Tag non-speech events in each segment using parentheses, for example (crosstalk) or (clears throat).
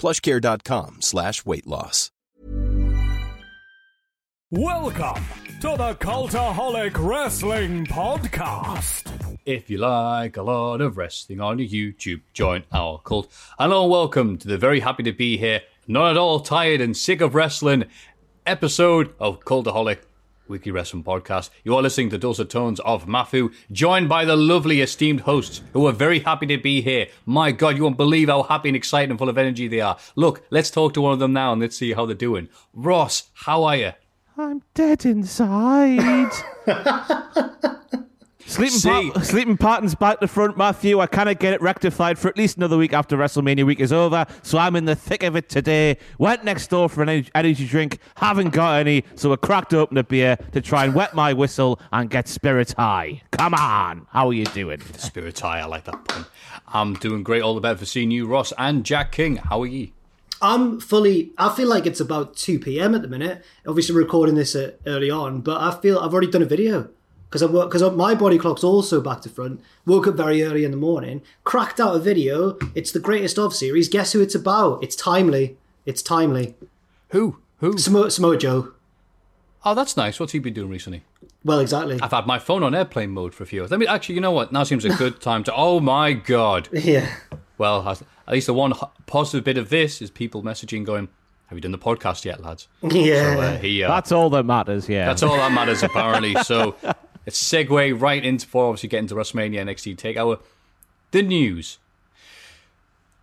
plushcare.com slash weight loss. Welcome to the Cultaholic Wrestling Podcast. If you like a lot of wrestling on your YouTube, join our cult. Hello and welcome to the very happy to be here, not at all tired and sick of wrestling episode of Cultaholic Weekly Wrestling Podcast. You are listening to Dulcet Tones of Mafu, joined by the lovely esteemed hosts who are very happy to be here. My God, you won't believe how happy and excited and full of energy they are. Look, let's talk to one of them now and let's see how they're doing. Ross, how are you? I'm dead inside. (laughs) Sleeping, See. part, (laughs) sleeping patterns back to front, Matthew. I cannot get it rectified for at least another week after WrestleMania week is over. So I'm in the thick of it today. Went next door for an energy drink. Haven't got any. So I cracked open a beer to try and wet my whistle and get spirits high. Come on. How are you doing? Spirit high, I like that pun. I'm doing great. All the better for seeing you, Ross and Jack King. How are you? I'm fully. I feel like it's about two p.m. at the minute. Obviously, recording this uh, early on, but I feel I've already done a video because I work because my body clock's also back to front. Woke up very early in the morning, cracked out a video. It's the greatest of series. Guess who it's about? It's timely. It's timely. Who? Who? Samoa, Samoa Joe. Oh, that's nice. What's he been doing recently? Well, exactly. I've had my phone on airplane mode for a few hours. Let me actually, you know what? Now seems a good (laughs) time to. Oh my god! Yeah. Well, at least the one positive bit of this is people messaging, going, "Have you done the podcast yet, lads?" (laughs) Yeah. So uh, he, uh, That's all that matters, yeah. that's all that matters apparently. So (laughs) let's segue right into before obviously getting to WrestleMania NXT Takeover. The news.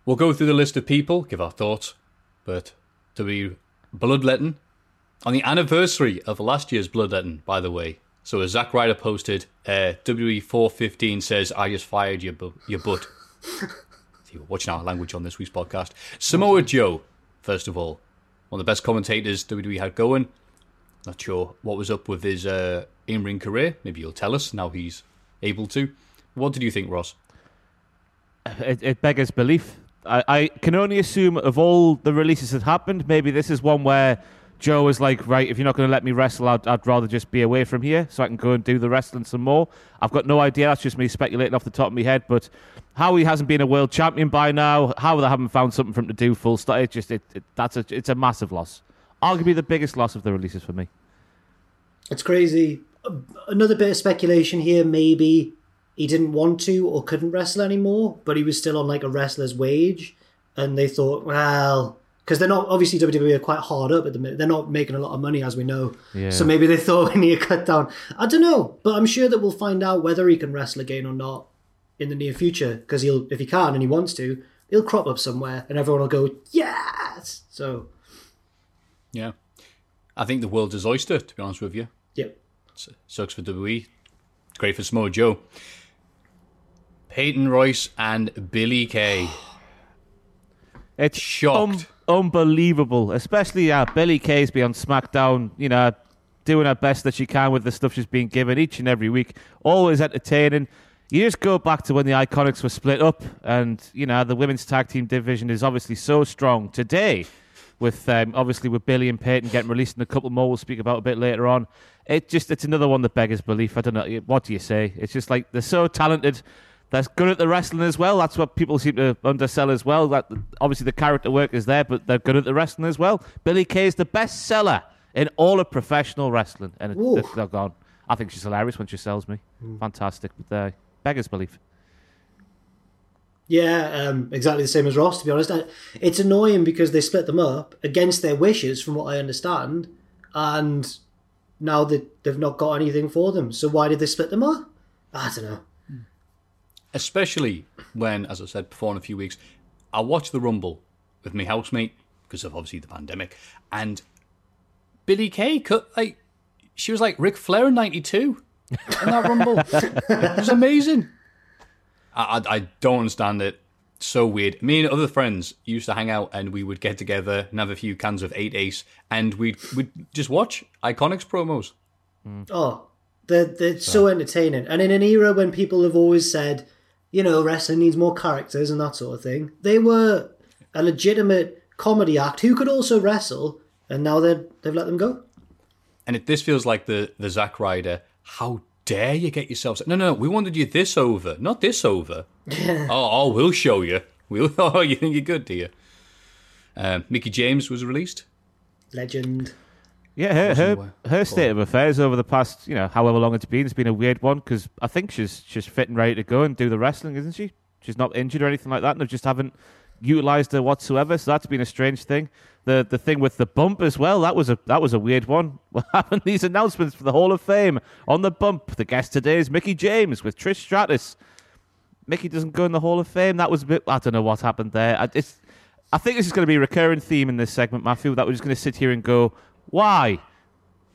We'll go through the list of people, give our thoughts, but to be bloodletting on the anniversary of last year's bloodletting, by the way. So as Zack Ryder posted, uh, WWE 415 says, "I just fired your bu- your butt." (laughs) See, we're watching our language on this week's podcast. Samoa Joe, first of all, one of the best commentators WWE had going. Not sure what was up with his uh, in-ring career. Maybe you'll tell us now he's able to. What did you think, Ross? it, it beggars belief. I, I can only assume of all the releases that happened, maybe this is one where Joe was like, right, if you're not going to let me wrestle, I'd, I'd rather just be away from here so I can go and do the wrestling some more. I've got no idea. That's just me speculating off the top of my head. But how he hasn't been a world champion by now, how they haven't found something for him to do full stop, it just it, it, that's a it's a massive loss. Arguably the biggest loss of the releases for me. It's crazy. Another bit of speculation here. Maybe he didn't want to or couldn't wrestle anymore, but he was still on like a wrestler's wage, and they thought, well, because they're not obviously WWE are quite hard up at the minute. They're not making a lot of money, as we know. Yeah. So maybe they (laughs) thought we need to cut down. I don't know, but I'm sure that we'll find out whether he can wrestle again or not in the near future. Because he'll, if he can and he wants to, he'll crop up somewhere, and everyone will go, yes. So Yeah, I think the world's his oyster. To be honest with you, yep. Sucks for WWE. Great for Samoa Joe. Peyton Royce and Billie Kay. (sighs) It's Shocked. unbelievable, especially uh, Billie Kay's be on SmackDown. You know, doing her best that she can with the stuff she's been given each and every week. Always entertaining. You just go back to when the Iconics were split up, and you know the women's tag team division is obviously so strong today. With um, obviously with Billie and Peyton getting released, and a couple more we'll speak about a bit later on. It just it's another one that beggars belief. I don't know what do you say. It's just like they're so talented. They're good at the wrestling as well. That's what people seem to undersell as well. That obviously the character work is there, but they're good at the wrestling as well. Billie Kay is the best seller in all of professional wrestling, and it- they're, gone. I think she's hilarious when she sells me. Fantastic, but uh, beggars belief. Yeah, um, exactly the same as Ross. To be honest, it's annoying because they split them up against their wishes, from what I understand, and now that they've not got anything for them. So why did they split them up? I don't know. Especially when, as I said before, in a few weeks, I watched the Rumble with my housemate because of obviously the pandemic, and Billie Kay cut like she was like Ric Flair in '92 in that Rumble. (laughs) it was amazing. I, I I don't understand it. So weird. Me and other friends used to hang out, and we would get together and have a few cans of Eight Ace, and we'd we'd just watch Iconics promos. Oh, they're, they're so entertaining. And in an era when people have always said, you know, wrestling needs more characters and that sort of thing, they were a legitimate comedy act who could also wrestle, and now they've let them go. And it, this feels like the the Zack Ryder. How dare you get yourself? No, no, no. We wanted you this over, not this over. (laughs) oh, oh, we'll show you. We'll. (laughs) Oh, you think you're good, do you? Um, Mickie James was released. Legend. Yeah, her her, her state of affairs over the past, you know, however long it's been, it's been a weird one because I think she's she's fit and ready to go and do the wrestling, isn't she? She's not injured or anything like that, and they just haven't utilized her whatsoever. So that's been a strange thing. The the thing with the bump as well, that was a that was a weird one. (laughs) What happened? These announcements for the Hall of Fame on the bump. The guest today is Mickie James with Trish Stratus. Mickie doesn't go in the Hall of Fame. That was a bit. I don't know what happened there. I, I think this is going to be a recurring theme in this segment, Matthew. That we're just going to sit here and go, why?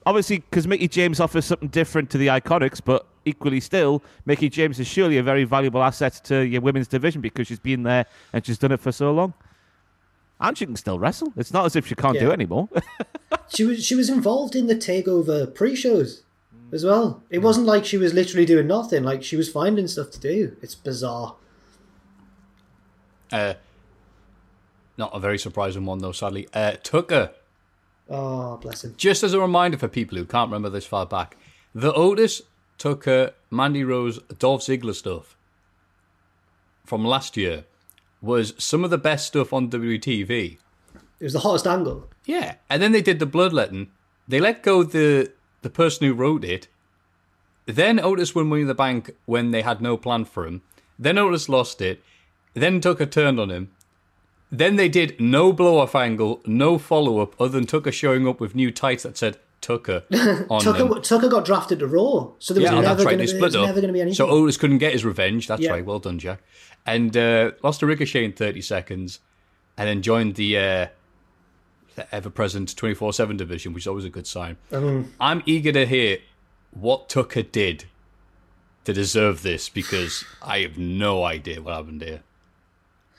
Obviously, because Mickie James offers something different to the Iconics, but equally still, Mickie James is surely a very valuable asset to your women's division because she's been there and she's done it for so long. And she can still wrestle. It's not as if she can't do it anymore. (laughs) She was she was involved in the takeover pre-shows as well. It wasn't like she was literally doing nothing. Like she was finding stuff to do. It's bizarre. Uh, not a very surprising one though, sadly. Uh, Tucker. Oh, bless him. Just as a reminder for people who can't remember this far back, the Otis, Tucker, Mandy Rose, Dolph Ziggler stuff from last year was some of the best stuff on WTV. It was the hottest angle. Yeah, and then they did the bloodletting. They let go the the person who wrote it. Then Otis won Money in the Bank when they had no plan for him. Then Otis lost it. Then Tucker turned on him. Then they did no blow off angle, no follow up, other than Tucker showing up with new tights that said Tucker (laughs) on Tucker them. Tucker got drafted to Raw, so there was Yeah, oh, never that's right. going They to be, split up. never going to be anything. So Otis couldn't get his revenge. That's Yeah. right. Well done, Jack. And uh, lost to Ricochet in 30 seconds, and then joined the, uh, the ever-present 24/7 division, which is always a good sign. Um, I'm eager to hear what Tucker did to deserve this because I have no idea what happened here.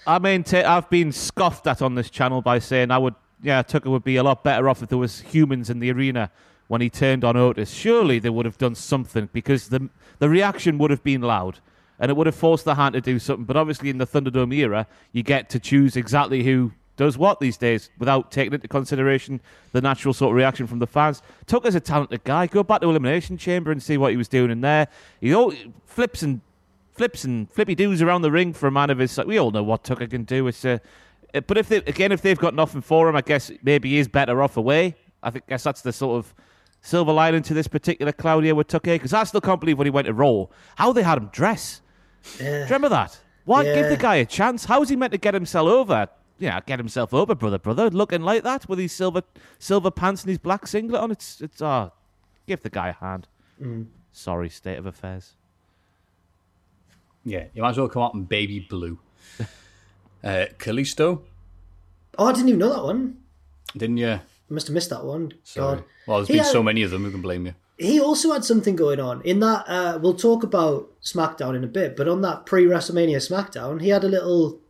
I mean, t- I've been scoffed at on this channel by saying I would, yeah, Tucker would be a lot better off if there was humans in the arena when he turned on Otis. Surely they would have done something because the the reaction would have been loud and it would have forced the hand to do something. But obviously, in the Thunderdome era, you get to choose exactly who does what these days without taking into consideration the natural sort of reaction from the fans. Tucker's a talented guy. Go back to Elimination Chamber and see what he was doing in there. He all, flips and flips and flippy doos around the ring for a man of his size. We all know what Tucker can do. It's uh, uh, but if they again if they've got nothing for him, I guess maybe he is better off away. I think guess that's the sort of silver lining to this particular cloud here with Tucker because I still can't believe when he went to Raw how they had him dress. Do you remember that? Why give the guy a chance? How is he meant to get himself over? Yeah, get himself over, brother, brother, looking like that with his silver silver pants and his black singlet on. It's it's ah, give the guy a hand. Sorry, state of affairs. Yeah, you might as well come out in baby blue. (laughs) Uh, Kalisto, oh, I didn't even know that one. didn't you? I must have missed that one. Sorry. God. Well, there's He been had- so many of them. Who can blame you? he also had something going on in that uh, we'll talk about SmackDown in a bit, but on that pre WrestleMania SmackDown, he had a little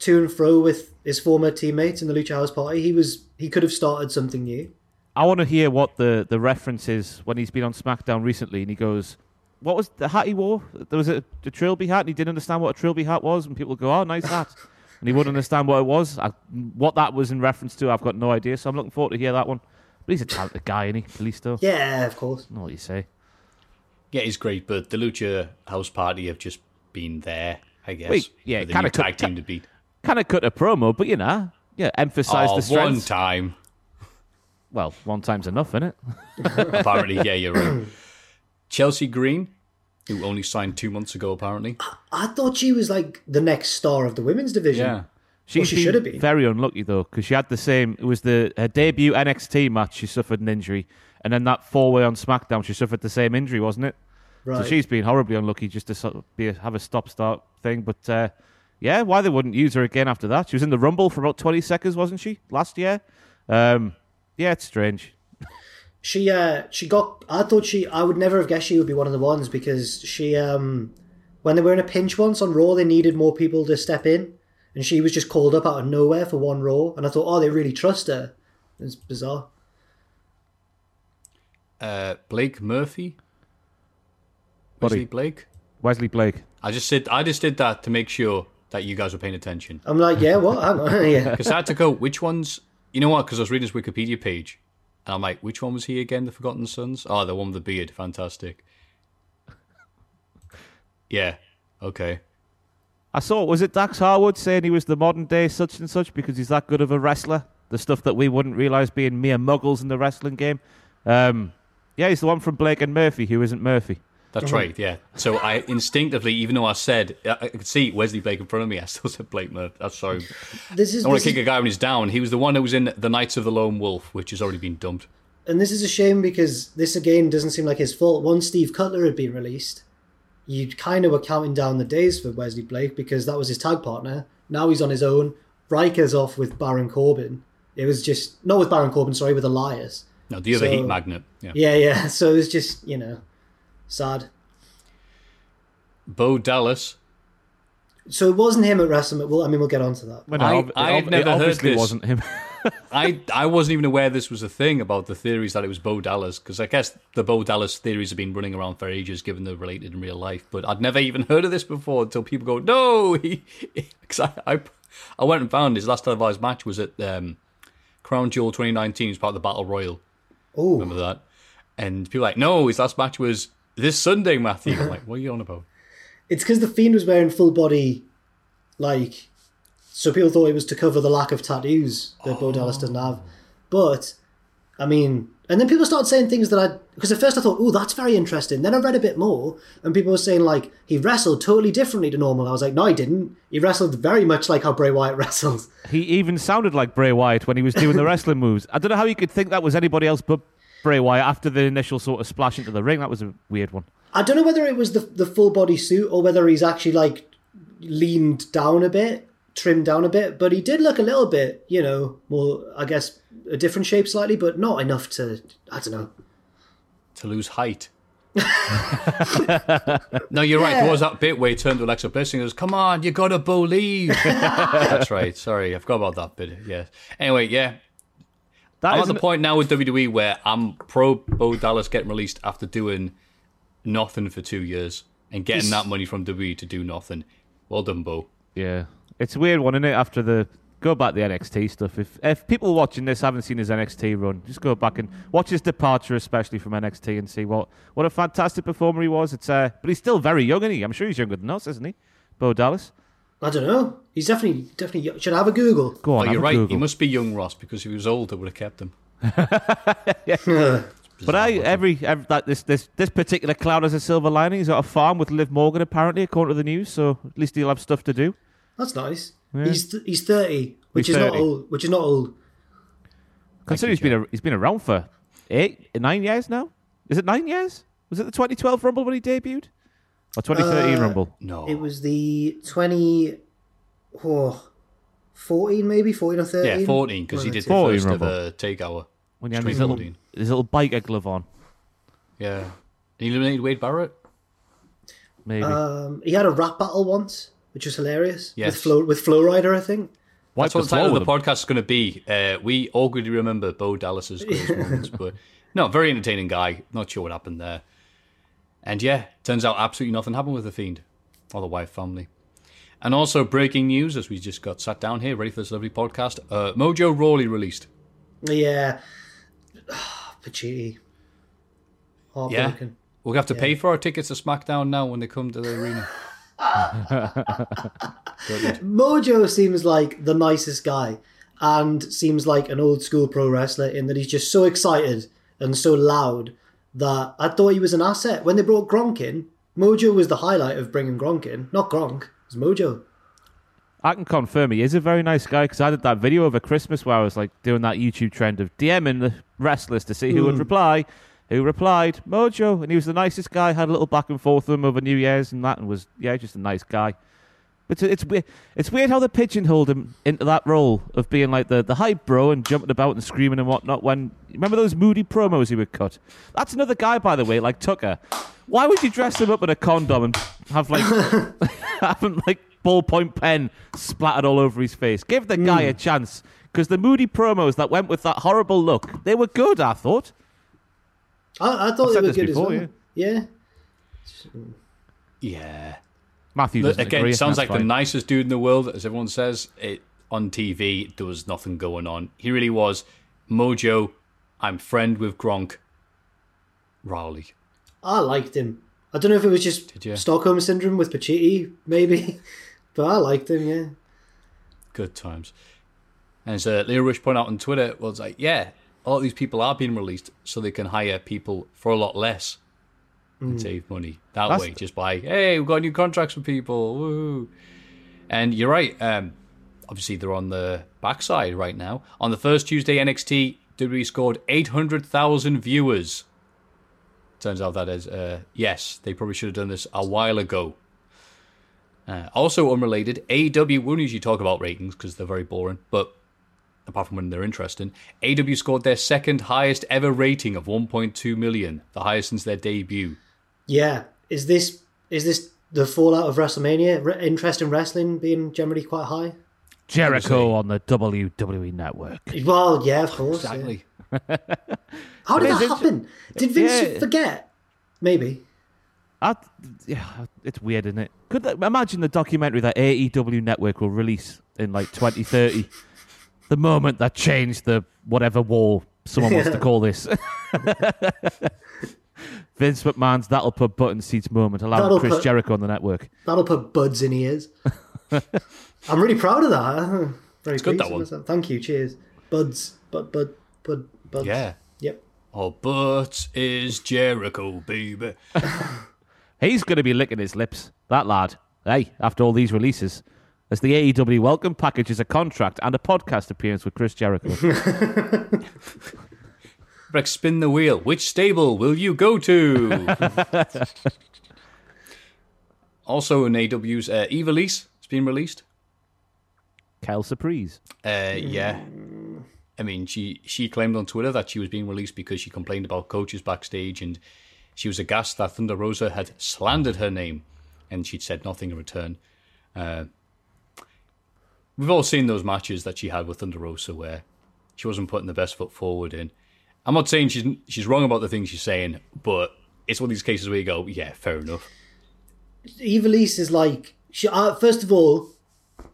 to and fro with his former teammates in the Lucha House Party. He was he could have started something new. I want to hear what the, the reference is when he's been on SmackDown recently and he goes, What was the hat he wore? There was a, a Trilby hat and he didn't understand what a Trilby hat was. And people go, Oh, nice hat. and he wouldn't understand what it was. I, what that was in reference to, I've got no idea. So I'm looking forward to hear that one. But he's a talented guy, isn't he? Kalisto. Yeah, of course. I know what you say. Yeah, he's great, but the Lucha House Party have just been there, I guess. Wait, yeah, kinda tag cut- team to beat. Kind of cut a promo, but you know, yeah, emphasize Oh, the one time. Well, one time's enough, isn't it? (laughs) Apparently, yeah, you're right. Chelsea Green, who only signed two months ago, apparently. I thought she was like the next star of the women's division. Yeah. She, Well, she should have been. Very unlucky though, because she had the same. It was the her debut NXT match. She suffered an injury, and then that four way on SmackDown, she suffered the same injury, wasn't it? Right. So she's been horribly unlucky just to sort of be a, have a stop start thing. But uh, yeah, why they wouldn't use her again after that? She was in the Rumble for about twenty seconds, wasn't she, last year? Um, yeah, it's strange. (laughs) She uh she got I thought she I would never have guessed she would be one of the ones because she um when they were in a pinch once on Raw they needed more people to step in and she was just called up out of nowhere for one Raw and I thought oh they really trust her. It's bizarre. Uh, Blake Murphy? Buddy. Wesley Blake? Wesley Blake. I just did I just did that to make sure that you guys were paying attention. I'm like yeah what (laughs) yeah (laughs) Because I had to go, which ones you know what, because I was reading his Wikipedia page and I'm like, which one was he again, the Forgotten Sons? Oh, the one with the beard, fantastic. Yeah. Okay. I saw was it Dax Harwood saying he was the modern day such and such because he's that good of a wrestler. The stuff that we wouldn't realize being mere muggles in the wrestling game. Um, yeah, he's the one from Blake and Murphy who isn't Murphy. That's uh-huh. right, yeah. So I instinctively, even though I said I I could see Wesley Blake in front of me, I still said Blake Murphy. That's sorry. this is, I want this to is kick a guy when he's down. He was the one that was in the Knights of the Lone Wolf, which has already been dumped. and this is a shame because this again doesn't seem like his fault. Once Steve Cutler had been released, you kind of were counting down the days for Wesley Blake because that was his tag partner. Now he's on his own. Ryker's off with Baron Corbin. It was just not with Baron Corbin, sorry, with Elias. No, the other So- heat magnet. Yeah. Yeah, yeah. (laughs) So it was just you know sad. Bo Dallas. So it wasn't him at WrestleMania. Well, I mean, we'll get on to that. Well, I- ob- I had never it heard obviously this. wasn't him. (laughs) I I wasn't even aware this was a thing about the theories that it was Bo Dallas because I guess the Bo Dallas theories have been running around for ages, given they're related in real life. But I'd never even heard of this before until people go, "No," (laughs) he because I, I I went and found his last televised match was at um, Crown Jewel 2019. It was part of the Battle Royal. Oh, Remember that? And people like, "No, his last match was this Sunday, Matthew." I'm like, "What are you on about?" it's because the Fiend was wearing full body, like, so people thought it was to cover the lack of tattoos that Bo Dallas oh. doesn't have. But, I mean, and then people started saying things that I, because at first I thought, oh, that's very interesting. Then I read a bit more, and people were saying, like, he wrestled totally differently to normal. I was like, no, he didn't. He wrestled very much like how Bray Wyatt (laughs) wrestles. he even sounded like Bray Wyatt when he was doing the wrestling moves. I don't know how you could think that was anybody else but Bray Wyatt after the initial sort of splash into the ring. That was a weird one. I don't know whether it was the the full body suit or whether he's actually like leaned down a bit, trimmed down a bit, but he did look a little bit, you know, more I guess a different shape slightly, but not enough to I don't know. to lose height. (laughs) no, you're right. There was that bit where he turned to Alexa Bliss and goes, "Come on, you gotta believe." (laughs) That's right. Sorry, I forgot about that bit. Yeah. Anyway, yeah. That I'm at the point now with WWE where I'm pro Bo Dallas getting released after doing nothing for two years and getting that money from WWE to do nothing. Well done, Bo. Yeah, it's a weird one, isn't it? After the go back to the NXT stuff. If if people watching this haven't seen his NXT run, just go back and watch his departure, especially from NXT, and see what what a fantastic performer he was. It's uh, but he's still very young, isn't he? I'm sure he's younger than us, isn't he? Bo Dallas. I don't know. He's definitely definitely should I have a Google. Go Oh, on, have you're right. Google. He must be young Ross because if he was older, would have kept him. (laughs) (laughs) But I every, every that this this this particular cloud has a silver lining. He's got a farm with Liv Morgan apparently, according to the news. So at least he'll have stuff to do. That's nice. He's th- he's 30, which He's is not old, which is not old. Consider he's been a, he's been around for eight nine years now. Is it nine years? Was it the 2012 Rumble when he debuted, or 2013 Uh, Rumble? No. It was the 20 oh, 14 maybe 14 or 13. yeah, 14 because he did the 14 first Rumble. ever takeover. When he had his little, 2014. his little biker glove on, Yeah. He eliminated Wade Barrett. maybe. Um, he had a rap battle once, which was hilarious. Yes. With Flow with Flow Rider, I think. Wiped That's what the floor title of the podcast is going to be. Uh, we awkwardly remember Bo Dallas's (laughs) greatest moments, but no, very entertaining guy. Not sure what happened there. And yeah, turns out absolutely nothing happened with the Fiend or the Wyatt family. And also breaking news as we just got sat down here, ready for this lovely podcast. Uh, Mojo Rawley released. Yeah. (sighs) Pacitti. Yeah, we'll have to pay for our tickets to SmackDown now when they come to the arena. Mojo seems like the nicest guy and seems like an old school pro wrestler in that he's just so excited and so loud that I thought he was an asset. When they brought Gronk in, Mojo was the highlight of bringing Gronk in, not Gronk. It was Mojo. I can confirm he is a very nice guy because I did that video over Christmas where I was like doing that YouTube trend of DMing the wrestlers to see who would hmm. reply. Who replied? Mojo, and he was the nicest guy. Had a little back and forth with him over New Year's and that, and was yeah, just a nice guy. But it's, it's weird. It's weird how they pigeonholed him into that role of being like the the hype bro and jumping about and screaming and whatnot. When remember those moody promos he would cut? That's another guy, by the way, like Tucker. Why would you dress him up in a condom and have like (laughs) have him like ballpoint pen splattered all over his face? Give the guy hmm. a chance because the moody promos that went with that horrible look, they were good. I thought. I, I thought I've they were good before, as well. Yeah. Yeah. Matthew Look, again, agree, sounds that's like the nicest dude in the world, as everyone says. It on TV, there was nothing going on. He really was Mojo. I'm friend with Gronk. Rawley. I liked him. I don't know if it was just Stockholm syndrome with Pacitti, maybe, (laughs) but I liked him. Yeah. Good times. And as uh, Lio Rush pointed out on Twitter, was like, yeah, a lot of these people are being released so they can hire people for a lot less and save money that That's- way, just by, hey, we've got new contracts for people. Woo. And you're right. Um, obviously, they're on the backside right now. On the first Tuesday, NXT, WWE scored 800,000 viewers. Turns out that is, uh, yes, they probably should have done this a while ago. Uh, also unrelated, AEW, we don't usually talk about ratings because they're very boring, but apart from when they're interesting, AEW scored their second highest ever rating of 1.2 million, the highest since their debut. Yeah. Is this is this the fallout of WrestleMania? Re- interest in wrestling being generally quite high. Jericho on the WWE network. Well, yeah, of course. yeah. Exactly. How did that happen? Did Vince Yeah. forget? Maybe. I, yeah, it's weird, isn't it? Could that, imagine the documentary that AEW Network will release in like 2030? The moment that changed the whatever war someone wants to call this. (laughs) Vince McMahon's that'll put button seats moment, allowing That'll Chris put- Jericho on the network. That'll put buds in ears. I'm really proud of that. (laughs) Very good, that one. myself. Thank you. Cheers. Buds. Bud. Bud. Bud. Buds. Yeah. Yep. Oh, but is Jericho, baby. (laughs) He's going to be licking his lips, that lad. Hey, after all these releases, as the AEW welcome package is a contract and a podcast appearance with Chris Jericho. (laughs) Breck, spin the wheel. Which stable will you go to? (laughs) also in AW's uh, Ivelisse has been released. Kel Surprise. Uh, yeah. I mean, she she claimed on Twitter that she was being released because she complained about coaches backstage, and she was aghast that Thunder Rosa had slandered her name, and she'd said nothing in return. Uh, we've all seen those matches that she had with Thunder Rosa where she wasn't putting the best foot forward in. I'm not saying she's she's wrong about the things she's saying, but it's one of these cases where you go, yeah, fair enough. Ivelisse is like, she, uh, first of all,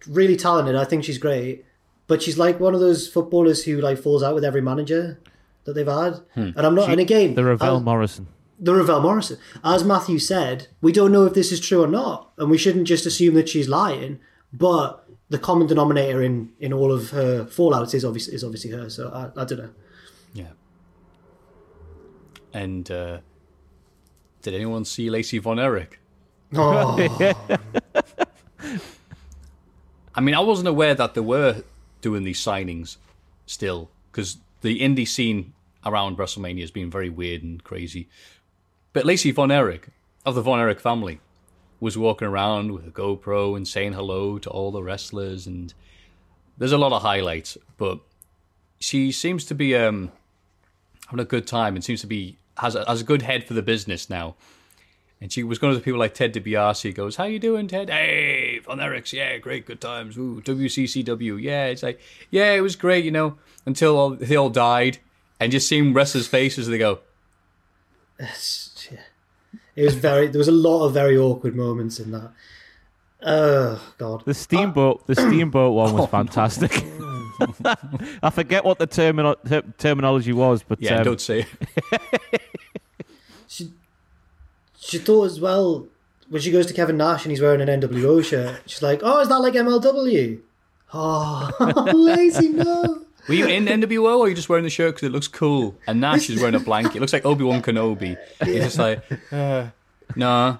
really talented. I think she's great. But she's like one of those footballers who like falls out with every manager that they've had. And I'm not. and again, The Ravel as- Morrison. the Ravel Morrison. As Matthew said, we don't know if this is true or not, and we shouldn't just assume that she's lying. But the common denominator in, in all of her fallouts is obviously is obviously her. So I, I don't know. Yeah. And uh, did anyone see Lacey Von Erich? Oh, (laughs) I mean, I wasn't aware that they were doing these signings still, because the indie scene around WrestleMania has been very weird and crazy. But Lacey Von Erich, of the Von Erich family, was walking around with a GoPro and saying hello to all the wrestlers, and there's a lot of highlights, but she seems to be um, having a good time and seems to be has a, has a good head for the business now. And she was going to people like Ted DiBiase. Goes, "How you doing, Ted? Hey, Von Erichs, yeah, great, good times. Ooh, WCCW, yeah." It's like, yeah, it was great, you know, until all, they all died, and just seeing wrestlers' faces, they go, (sighs) it was very. There was a lot of very awkward moments in that. Oh God. The steamboat, the steamboat one was (laughs) fantastic. (laughs) I forget what the termino- ter- terminology was, but "Yeah, um, don't say." it." (laughs) She thought as well when she goes to Kevin Nash and he's wearing an NWO shirt. She's like, "Oh, is that like MLW?" Oh, lazy no. Were you in NWO, or are you just wearing the shirt because it looks cool? And Nash is wearing a blanket. It looks like Obi Wan Kenobi. He's just like, uh, nah.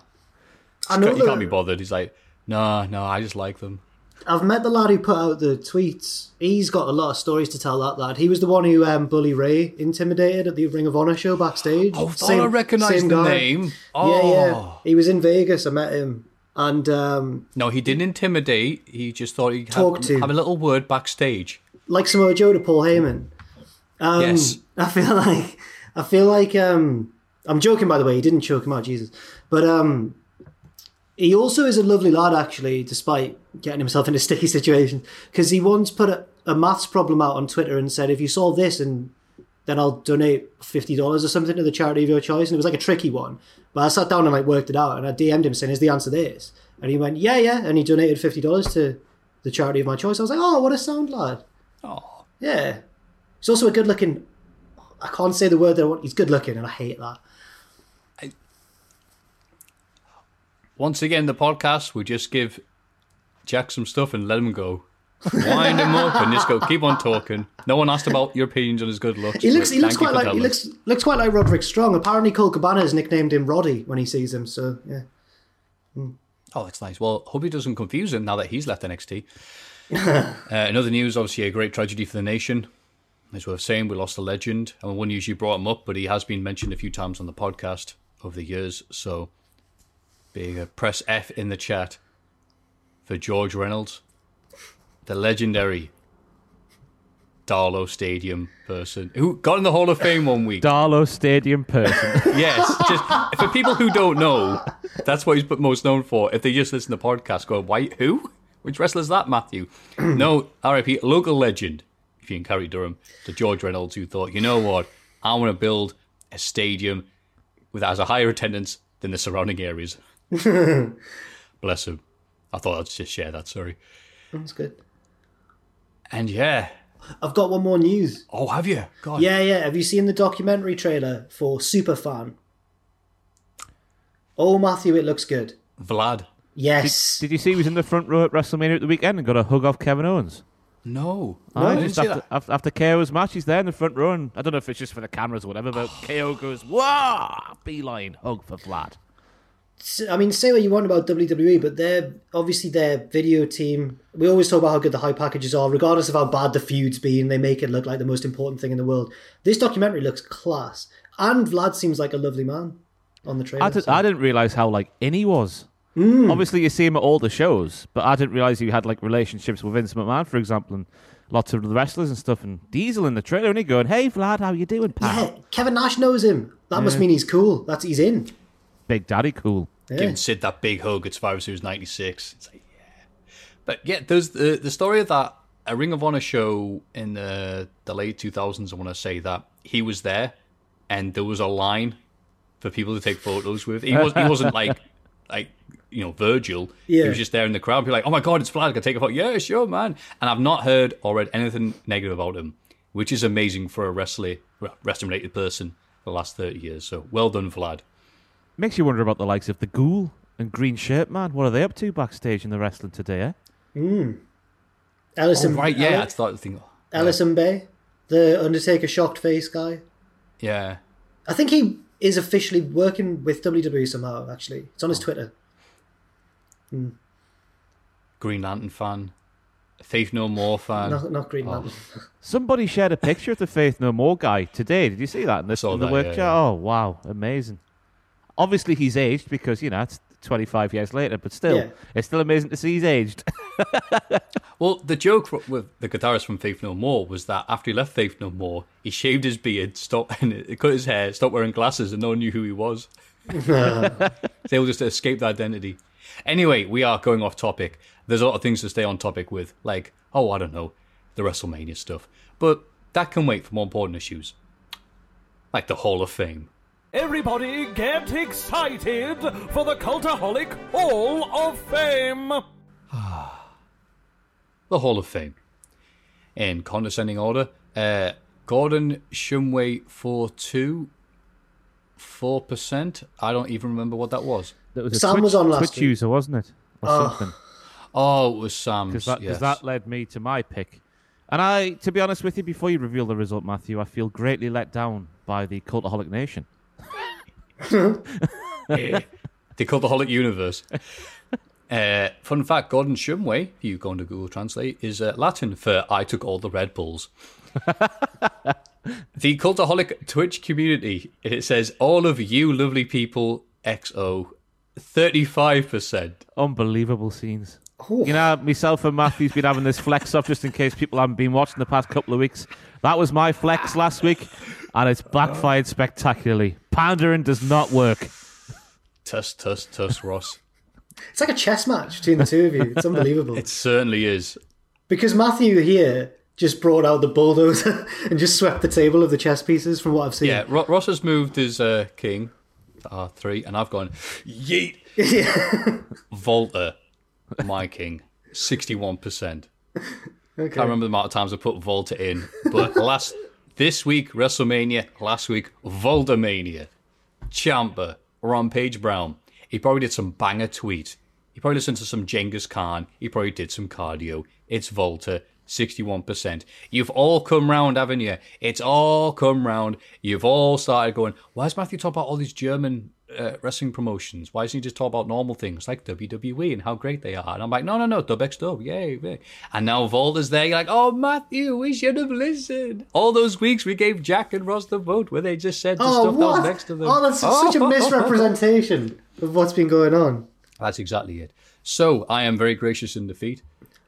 I know he can't be bothered. He's like, no, no, I just like them. I've met the lad who put out the tweets. He's got a lot of stories to tell. That lad. He was the one who um, Bully Ray intimidated at the Ring of Honor show backstage. Oh, thought I recognised same the guy. name. Oh. Yeah, yeah. He was in Vegas. I met him, and um, No, he didn't intimidate. He just thought he'd Talk have, to. have a little word backstage. Like Samoa Joe to Paul Heyman. Um, Yes. I feel (laughs) like I feel like um, I'm joking. By the way, he didn't choke him out, Jesus. But um, he also is a lovely lad, actually, despite getting himself into (laughs) sticky situations. Because he once put a, a maths problem out on Twitter and said, "If you solve this, and then I'll donate fifty dollars or something to the charity of your choice." And it was like a tricky one. But I sat down and like worked it out, and I DM'd him saying, "Is the answer this?" And he went, "Yeah, yeah," and he donated fifty dollars to the charity of my choice. I was like, "Oh, what a sound lad!" Oh, Yeah. He's also a good looking. I can't say the word that I want. He's good looking, and I hate that. once again, the podcast we just give Jack some stuff and let him go. Wind him up and just go. Keep on talking. No one asked about your opinions on his good looks. He looks. He looks quite like. He looks looks quite like Roderick Strong. Apparently, Colt Cabana has nicknamed him Roddy when he sees him. So yeah. Oh, that's nice. Well, hope he doesn't confuse him now that he's left NXT. (laughs) uh, in other news, obviously, a great tragedy for the nation. As we were saying, we lost a legend. and we wouldn't usually brought him up, but he has been mentioned a few times on the podcast over the years. So, big a press F in the chat for George Reynolds, the legendary Darlow Stadium person who got in the Hall of Fame one week. Darlow Stadium person. (laughs) Yes, just for people who don't know, that's what he's most known for. If they just listen to the podcast, go, "Why? Who? Which wrestler is that, Matthew?" (clears throat) no, R.I.P. Local legend, if you in County Durham, to George Reynolds, who thought, "You know what? I want to build a stadium with that has a higher attendance than the surrounding areas." (laughs) Bless him. I thought I'd just share that. Sorry. That's good. And yeah. I've got one more news. Oh, have you? God. Yeah, yeah. Have you seen the documentary trailer for Superfan? Oh, Matthew, it looks good. Vlad. Yes. Did you see he was in the front row at WrestleMania at the weekend and got a hug off Kevin Owens? No. Ah, Aye, I just after, that. after, after KO's match, he's there in the front row, and I don't know if it's just for the cameras or whatever, but KO goes, "Whoa!" Beeline hug for Vlad. I mean, say what you want about WWE, but they're obviously their video team. We always talk about how good the high packages are, regardless of how bad the feud's been. They make it look like the most important thing in the world. This documentary looks class, and Vlad seems like a lovely man on the trailer. I, did, so- I didn't realize how like in he was. Hmm. Obviously, you see him at all the shows, but I didn't realize he had like relationships with Vince McMahon, for example, and lots of the wrestlers and stuff. And Diesel in the trailer, and he going, "Hey Vlad, how you doing, pal? Yeah, Kevin Nash knows him. That must mean he's cool. That's he's in. Big Daddy, cool." Yeah. giving Sid that big hug at Survivor Series '96. It's like, yeah. But yeah, there's the the story of that a Ring of Honor show in the the late 2000s. I want to say that he was there, and there was a line for people to take photos with. He was he wasn't like (laughs) like you know Virgil. Yeah. He was just there in the crowd. Be like, oh my god, it's Vlad. Can I take a photo? Yeah, sure, man. And I've not heard or read anything negative about him, which is amazing for a wrestler wrestling related person for the last 30 years. So well done, Vlad. Makes you wonder about the likes of the Ghoul and Green Shirt Man. What are they up to backstage in the wrestling today? Eh? Ellison, Oh, right, yeah, I Ele- started thinking. Ellison Bay, the Undertaker shocked face guy. Yeah. I think he is officially working with WWE somehow. Actually, it's on his Twitter. Hmm. Green Lantern fan, Faith No More fan. Not, not Green Oh. Lantern. (laughs) Somebody shared a picture of the Faith No More guy today. Did you see that in the, in the that, work yeah, chat? yeah. Oh, wow. Amazing. Obviously, he's aged because, you know, it's 25 years later, but still, Yeah. it's still amazing to see he's aged. (laughs) Well, the joke with the guitarist from Faith No More was that after he left Faith No More, he shaved his beard, stopped (laughs) and cut his hair, stopped wearing glasses, and no one knew who he was. they will just escape the identity. Anyway, we are going off topic. There's a lot of things to stay on topic with, like oh, I don't know, the WrestleMania stuff, but that can wait for more important issues, like the Hall of Fame. Everybody get excited for the Cultaholic Hall of Fame! (sighs) the Hall of Fame. In condescending order, uh, Gordon Shumway 4-2, 4%. I don't even remember what that was. That was a Sam Twitch, was on last Twitch week. user, wasn't it? Or something. Oh, it was Sam. Because that, 'cause yes. that led me to my pick. And I, to be honest with you, before you reveal the result, Matthew, I feel greatly let down by the Cultaholic Nation. (laughs) (laughs) The Cultaholic Universe. Uh, fun fact Gordon Shumway, if you go into Google Translate, is uh, Latin for I took all the Red Bulls. (laughs) the Cultaholic Twitch community, it says, all of you lovely people, XO, 35%. Unbelievable scenes. You know, myself and Matthew's been having this flex off just in case people haven't been watching the past couple of weeks. That was my flex last week, and it's backfired spectacularly. Pandering does not work. Tuss, tuss, tuss, Ross. (laughs) It's like a chess match between the two of you. It's (laughs) unbelievable. It certainly is. because Matthew here just brought out the bulldozer (laughs) and just swept the table of the chess pieces from what I've seen. Yeah, Ro- Ross has moved his uh, king to R3, and I've gone, yeet, (laughs) Volta, my king, 61%. Okay. Can't remember the amount of times I put Volta in, but (laughs) last this week WrestleMania, last week Voltamania, Champa, Rampage Brown. He probably did some banger tweet. He probably listened to some Genghis Khan. He probably did some cardio. It's Volta, sixty-one percent. You've all come round, haven't you? It's all come round. You've all started going. Why is Matthew talking about all these German uh, wrestling promotions? Why doesn't he just talk about normal things like WWE and how great they are? And I'm like, no, no, no, Dub X Dub, yay, yay. And now Volta's there. You're like, oh, Matthew, we should have listened. All those weeks we gave Jack and Ross the vote where they just said the Oh, stuff that was next to them. Oh, that's (laughs) such a misrepresentation of what's been going on. That's exactly it. So I am very gracious in defeat.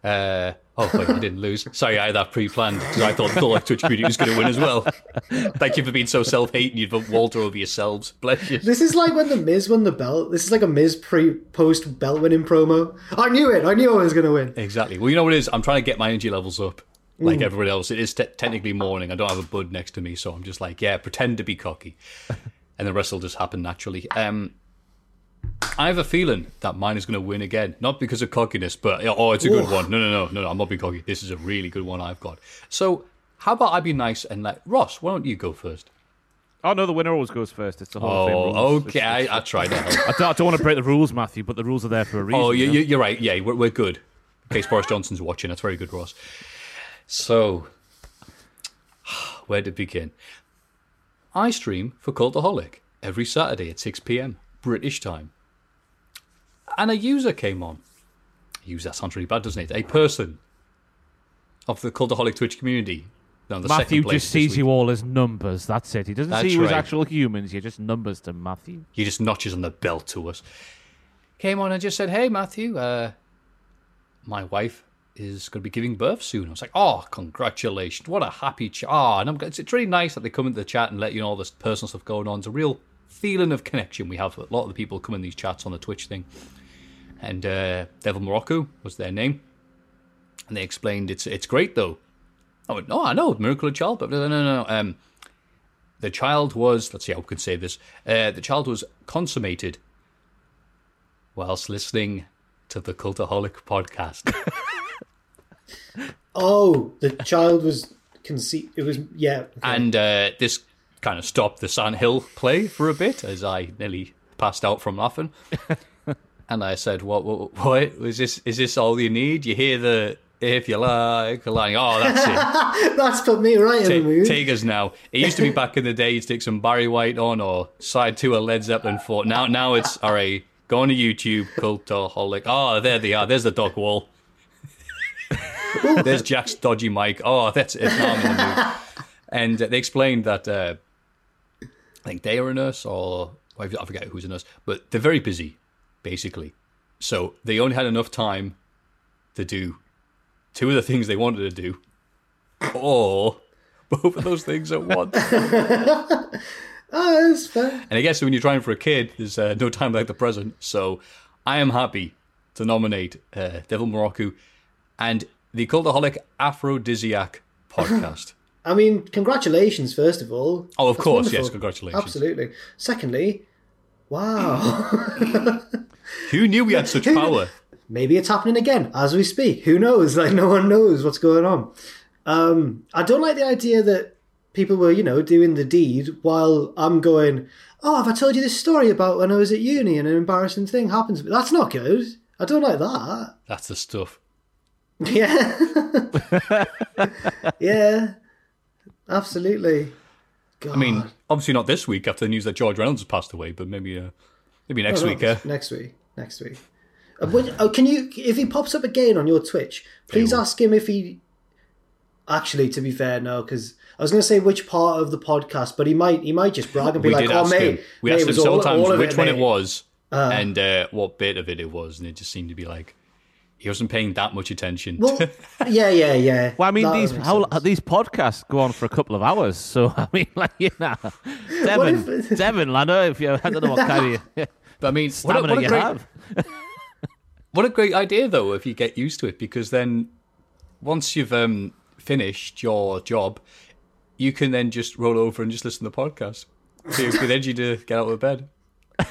Uh, oh, wait, I didn't lose. Sorry, I had that pre-planned because I thought like Twitch community was going to win as well. Thank you for being so self-hating. You'd vote Walter over yourselves. Bless you. This is like when the Miz won the belt. This is like a Miz pre post belt winning promo. I knew it. I knew I was going to win. Exactly. Well, you know what it is? I'm trying to get my energy levels up. Like everybody else, it is te- technically morning. I don't have a bud next to me, so I'm just like, yeah, pretend to be cocky, and the rest will just happen naturally. Um, I have a feeling that mine is going to win again, not because of cockiness, but oh, it's a good one. No, no, no, no, no. I'm not being cocky. This is a really good one I've got. So, how about I be nice and let Ross? Why don't you go first? Oh no, the winner always goes first. It's the Hall of Fame Oh, okay. It's- I, I tried to help. (laughs) I don't, I don't want to break the rules, Matthew, but the rules are there for a oh, reason. Oh, you, you know? you're right. Yeah, we're, we're good. In case Boris Johnson's watching, that's very good, Ross. So, where to begin? I stream for Cultaholic every Saturday at 6 p.m. British time. And a user came on. User, sounds really bad, doesn't it? A person of the Cultaholic Twitch community. No, the Matthew just sees you all as numbers. That's it. He doesn't That's see you as actual humans. You're just numbers to Matthew. he just notches on the belt to us. Came on and just said, "Hey, Matthew, uh, my wife is going to be giving birth soon." I was like, "Oh, congratulations! What a happy chat!" Oh, and I'm, it's, it's really nice that they come into the chat and let you know all this personal stuff going on. It's a real feeling of connection we have. A lot of the people come in these chats on the Twitch thing, and uh, Devil Morocco was their name, and they explained it's it's great though. I went, "Oh, I know, miracle of child, but no, no, no." Um, the child was let's see how we can say this uh, the child was consummated whilst listening to the cultaholic podcast (laughs) Oh, the child was conceived. It was yeah. okay. and uh, this kind of stopped the Sand Hill play for a bit as I nearly passed out from laughing and I said what, what what is this is this all you need you hear the if you like like oh that's it (laughs) That's put me right in the mood. take us now. It used to be back in the day, you stick some Barry White on or side two a Led Zeppelin four. Now, now it's all right. Go on to YouTube, Cultaholic. Oh, there they are. There's the dog wall. There's Jack's dodgy mic. Oh, that's it. Now I'm in the mood. And they explained that uh, I think they are a nurse or I forget who's a nurse, but they're very busy, basically. So they only had enough time to do two of the things they wanted to do, or (laughs) both of those things at once. (laughs) Oh, that's fair. And I guess when you're trying for a kid, there's uh, no time like the present. So I am happy to nominate uh, Devil Morocco and the Cultaholic Aphrodisiac (laughs) podcast. I mean, congratulations, first of all. Oh, of That's course, wonderful. yes, congratulations. Absolutely. Secondly, wow. Who knew we had such power? Maybe it's happening again as we speak. Who knows? Like, no one knows what's going on. Um, I don't like the idea that people were, you know, doing the deed while I'm going, oh, have I told you this story about when I was at uni and an embarrassing thing happens? That's not good. I don't like that. That's the stuff. (laughs) Yeah. yeah. Absolutely. God. I mean, obviously not this week after the news that George Reynolds has passed away, but maybe uh, Maybe next No, week. Uh, Next week. Next week. Uh, when- oh, can you, if he pops up again on your Twitch, please ask him if he. Actually, to be fair, no, because I was going to say which part of the podcast, but he might, he might just brag and be we like, "Oh, ask mate, him. We mate, asked him was several times all of which one it mate." was and uh, what bit of it it was, and it just seemed to be like he wasn't paying that much attention. Well, (laughs) yeah, yeah, yeah. Well, I mean, That these how, these podcasts go on for a couple of hours, so (laughs) I mean, like you know, Devon, if- (laughs) Devon, I know if you, I don't know what kind of but I mean, what a, what a you great, have. (laughs) what a great idea though if you get used to it, because then once you've um, finished your job, you can then just roll over and just listen to the podcast. So you with energy to get out of bed. (laughs)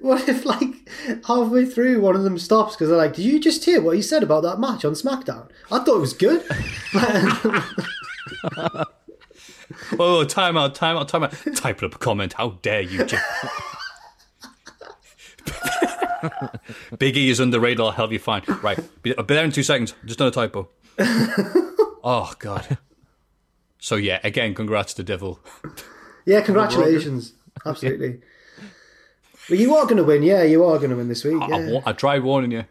What if, like, halfway through, one of them stops because they're like, "Did you just hear what he said about that match on SmackDown? I thought it was good." (laughs) Oh, time out, time out, time out. Type up a comment. How dare you, Jim? (laughs) Big E is underrated. I'll help you find. Right. Be, I'll be there in two seconds. Just done a typo. (laughs) oh, God. So, yeah, again, congrats to Devil. yeah, congratulations. Absolutely. Well, you are going to win. Yeah, you are going to win this week. I, Yeah. wa- I tried warning you.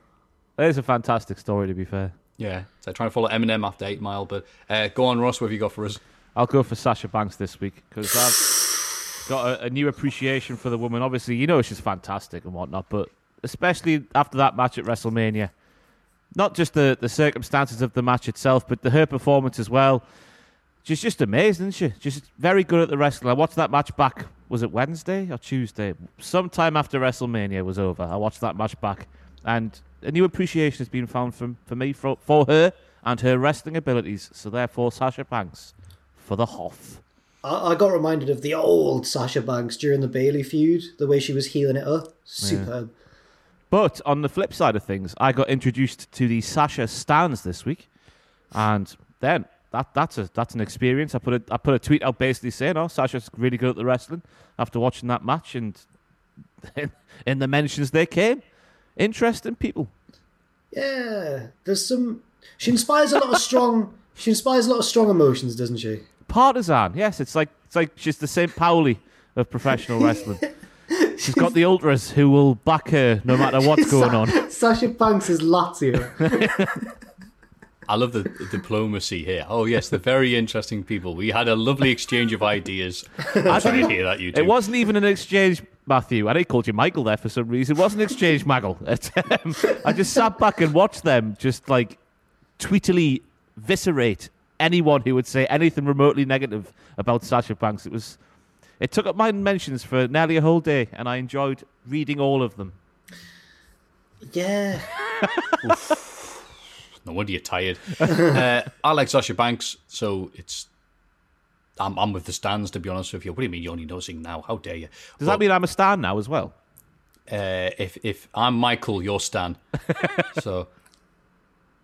That is a fantastic story, to be fair. Yeah. So I try and follow Eminem after 8 Mile. But uh, go on, Ross. What have you got for us? I'll go for Sasha Banks this week because I've got a, a new appreciation for the woman. Obviously, you know she's fantastic and whatnot, but especially after that match at WrestleMania, not just the, the circumstances of the match itself, but the, her performance as well. She's just amazing, isn't she? Just very good at the wrestling. I watched that match back. Was it Wednesday or Tuesday? Sometime after WrestleMania was over, I watched that match back, and a new appreciation has been found for, for me for, for her and her wrestling abilities. So therefore, Sasha Banks for the Hoff. I, I got reminded of the old Sasha Banks during the Bayley feud, the way she was heeling it up. Superb. But on the flip side of things, I got introduced to the Sasha stands this week, and then that that's a that's an experience. I put a I put a tweet out basically saying, "Oh, Sasha's really good at the wrestling." After watching that match, and (laughs) in the mentions they came, interesting people. Yeah, there's some. She inspires a lot of strong. She inspires a lot of strong emotions, doesn't she? Partisan, yes, it's like it's like she's the St. Pauli of professional (laughs) wrestling. She's got the ultras who will back her no matter what's going on. Sasha Banks is Lazio. (laughs) I love the, the diplomacy here. Oh, yes, they're very interesting people. We had a lovely exchange of ideas. I'm sorry to hear that, you two. It wasn't even an exchange, Matthew. I think called you Michael there for some reason. It wasn't an exchange, Maggle. (laughs) Um, I just sat back and watched them just like tweetily viscerate anyone who would say anything remotely negative about Sasha Banks. It was. It took up my mentions for nearly a whole day, and I enjoyed reading all of them. Yeah. (laughs) No wonder you're tired. (laughs) uh, I like Sasha Banks, so it's. I'm, I'm with the stands, to be honest with you. What do you mean you're only noticing now? How dare you? Does that mean I'm a stan now as well? uh, if if I'm Michael, you're Stan. (laughs) so,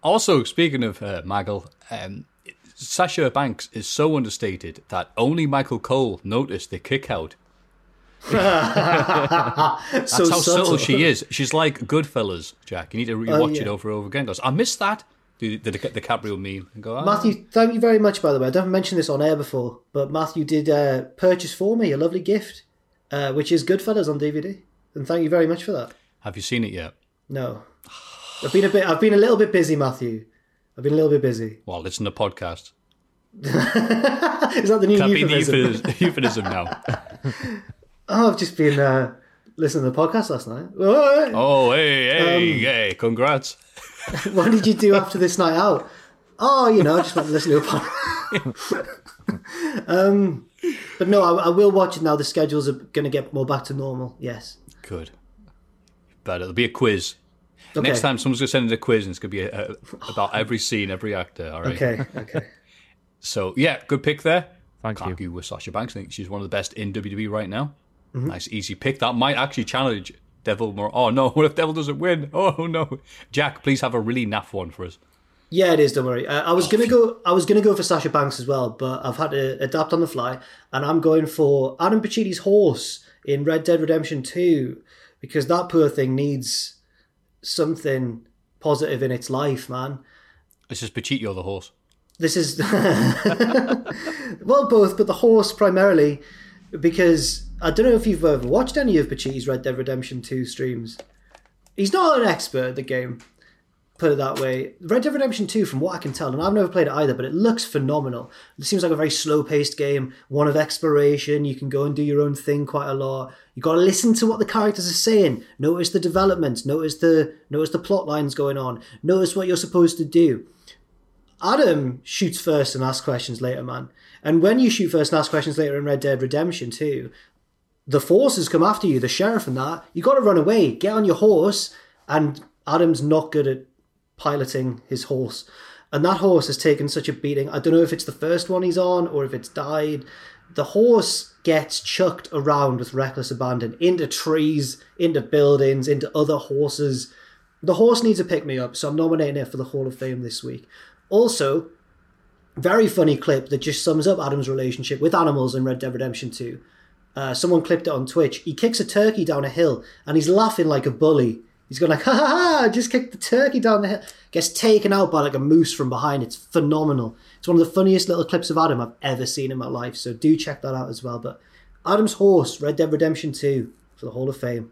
also speaking of uh, Maggle, um, Sasha Banks is so understated that only Michael Cole noticed the kick out. (laughs) so That's how subtle. she is. She's like Goodfellas, Jack. You need to rewatch it yeah. over and over again. Goes, I missed that. The, the DiCaprio meme and go, ah. Matthew, thank you very much, by the way. I haven't mentioned this on air before, but Matthew did uh, purchase for me a lovely gift, uh, which is Goodfellas on DVD. And thank you very much for that. Have you seen it yet? No. I've been a bit I've been a little bit busy, Matthew. I've been a little bit busy. Well, listen to podcast. (laughs) Is that the new That be the euphemism? euphemism, (laughs) euphemism now. (laughs) Oh, I've just been uh, listening to the podcast last night. Oh, Oh, hey, hey, Um, hey, congrats. What did you do after this night out? Oh, you know, I just went to listen to a podcast. um, but no, I, I will watch it now. The schedules are going to get more back to normal. Yes. Good. But it'll be a quiz. Okay. Next time someone's going to send in a quiz and it's going to be a, a, about every scene, every actor. All right. Okay. Okay. (laughs) So, yeah, good pick there. Thank Can't you. argue with Sasha Banks. I think she's one of the best in WWE right now. Mm-hmm. Nice, easy pick. That might actually challenge Devil more. Oh, no. (laughs) What if Devil doesn't win? (laughs) Oh, no. Jack, please have a really naff one for us. Yeah, it is. Don't worry. Uh, I was gonna go. I was gonna go for Sasha Banks as well, but I've had to adapt on the fly, and I'm going for Adam Pacitti's horse in Red Dead Redemption Two, because that poor thing needs something positive in its life, man. It's just Pachito the horse. This is (laughs) well both, but the horse primarily because I don't know if you've ever watched any of Pacitti's Red Dead Redemption 2 streams. He's not an expert at the game, put it that way. Red Dead Redemption 2, from what I can tell, and I've never played it either, but it looks phenomenal. It seems like a very slow paced game, one of exploration. You can go and do your own thing quite a lot. You've got to listen to what the characters are saying. Notice the development, notice the, notice the plot lines going on, notice what you're supposed to do. Adam shoots first and asks questions later, man. And when you shoot first and ask questions later in Red Dead Redemption 2, the forces come after you, the sheriff and that. You got to run away, get on your horse, and Adam's not good at piloting his horse. And that horse has taken such a beating. I don't know if it's the first one he's on or if it's died. The horse gets chucked around with reckless abandon into trees, into buildings, into other horses. The horse needs a pick me up, so I'm nominating it for the Hall of Fame this week. Also, very funny clip that just sums up Adam's relationship with animals in Red Dead Redemption 2. Uh, someone clipped it on Twitch. He kicks a turkey down a hill and he's laughing like a bully. He's going like, ha ha ha, just kicked the turkey down the hill. Gets taken out by like a moose from behind. It's phenomenal. It's one of the funniest little clips of Adam I've ever seen in my life. So do check that out as well. But Adam's horse, Red Dead Redemption 2 for the Hall of Fame.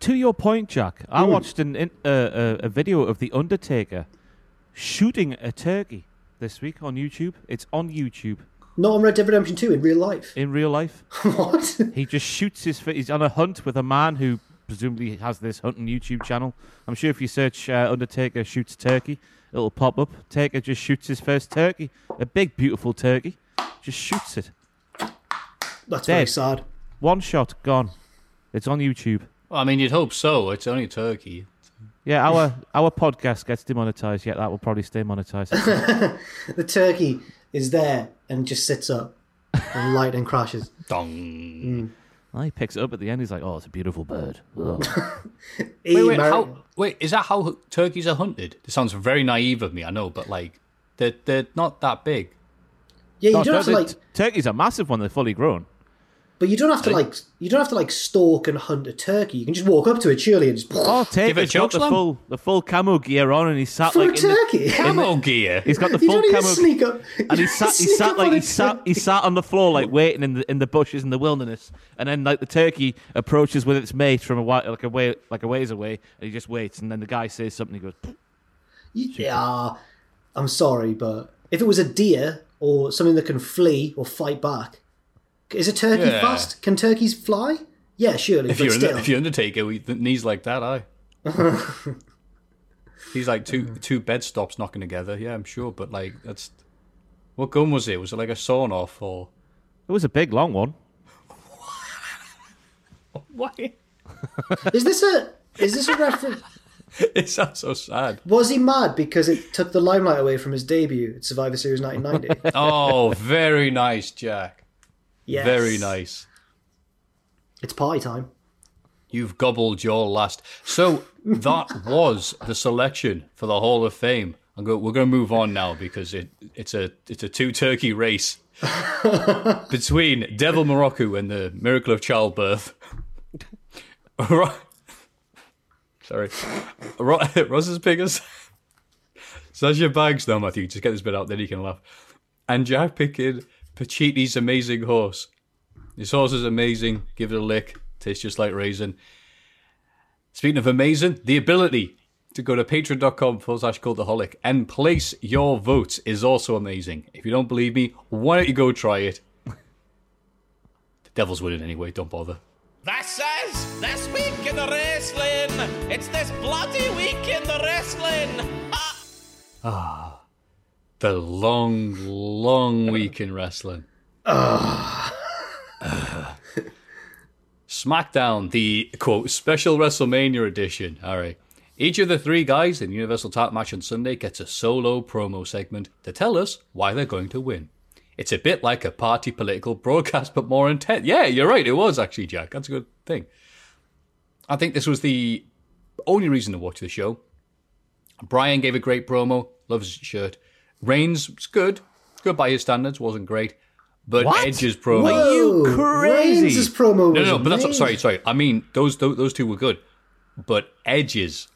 To your point, Jack, I watched an, in, uh, uh, a video of The Undertaker shooting a turkey this week on YouTube. It's on YouTube Not on Red Dead Redemption 2 in real life. in real life. (laughs) what? He just shoots his. He's on a hunt with a man who presumably he has this hunting YouTube channel. I'm sure if you search uh, Undertaker shoots turkey, it'll pop up. Taker just shoots his first turkey, a big beautiful turkey, just shoots it. That's very sad. One shot, gone. It's on YouTube. Well, I mean, you'd hope so. It's only turkey. Yeah, our (laughs) our podcast gets demonetized. Yet that will probably stay monetized. (laughs) The turkey is there and just sits up and lightning crashes. Dong. Well, he picks it up at the end. He's like, "Oh, it's a beautiful bird." Ugh. (laughs) Wait, wait, Mar- how, wait, is that how turkeys are hunted? This sounds very naive of me, I know, but like, they're, they're not that big. yeah, you No, don't have to like, turkeys are massive when they're fully grown. But you don't have to like, you don't have to like stalk and hunt a turkey. You can just walk up to it, surely, and just Oh, Taker's got the chokeslam. full the full camo gear on, and he's sat for like a in the, turkey. Camo gear. he's got the (laughs) you full don't even camo sneak up. and he (laughs) sat he Sneak sat up like on he a sat he sat on the floor like waiting in the in the bushes in the wilderness, and then like the turkey approaches with its mate from a wi- like a way like a ways away, and he just waits, and then the guy says something, he goes, Yeah, I'm sorry, but if it was a deer or something that can flee or fight back, is a turkey Yeah. fast? Can turkeys fly? Yeah, surely. If but you're, still. under, if you're Undertaker with knees like that, I. (laughs) He's like two two bed stops knocking together. Yeah, I'm sure, but like that's what gun was it? Was it like a sawn off or "It was a big long one." (laughs) what? is this a is this a reference? (laughs) It sounds so sad. Was he mad because it took the limelight away from his debut at Survivor Series 1990? Oh, very nice, Jack. Yes. Very nice. It's party time. You've gobbled your last. So that (laughs) was the selection for the Hall of Fame. I'm go, we're going to move on now because it, it's a it's a two turkey race (laughs) between Devil Morocco and the Miracle of Childbirth. Sorry, Ro- Ross's Piggers. your Bags. No, Matthew, just get this bit out, then you can laugh. And Jack picking Pacitti's amazing horse. This horse is amazing. Give it a lick. Tastes just like raisin. Speaking of amazing, the ability to go to patreon.com forward slash cultaholic and place your votes is also amazing. If you don't believe me, why don't you go try it? The devil's winning anyway, don't bother. This is this week in the wrestling. It's this bloody week in the wrestling. Ah. The long, long week in wrestling. SmackDown, the quote special WrestleMania edition. All right. Each of the three guys in Universal Title match on Sunday gets a solo promo segment to tell us why they're going to win. It's a bit like a party political broadcast, but more intense. Yeah, you're right. It was actually, Jack. That's a good thing. I think this was the only reason to watch the show. Bryan gave a great promo. Loves his shirt. Reigns was good. Good by his standards. Wasn't great. But What? Edge's promo. Are you crazy? Reigns' promo was No, no, but that's amazing. sorry, sorry. I mean, those those, those two were good, but Edges,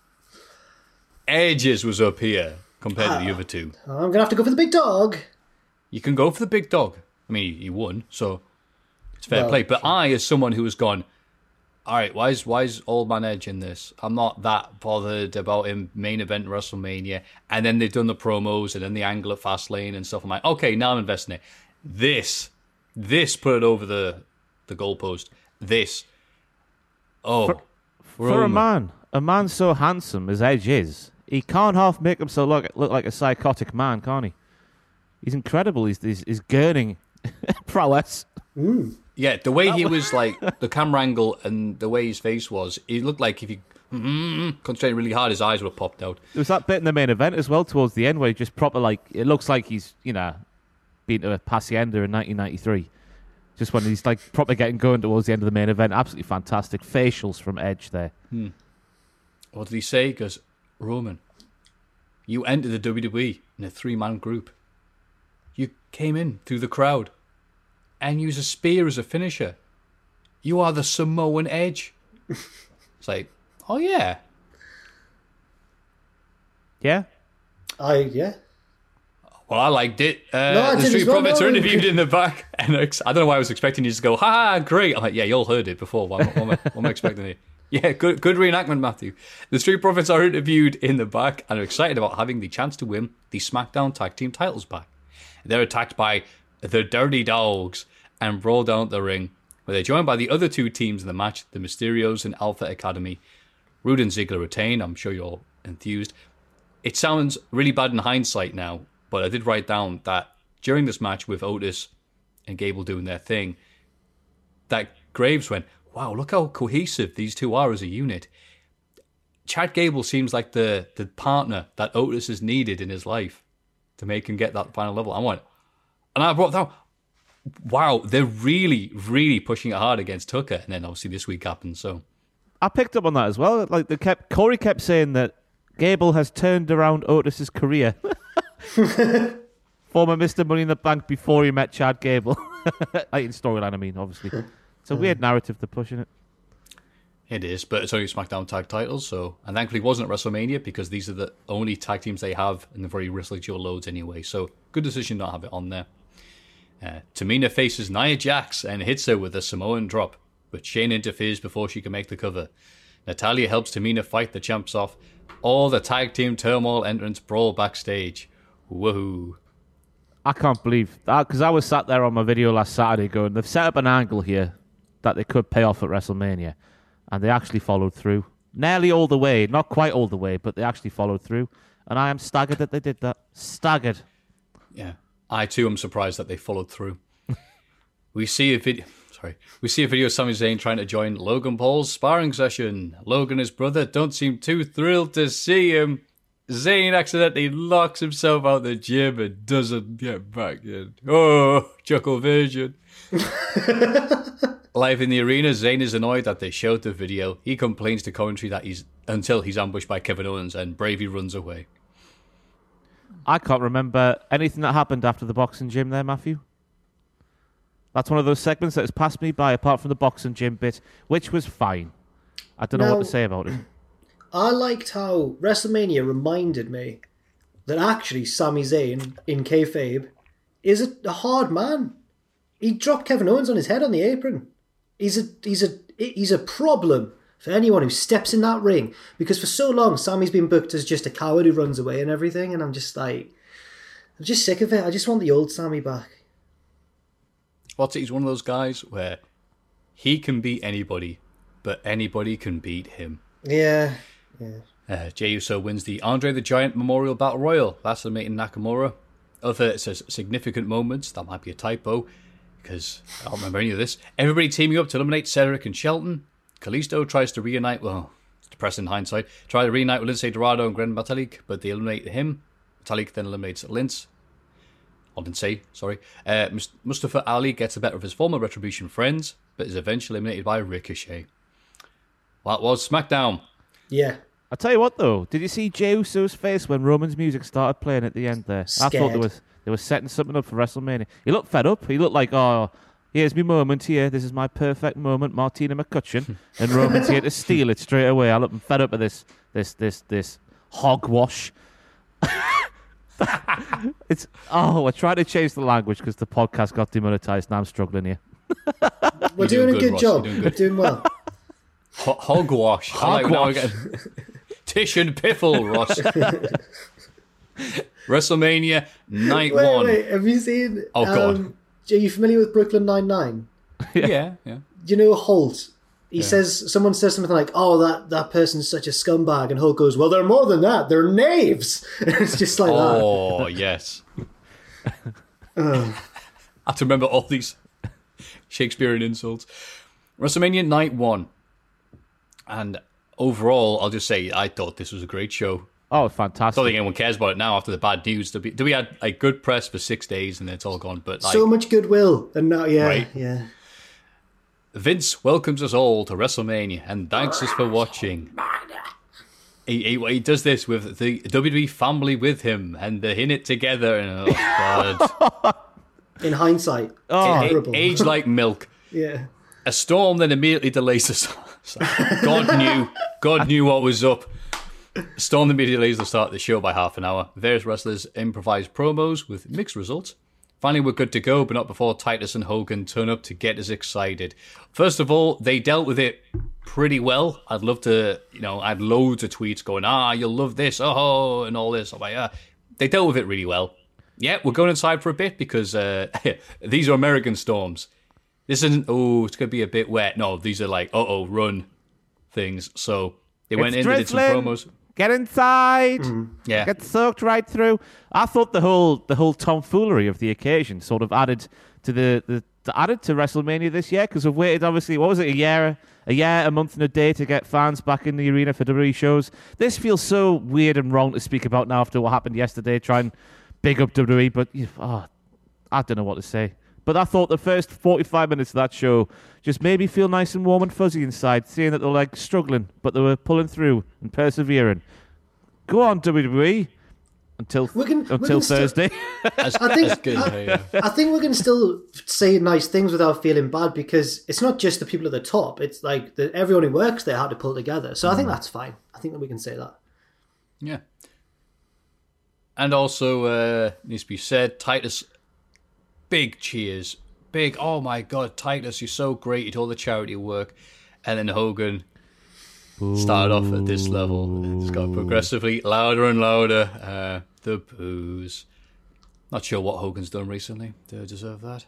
Edges was up here compared to the ah. other two. I'm gonna have to go for the big dog. You can go for the big dog. I mean, he, he won, so It's fair Well, play. But I, as someone who has gone, all right, why is why is someone who has gone, all right, why is why is Old Man Edge in this? I'm not that bothered about him main event WrestleMania, and then they've done the promos and then the angle at Fastlane and stuff. I'm like, okay, now I'm investing it. This, this put it over the the goalpost. This, oh, For a man, a man so handsome as Edge is, he can't half make himself look, look like a psychotic man, can he? He's incredible. He's, he's, he's gurning (laughs) prowess. Hmm. Yeah, the way he was like (laughs) the camera angle and the way his face was, he looked like if he mm, concentrated really hard, his eyes would have popped out. There was that bit in the main event as well towards the end where he just proper like it looks like he's you know been to a hacienda in 1993. Just when he's like proper getting going towards the end of the main event, absolutely fantastic facials from Edge there. What did he say? He goes, Roman, you entered the WWE in a three man group. You came in through the crowd and use a spear as a finisher. You are the Samoan Edge. it's like, oh yeah. Yeah, I yeah. Well, I liked it. Uh, No, I the Street as well, Profits no. are interviewed in the back, (laughs) and I I don't know why I was expecting you to go, "Ha, ha, great!" I'm like, "Yeah, you all heard it before. What, am- what, am, I, what am I expecting here?" (laughs) Yeah, good, good reenactment, Matthew. The Street Profits are interviewed in the back and are excited about having the chance to win the SmackDown Tag Team titles back. They're attacked by the Dirty Dogs and roll down the ring, where they're joined by the other two teams in the match, the Mysterios and Alpha Academy. Roode and Ziggler retain. I'm sure you're enthused. It sounds really bad in hindsight now, but I did write down that during this match with Otis and Gable doing their thing, that Graves went, "Wow, look how cohesive these two are as a unit." Chad Gable seems like the the partner that Otis has needed in his life to make him get that final level. I went, and I brought down, wow, they're really, really pushing it hard against Tucker, and then obviously this week happened. So I picked up on that as well. Like they kept Corey kept saying that Gable has turned around Otis's career. (laughs) Former Mr. Money in the Bank before he met Chad Gable. (laughs) like in storyline, I mean, obviously. It's a hmm. weird narrative they're pushing it. It is, but it's only SmackDown tag titles, so and thankfully it wasn't at WrestleMania because these are the only tag teams they have in the very Wrestling Show loads anyway. So good decision not to have it on there. Uh, Tamina faces Nia Jax and hits her with a Samoan drop, but Shayna interferes before she can make the cover. Natalya helps Tamina fight the champs off. All the tag team turmoil entrance brawl backstage. Woohoo! I can't believe that because I was sat there on my video last Saturday going, they've set up an angle here that they could pay off at WrestleMania, and they actually followed through. Nearly all the way, not quite all the way, but they actually followed through, and I am staggered that they did that. Staggered. Yeah, I too am surprised that they followed through. (laughs) we see a video. Sorry, we see a video of Sami Zayn trying to join Logan Paul's sparring session. Logan and his brother don't seem too thrilled to see him. Zayn accidentally locks himself out the gym and doesn't get back in. Oh, chuckle version. (laughs) Live in the arena, Zayn is annoyed that they showed the video. He complains to commentary that he's until he's ambushed by Kevin Owens and Bravey runs away. I can't remember anything that happened after the boxing gym there, Matthew. That's one of those segments that has passed me by, apart from the boxing gym bit, which was fine. I don't know what to say about it. (clears throat) I liked how WrestleMania reminded me that actually Sami Zayn in kayfabe is a, a hard man. He dropped Kevin Owens on his head on the apron. He's a he's a he's a problem for anyone who steps in that ring because for so long Sami's been booked as just a coward who runs away and everything, and I'm just like, I'm just sick of it. I just want the old Sammy back. What's it? He's one of those guys where he can beat anybody, but anybody can beat him. Yeah, Yeah. Uh, Jey Uso wins the Andre the Giant Memorial Battle Royal. That's the meeting Nakamura. Other it says significant moments. That might be a typo because I don't remember any of this. Everybody teaming up to eliminate Cedric and Shelton. Kalisto tries to reunite. Well, it's depressing in hindsight. Try to reunite with Lince Dorado and Gran Metalik, but they eliminate him. Metalik then eliminates Lince. Or Lince, sorry. Uh, Mustafa Ali gets the better of his former Retribution friends, but is eventually eliminated by Ricochet. That was SmackDown. yeah. I tell you what, though, did you see Jey Uso's face when Roman's music started playing at the end there? I thought Scared. they was they were setting something up for WrestleMania. He looked fed up. He looked like, oh, here's my moment here. This is my perfect moment, Martina McCutcheon, (laughs) and Roman's here to steal it straight away. I look I'm fed up with this this this this hogwash. (laughs) it's oh, we're trying to change the language because the podcast got demonetized. Now I'm struggling here. (laughs) We're doing, doing a good, good job. you're doing We're good. doing well. Ho- hogwash. I like now Hogwash. again. Tish and Piffle, Ross. WrestleMania night Wait, one. wait. Have you seen? Oh, God. Um, um, Are you familiar with Brooklyn Nine Nine? Yeah, yeah. you know Holt? He says someone says something like, "Oh, that that person's such a scumbag," and Holt goes, "Well, they're more than that. They're knaves." (laughs) it's just like that. Oh, yes. (laughs) I have to remember all these (laughs) Shakespearean insults. WrestleMania night one. And overall, I'll just say I thought this was a great show. Oh, fantastic! I don't think anyone cares about it now after the bad news. Do we, do we had like good press for six days and then it's all gone? But like, so much goodwill, and now, yeah, Right. yeah. Vince welcomes us all to WrestleMania and thanks us for watching. He, he, he does this with the WWE family with him and they're in it together. And oh god, (laughs) In hindsight, Oh. A- terrible. age like milk. (laughs) yeah. A storm then immediately delays us. (laughs) God knew, God knew what was up. Storm immediately delays the start of the show by half an hour. Various wrestlers improvise promos with mixed results. Finally, we're good to go, but not before Titus and Hogan turn up to get us excited. First of all, they dealt with it pretty well. I'd love to, you know, I had loads of tweets going, ah, you'll love this, oh, and all this. I'm like, ah. They dealt with it really well. Yeah, we're going inside for a bit because uh, (laughs) these are American storms. This isn't, oh, it's going to be a bit wet. No, these are like, uh oh, run things. So they went It's in, they did some promos. Get inside. Mm. Yeah. Get soaked right through. I thought the whole the whole tomfoolery of the occasion sort of added to the, the, the added to WrestleMania this year because we've waited obviously what was it a year a year a month and a day to get fans back in the arena for WWE shows. This feels so weird and wrong to speak about now after what happened yesterday. Try and big up WWE, but oh, I don't know what to say. But I thought the first 45 minutes of that show just made me feel nice and warm and fuzzy inside, seeing that they were like struggling, but they were pulling through and persevering. Go on, WWE. Until We can- we until can still- Thursday. (laughs) As, I think- good, I- yeah. I think we can still say nice things without feeling bad because it's not just the people at the top. It's like the, everyone who works there had to pull together. So I Mm. think that's fine. I think that we can say that. Yeah. And also, uh, needs to be said, Titus, big cheers. Big, oh my god, Titus, you're so great. You did all the charity work. And then Hogan started off at this level. It's got progressively louder and louder. Uh, the boos. Not sure what Hogan's done recently to deserve that.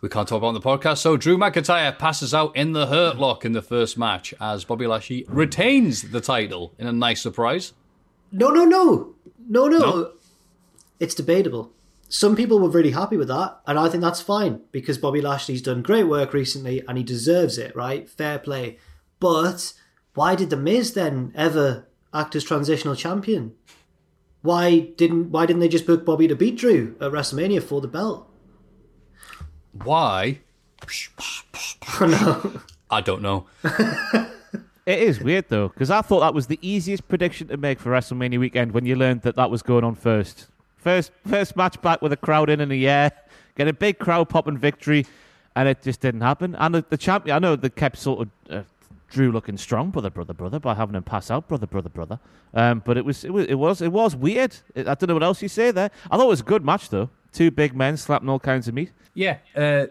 We can't talk about it on the podcast. So Drew McIntyre passes out in the Hurt Lock in the first match as Bobby Lashley retains the title in a nice surprise. No, no, no, no, no. No? It's debatable. Some people were really happy with that, and I think that's fine because Bobby Lashley's done great work recently and he deserves it, right? Fair play. But why did the Miz then ever act as transitional champion? Why didn't Why didn't they just book Bobby to beat Drew at WrestleMania for the belt? Why? (laughs) Oh, no. I don't know. (laughs) It is weird though, because I thought that was the easiest prediction to make for WrestleMania weekend when you learned that that was going on first. First, first match back with a crowd in in a year, (laughs) get a big crowd popping victory, and it just didn't happen. And the, the champion, I know they kept sort of uh, Drew looking strong, brother, brother, brother, by having him pass out, brother, brother, brother. Um, but it was, it was, it was, it was weird. I don't know what else you say there. I thought it was a good match though. Two big men slapping all kinds of meat. Yeah. Uh,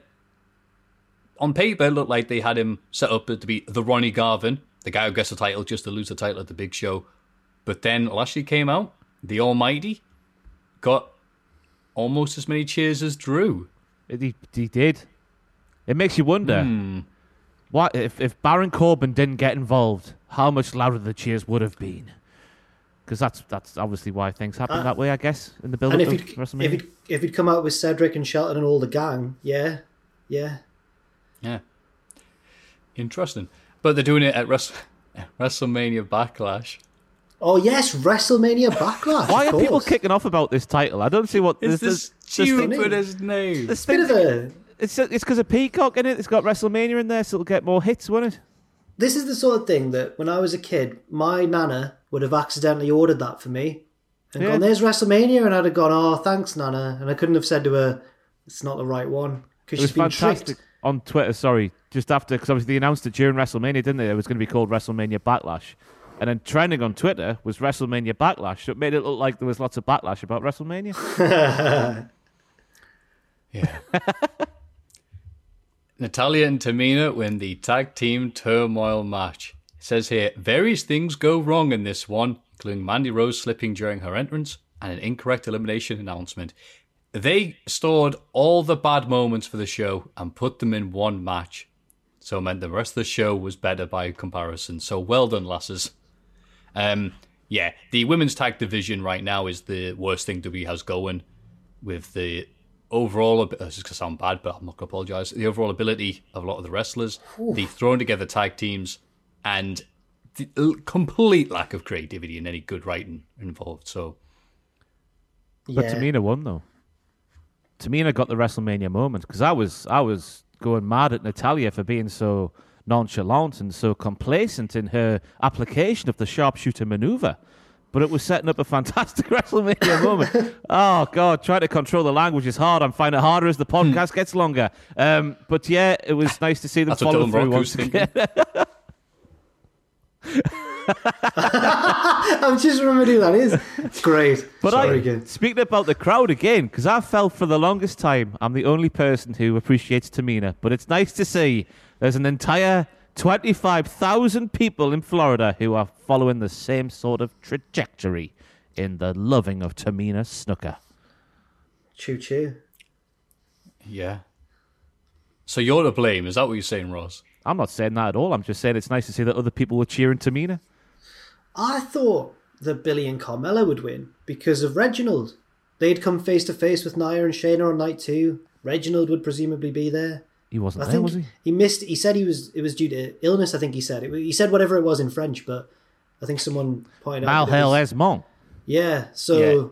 on paper, it looked like they had him set up to be the Ronnie Garvin, the guy who gets the title just to lose the title at the big show. But then Lashley came out, the Almighty, got almost as many cheers as Drew. It- He, he did. It makes you wonder hmm. what if if Baron Corbin didn't get involved, how much louder the cheers would have been. Because that's that's obviously why things happen ah. that way, I guess, in the build And up if of he'd, WrestleMania. if he'd if he'd come out with Cedric and Shelton and all the gang, yeah, yeah. Yeah. Interesting. But they're doing it at Wres- (laughs) WrestleMania Backlash. Oh yes, WrestleMania Backlash. why are people kicking off about this title? I don't see what It's this the this- this stupidest name. this Bit of a It's it's because of Peacock in it. It's got WrestleMania in there, so it'll get more hits, won't it? this is the sort of thing that when I was a kid, my nana would have accidentally ordered that for me and Yeah. gone, "There's WrestleMania," and I'd have gone, "Oh, thanks, nana," and I couldn't have said to her, "It's not the right one," because It she's been fantastic tricked. on Twitter. Sorry, just after because obviously they announced it during WrestleMania, didn't they? It was going to be called WrestleMania Backlash, and then trending on Twitter was WrestleMania Backlash. So it made it look like there was lots of backlash about WrestleMania. (laughs) Yeah. Natalya and Tamina win the tag team turmoil match. It says here various things go wrong in this one, including Mandy Rose slipping during her entrance and an incorrect elimination announcement. They stored all the bad moments for the show and put them in one match. So it meant the rest of the show was better by comparison. So well done, lasses. Um, yeah, the women's tag division right now is the worst thing WWE has going with the overall, ab- this is going to sound bad, but I'm not going to apologize. The overall ability of a lot of the wrestlers, the thrown together tag teams, and the complete lack of creativity and any good writing involved. So, But Yeah. Tamina won though. Tamina got the WrestleMania moment because I was I was going mad at Natalya for being so nonchalant and so complacent in her application of the sharpshooter maneuver. But it was setting up a fantastic (laughs) WrestleMania moment. Oh God, trying to control the language is hard. I'm finding it harder as the podcast gets longer. Um, but yeah, it was nice to see them That's follow through once again. (laughs) (laughs) I'm just remembering who that is. It's great. But Sorry I, again. speaking about the crowd again, because I felt for the longest time I'm the only person who appreciates Tamina. But it's nice to see there's an entire 25,000 people in Florida who are following the same sort of trajectory in the loving of Tamina Snuka. Choo choo. yeah. So you're to blame. Is that what you're saying, Ross? I'm not saying that at all. I'm just saying it's nice to see that other people were cheering Tamina. I thought that Billie and Carmella would win because of Reginald. They'd come face to face with Nia and Shayna on night two. Reginald would presumably be there. He wasn't I there, think was he? he missed. He said he was. It was due to illness. I think he said it. He said whatever it was in French, but I think someone pointed out. that it Malhel was- Esmond. Yeah. So. Yeah.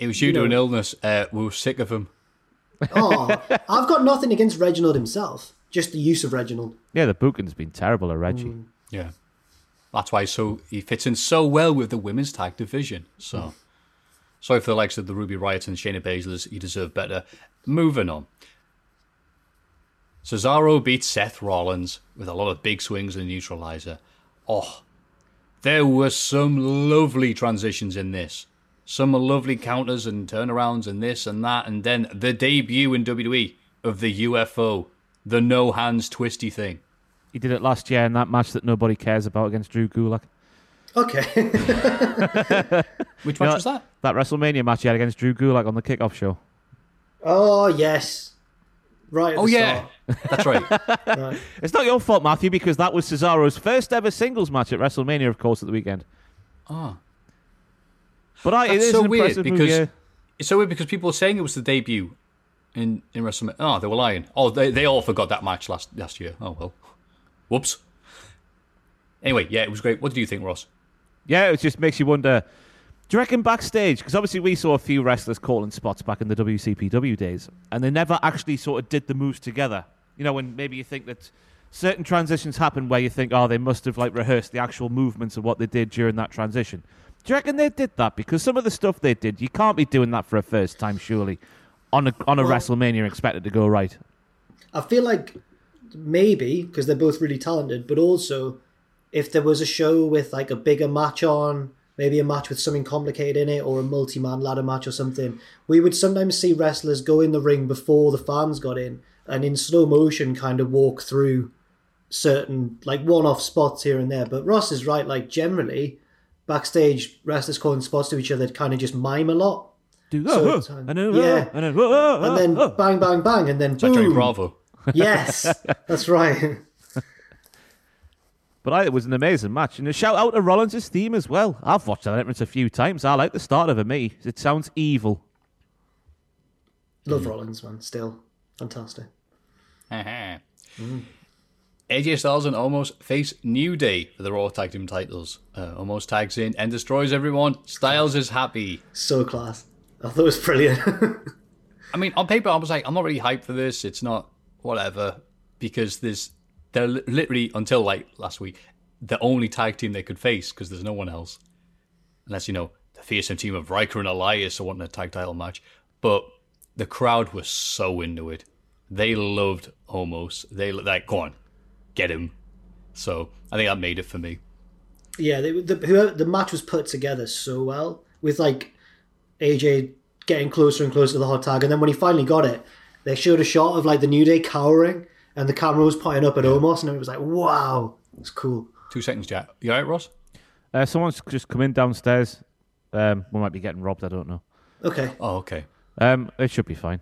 It was due You to know- an illness. Uh, we were sick of him. Oh, I've got nothing against Reginald himself. Just the use of Reginald. Yeah, the booking's been terrible at Reggie. Mm. Yeah. That's why so he fits in so well with the women's tag division. So sorry for the likes of the Ruby Riott and Shayna Baszlers. You deserve better. Moving on. Cesaro beats Seth Rollins with a lot of big swings and neutralizer. Oh, there were some lovely transitions in this. Some lovely counters and turnarounds and this and that. And then the debut in WWE of the UFO, the no hands twisty thing. He did it last year in that match that nobody cares about against Drew Gulak. Okay. (laughs) (laughs) Which You know, match was that? That WrestleMania match he had against Drew Gulak on the kickoff show. oh yes. Right. At Oh the yeah, (laughs) that's right. Right. It's not your fault, Matthew, because that was Cesaro's first ever singles match at WrestleMania, of course, at the weekend. Oh. But I, it That's is so an weird impressive because yeah. it's so weird because people were saying it was the debut in in WrestleMania. Oh, they were lying. Oh, they they all forgot that match last last year. Oh well, whoops. Anyway, yeah, it was great. What did you think, Ross? Yeah, it just makes you wonder. Do you reckon backstage? Because obviously we saw a few wrestlers calling spots back in the WCPW days, and they never actually sort of did the moves together. You know, when maybe you think that certain transitions happen where you think, oh, they must have like rehearsed the actual movements of what they did during that transition. Do you reckon they did that? Because some of the stuff they did, you can't be doing that for a first time, surely, on a on a Well- WrestleMania expected to go right. I feel like maybe because they're both really talented, but also if there was a show with like a bigger match on, maybe a match with something complicated in it, or a multi-man ladder match or something, we would sometimes see wrestlers go in the ring before the fans got in, and in slow motion kind of walk through certain like one-off spots here and there. But Ross is right. Like generally, backstage wrestlers calling spots to each other kind of just mime a lot. Do So oh, it's, oh, um, and then, yeah. oh, and then, oh, oh, And oh, then oh. bang, bang, bang, and then It's like Johnny boom. Bravo. (laughs) Yes, that's right. (laughs) But I, it was an amazing match. And a shout out to Rollins' theme as well. I've watched that entrance a few times. I like the start of it, me. It sounds evil. Love Rollins, man. Still fantastic. (laughs) Uh-huh. AJ Styles and Omos face New Day for the Raw Tag Team titles. Uh, Omos tags in and destroys everyone. Styles is happy. So class. I thought it was brilliant. I mean, on paper, I was like, I'm not really hyped for this. It's not whatever because there's they're literally until like last week the only tag team they could face because there's no one else, unless you know the fearsome team of Ryker and Elias are wanting a tag title match. But the crowd was so into it. They loved Omos. They like, go on, get him. So I think that made it for me. yeah, they, the the match was put together so well with like AJ getting closer and closer to the hot tag, and then when he finally got it, they showed a shot of like the New Day cowering, and the camera was pointing up at Omos, and it was like, wow, it's cool. Two seconds, Jack. You all right, Ross? Uh, someone's just come in downstairs. Um, we might be getting robbed. I don't know. Okay. Oh, okay. Um, it should be fine.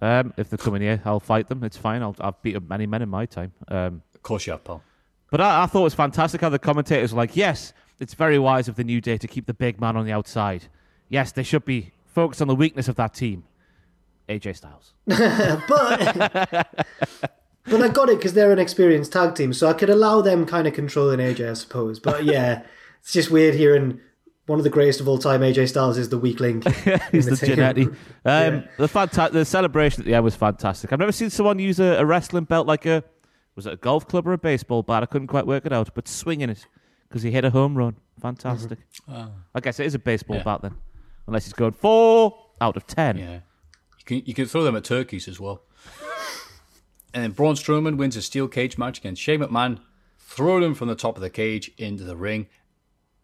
Um, if they're coming here, I'll fight them. It's fine. I'll, I've beat up many men in my time. Um, Of course you have, pal. but I, I thought it was fantastic how the commentators were like, yes, it's very wise of the New Day to keep the big man on the outside. Yes, they should be focused on the weakness of that team. AJ Styles. (laughs) but (laughs) but I got it because they're an experienced tag team, so I could allow them kind of controlling AJ, I suppose. But (laughs) yeah, it's just weird hearing one of the greatest of all time, AJ Styles, is the weak link. He's in the team. Genetti. Um, Yeah. the, fanta- the celebration at the end was fantastic. I've never seen someone use a, a wrestling belt like a was it a golf club or a baseball bat? I couldn't quite work it out, but swinging it because he hit a home run. Fantastic. I guess it is a baseball Yeah. bat then, unless he's going four out of ten. Yeah. You can you can throw them at turkeys as well. and then Braun Strowman wins a steel cage match against Shane McMahon, throwing him from the top of the cage into the ring.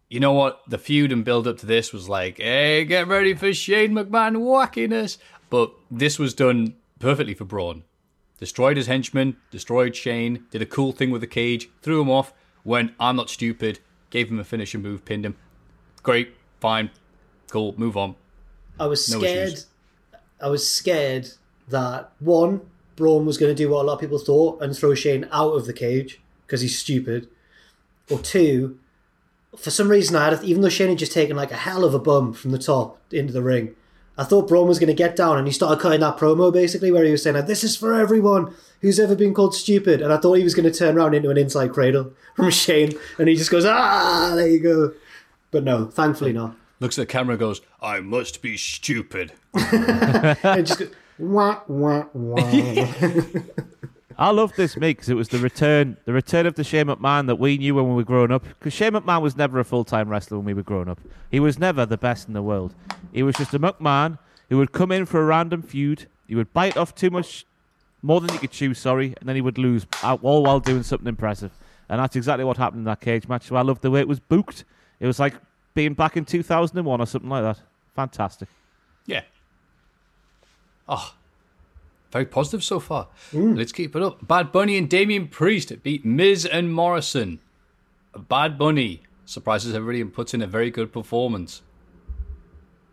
You know what? The feud and build up to this was like, hey, get ready for Shane McMahon wackiness. But this was done perfectly for Braun. Destroyed his henchman, destroyed Shane, did a cool thing with the cage, threw him off, went, I'm not stupid, gave him a finishing move, pinned him. Great, fine, cool, move on. I was scared. issues. I was scared that one, Braun was going to do what a lot of people thought and throw Shane out of the cage because he's stupid, or two, for some reason I had, even though Shane had just taken like a hell of a bump from the top into the ring, I thought Braun was going to get down and he started cutting that promo basically where he was saying like, "This is for everyone who's ever been called stupid," and I thought he was going to turn around into an inside cradle (laughs) from Shane, and he just goes, "Ah, there you go." But no, thankfully not. Looks at the camera and goes, I must be stupid. (laughs) And just goes, wah, wah, wah. (laughs) I love this mate because it was the return, the return of the Shane McMahon that we knew when we were growing up. Because Shane McMahon was never a full time wrestler when we were growing up. He was never the best in the world. He was just a McMahon who would come in for a random feud. He would bite off too much, more than he could chew. Sorry, and then he would lose, all while doing something impressive. And that's exactly what happened in that cage match. So I loved the way it was booked. It was like being back in 2001 or something like that. Fantastic. Yeah. Oh, very positive so far. Mm. Let's keep it up. Bad Bunny and Damien Priest beat Miz and Morrison. Bad Bunny surprises everybody and puts in a very good performance.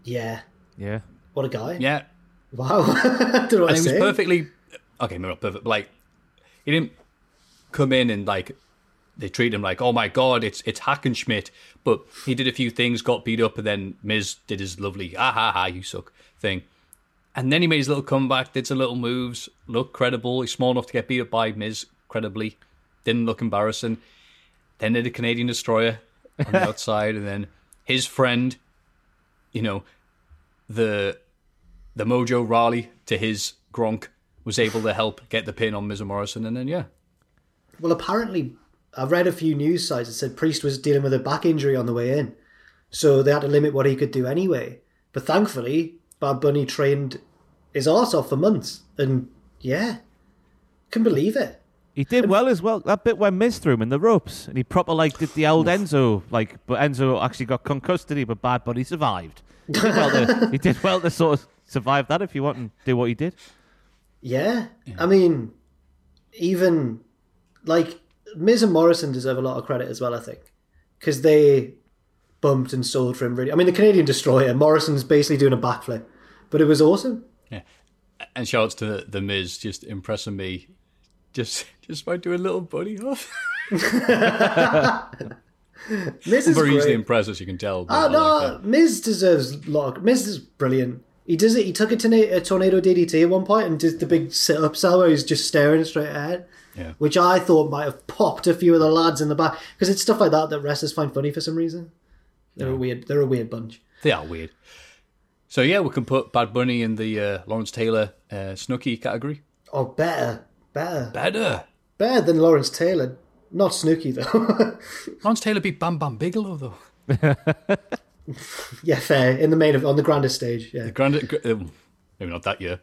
yeah, Yeah. what a guy! Yeah, Wow, (laughs) I don't know what and to he was perfectly okay. Maybe not perfect, but like he didn't come in and like they treat him like, oh my god, it's it's Hackenschmidt. But he did a few things, got beat up, and then Miz did his lovely ah ha ha you suck thing. And then he made his little comeback, did some little moves, looked credible. He's small enough to get beat up by Miz credibly. Didn't look embarrassing. Then did a Canadian destroyer on the (laughs) outside, and then his friend, you know, the the Mojo Rawley to his Gronk was able to help get the pin on Miz and Morrison, and then yeah, Well, apparently, I've read a few news sites that said Priest was dealing with a back injury on the way in, so they had to limit what he could do anyway. But thankfully, Bad Bunny trained his arse off for months, and yeah, can believe it. He did well as well. That bit when Miz threw him in the ropes, and he proper like did the old Enzo like, but Enzo actually got concussed, did he? But Bad Bunny survived. He did well to, (laughs) he did well to sort of survive that if you want and do what he did. Yeah. I mean, even like Miz and Morrison deserve a lot of credit as well. I think because they bumped and sold for him. Really, I mean, the Canadian Destroyer Morrison's basically doing a backflip, but it was awesome. yeah. And shouts to the, the Miz just impressing me, just (laughs) just by doing a little bunny off. (laughs) Miz is Very easily impressed, as you can tell. but Ah like no. Miz deserves a lot. Of, Miz is brilliant. He does it. He took a, tornado, a tornado DDT at one point and did the big sit up cell where he's just staring straight ahead. Yeah. Which I thought might have popped a few of the lads in the back because it's stuff like that that wrestlers find funny for some reason. They're a weird. They're a weird bunch. They are weird. So yeah, we can put Bad Bunny in the uh, Lawrence Taylor uh, Snooki category. Oh, better, better, Better. better than Lawrence Taylor. Not Snooki though. (laughs) Lawrence Taylor beat Bam Bam Bigelow though. (laughs) yeah, fair. In the main of on the grandest stage. Yeah. Grand, gr- uh, maybe not that year.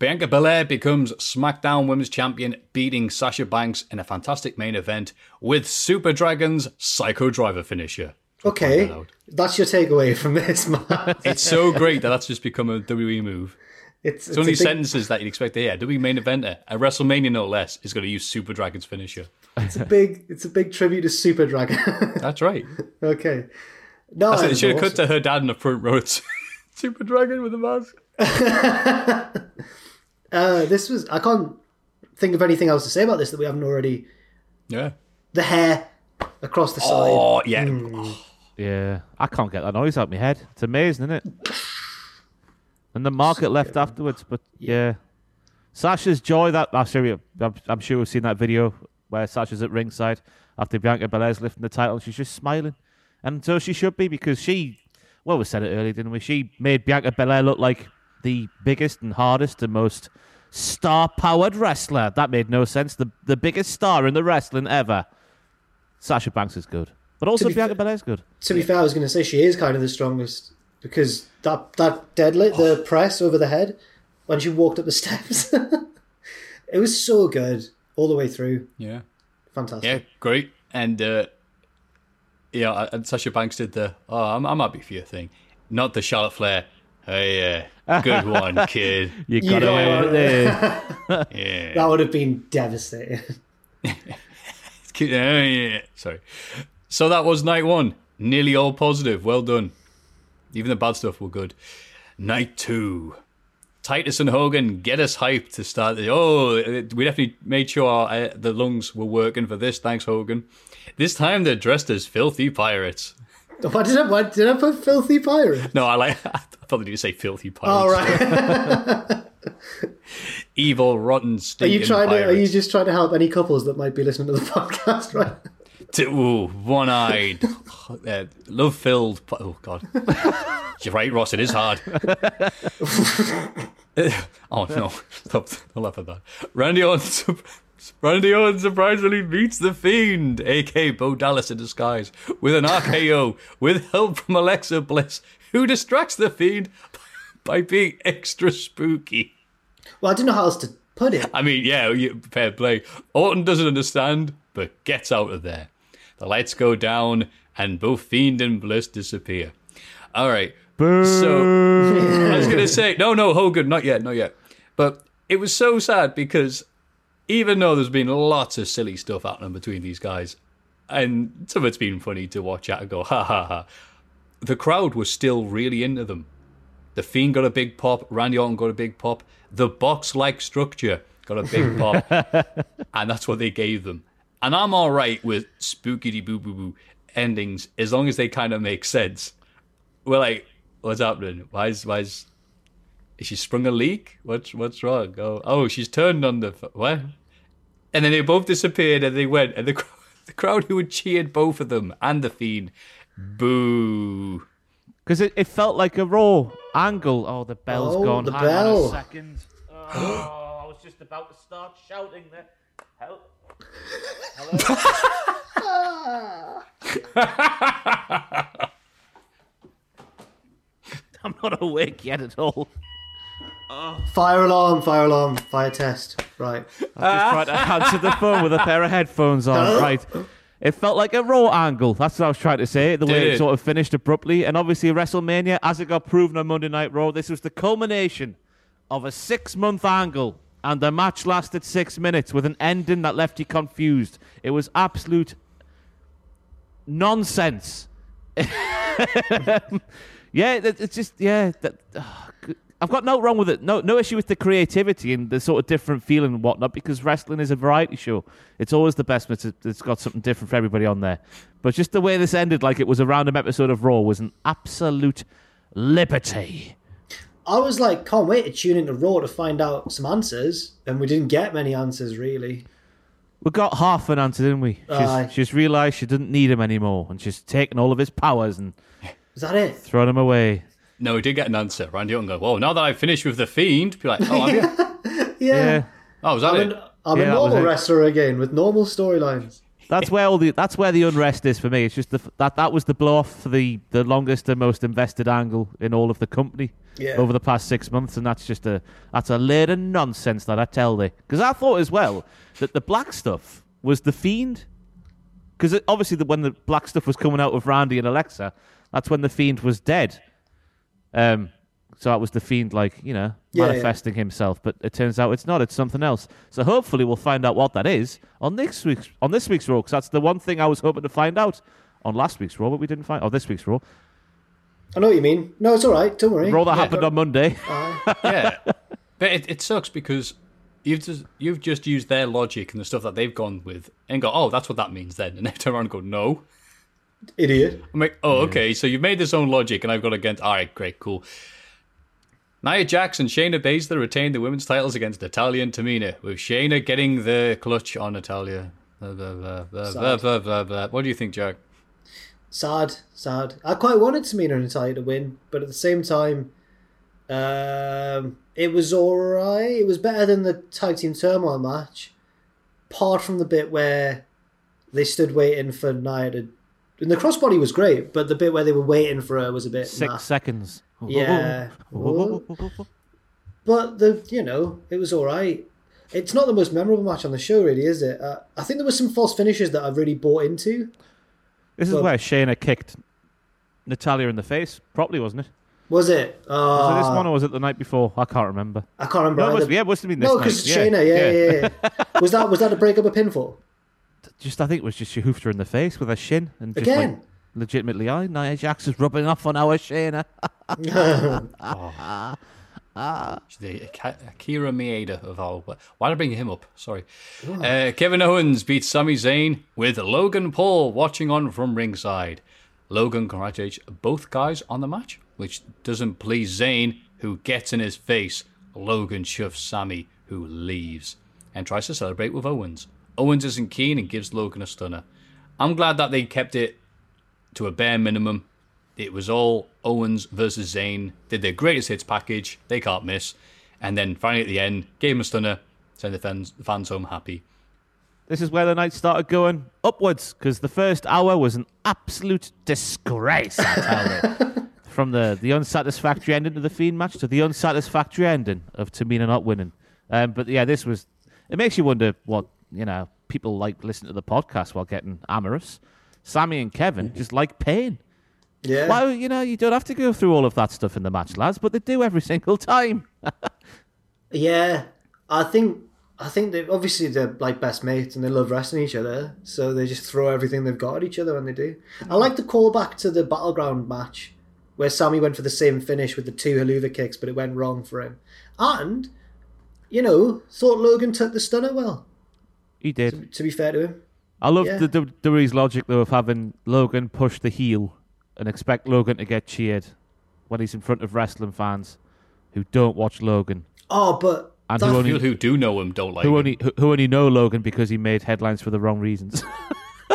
Bianca Belair becomes SmackDown Women's Champion, beating Sasha Banks in a fantastic main event with Super Dragon's Psycho Driver finisher. Okay, that that's your takeaway from this, man. It's so great that that's just become a WWE move. It's, It's only big, sentences that you'd expect to hear. WWE main eventer, a WrestleMania no less, is going to use Super Dragon's finisher. It's a big. It's a big tribute to Super Dragon. (laughs) That's right. okay. No, I said it should have cut to her dad in the front row. (laughs) Super Dragon with a mask. (laughs) Uh, this was. I can't think of anything else to say about this that we haven't already. Yeah. The hair across the side. Oh, yeah. Hmm. (sighs) Yeah, I can't get that noise out of my head. It's amazing, isn't it? (sighs) And the market left afterwards, but yeah. Sasha's joy that I'm sure, we- I'm, I'm sure we've seen that video where Sasha's at ringside after Bianca Belair's lifting the title and she's just smiling. And so she should be because she, well, we said it earlier, didn't we? She made Bianca Belair look like the biggest and hardest and most star-powered wrestler. That made no sense. The the biggest star in the wrestling ever. Sasha Banks is good, but also be Bianca fair- Belair's good. To be fair, I was going to say she is kind of the strongest because that that deadlift, the press over the head when she walked up the steps, (laughs) it was so good all the way through. Yeah. Fantastic. Yeah, great. And, uh, yeah, and Sasha Banks did the, oh, I'm, I'm happy for your thing. Not the Charlotte Flair. Hey, yeah, good one, (laughs) kid. You You got away what? with it. (laughs) Yeah. That would have been devastating. (laughs) Oh, yeah. Sorry. So that was night one. Nearly all positive. Well done. Even the bad stuff were good. Night two. Titus and Hogan get us hyped to start. The, oh, we definitely made sure our, uh, the lungs were working for this. Thanks, Hogan. This time they're dressed as filthy pirates. (laughs) Why did I? Why did I put filthy pirate? No, I like. (laughs) I thought they did say filthy pirates. All right. (laughs) Evil, rotten, Are you trying to? Are you just trying to help any couples that might be listening to the podcast? Right. T- Ooh, one-eyed, uh, love-filled. Oh God, you're right, Ross. It is hard. oh no, stop! Don't laugh at that. Randy Orton, sup- Randy Orton surprisingly beats the Fiend, aka Bo Dallas in disguise, with an RKO with help from Alexa Bliss, who distracts the Fiend (laughs) by being extra spooky. Well, I don't know how else to put it. I mean, yeah, you, fair play. Orton doesn't understand, but gets out of there. The lights go down, and both Fiend and Bliss disappear. All right. So I was gonna say, no, no, Hogan, not yet, not yet. But it was so sad because even though there's been lots of silly stuff happening between these guys, and some of it's been funny to watch at and go, ha ha ha, the crowd was still really into them. The Fiend got a big pop. Randy Orton got a big pop. The box-like structure got a big pop, (laughs) and that's what they gave them. And I'm all right with spookity boo boo boo endings as long as they kind of make sense. We're like, what's happening? Why is why is, is she sprung a leak? What's what's wrong? Oh, oh, she's turned on the what? And then they both disappeared, and they went, and the (laughs) the crowd who had cheered both of them and the Fiend, boo. Because it, it felt like a raw angle. Oh, the bell's Oh, gone. the Hang on bell. a second. Oh, I was just about to start shouting there. Help. (laughs) (laughs) I'm not awake yet at all. Fire alarm! Fire alarm! Fire test. Right. I just trying to answer the phone with a pair of headphones on. Right. It felt like a raw angle. That's what I was trying to say. The way it it? sort of finished abruptly. And obviously, WrestleMania, as it got proven on Monday Night Raw, this was the culmination of a six month angle. And the match lasted six minutes with an ending that left you confused. It was absolute nonsense. (laughs) yeah, it's just, yeah. That, g- I've got no wrong with it. No, no issue with the creativity and the sort of different feeling and whatnot because wrestling is a variety show. It's always the best it's, it's got something different for everybody on there. But just the way this ended, like it was a random episode of Raw, was an absolute liberty. I was like, can't wait to tune into Raw to find out some answers, and we didn't get many answers really. We got half an answer, didn't we? She's, Aye. she's realised she didn't need him anymore, and she's taken all of his powers and Is that it? thrown him away. No, we did get an answer. Randy Orton go, whoa, now that I've finished with the Fiend, be like, oh, have (laughs) you? Yeah. Oh, was that I'm, it? an, I'm Yeah, a that was normal it. wrestler again with normal storylines. That's where all the that's where the unrest is for me. It's just the that that was the blow off for the the longest and most invested angle in all of the company Yeah. over the past six months, and that's just a that's a load of nonsense that I tell thee. Because I thought as well that the black stuff was the fiend. Because obviously, the, when the black stuff was coming out of Randy and Alexa, that's when the fiend was dead. Um, So it was the fiend, like you know, Yeah, yeah. manifesting himself. But it turns out it's not. It's something else. So hopefully we'll find out what that is on next week's on this week's Raw. Because that's the one thing I was hoping to find out on last week's Raw, but we didn't find. Or this week's Raw. I know what you mean. No, it's all right. Don't worry. Raw that happened on Monday. (laughs) yeah, but it, it sucks because you've just you've just used their logic and the stuff that they've gone with and go, oh, that's what that means then, and they turn around and go, no. Idiot. I'm like, oh, okay, so you've made this own logic, and I've got against. All right, great, cool. Nia Jackson, Shayna Baszler retained the women's titles against Natalya and Tamina, with Shayna getting the clutch on Natalya. Blah, blah, blah, blah, blah, blah, blah, blah. What do you think, Jack? Sad, sad. I quite wanted Tamina and Natalya to win, but at the same time, um, it was alright. It was better than the tag team turmoil match, apart from the bit where they stood waiting for Nia to. And the crossbody was great, but the bit where they were waiting for her was a bit. Six nah. seconds. Yeah. (laughs) But the you know it was all right. It's not the most memorable match on the show, really, is it? Uh, I think there were some false finishes that I really bought into. This is where Shayna kicked Natalya in the face. Properly, wasn't it? Was it? Uh, Was it this one or was it the night before? I can't remember. I can't remember. No, it must, yeah, it must have been this no, because yeah, Shayna, yeah, yeah, yeah. was that was that a break up a pinfall? Just, I think it was just she hoofed her in the face with her shin and just Again? like, legitimately, I Nia Jax is rubbing off on our Shayna. (laughs) The Ak- Akira Maeda of all. Why did I bring him up? Sorry. Uh, Kevin Owens beats Sami Zayn with Logan Paul watching on from ringside. Logan congratulates both guys on the match, which doesn't please Zayn, who gets in his face. Logan shoves Sami, who leaves, and tries to celebrate with Owens. Owens isn't keen and gives Logan a stunner. I'm glad that they kept it to a bare minimum. It was all Owens versus Zayn. Did their greatest hits package. They can't miss. And then finally at the end, gave him a stunner. Send the fans, the fans home happy. This is where the night started going upwards because the first hour was an absolute disgrace. I tell you. (laughs) From the, the unsatisfactory ending to the Fiend match to the unsatisfactory ending of Tamina not winning. Um, but yeah, this was. It makes you wonder what you know people like listening to the podcast while getting amorous. Sami and Kevin just like pain. Yeah. Well, you know you don't have to go through all of that stuff in the match, lads, but they do every (laughs) single time. (laughs) Yeah, I think I think they obviously they're like best mates and they love wrestling each other, so they just throw everything they've got at each other when they do. I like the callback to the battleground match where Sami went for the same finish with the two Helluva kicks, but it went wrong for him. And you know, thought Logan took the stunner well. He did. To be fair to him, I love Yeah. the WWE's logic though of having Logan push the heel and expect Logan to get cheered when he's in front of wrestling fans who don't watch Logan oh, but and who only People who do know him don't like who him. only who, who only know Logan because he made headlines for the wrong reasons. (laughs)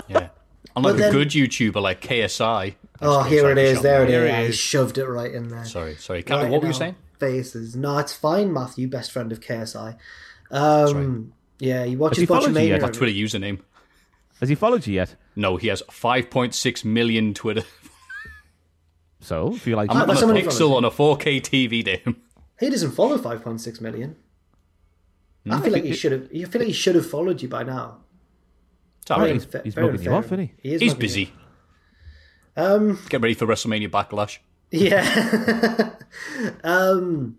Yeah. Unlike then- a good YouTuber like KSI. oh, here sorry it for is, shouting there it that. is. Here it I is. shoved it right in there. Sorry, sorry. Captain, Right what were you saying? Faces. No, it's fine, Matthew, best friend of KSI. Um, yeah, he Has watches he followed you Botchamania. yet? My Twitter username. Has he followed you yet? No, he has 5.6 million Twitter. So if you like, I'm Ah, on that's a pixel on a 4K TV to him. He doesn't follow 5.6 million. Hmm? I feel like he should have. I feel like he should have followed you by now. It's all right. he's, Very he's mugging you off, isn't he? is He's busy. you. Um. Get ready for WrestleMania Backlash. Yeah. (laughs) um.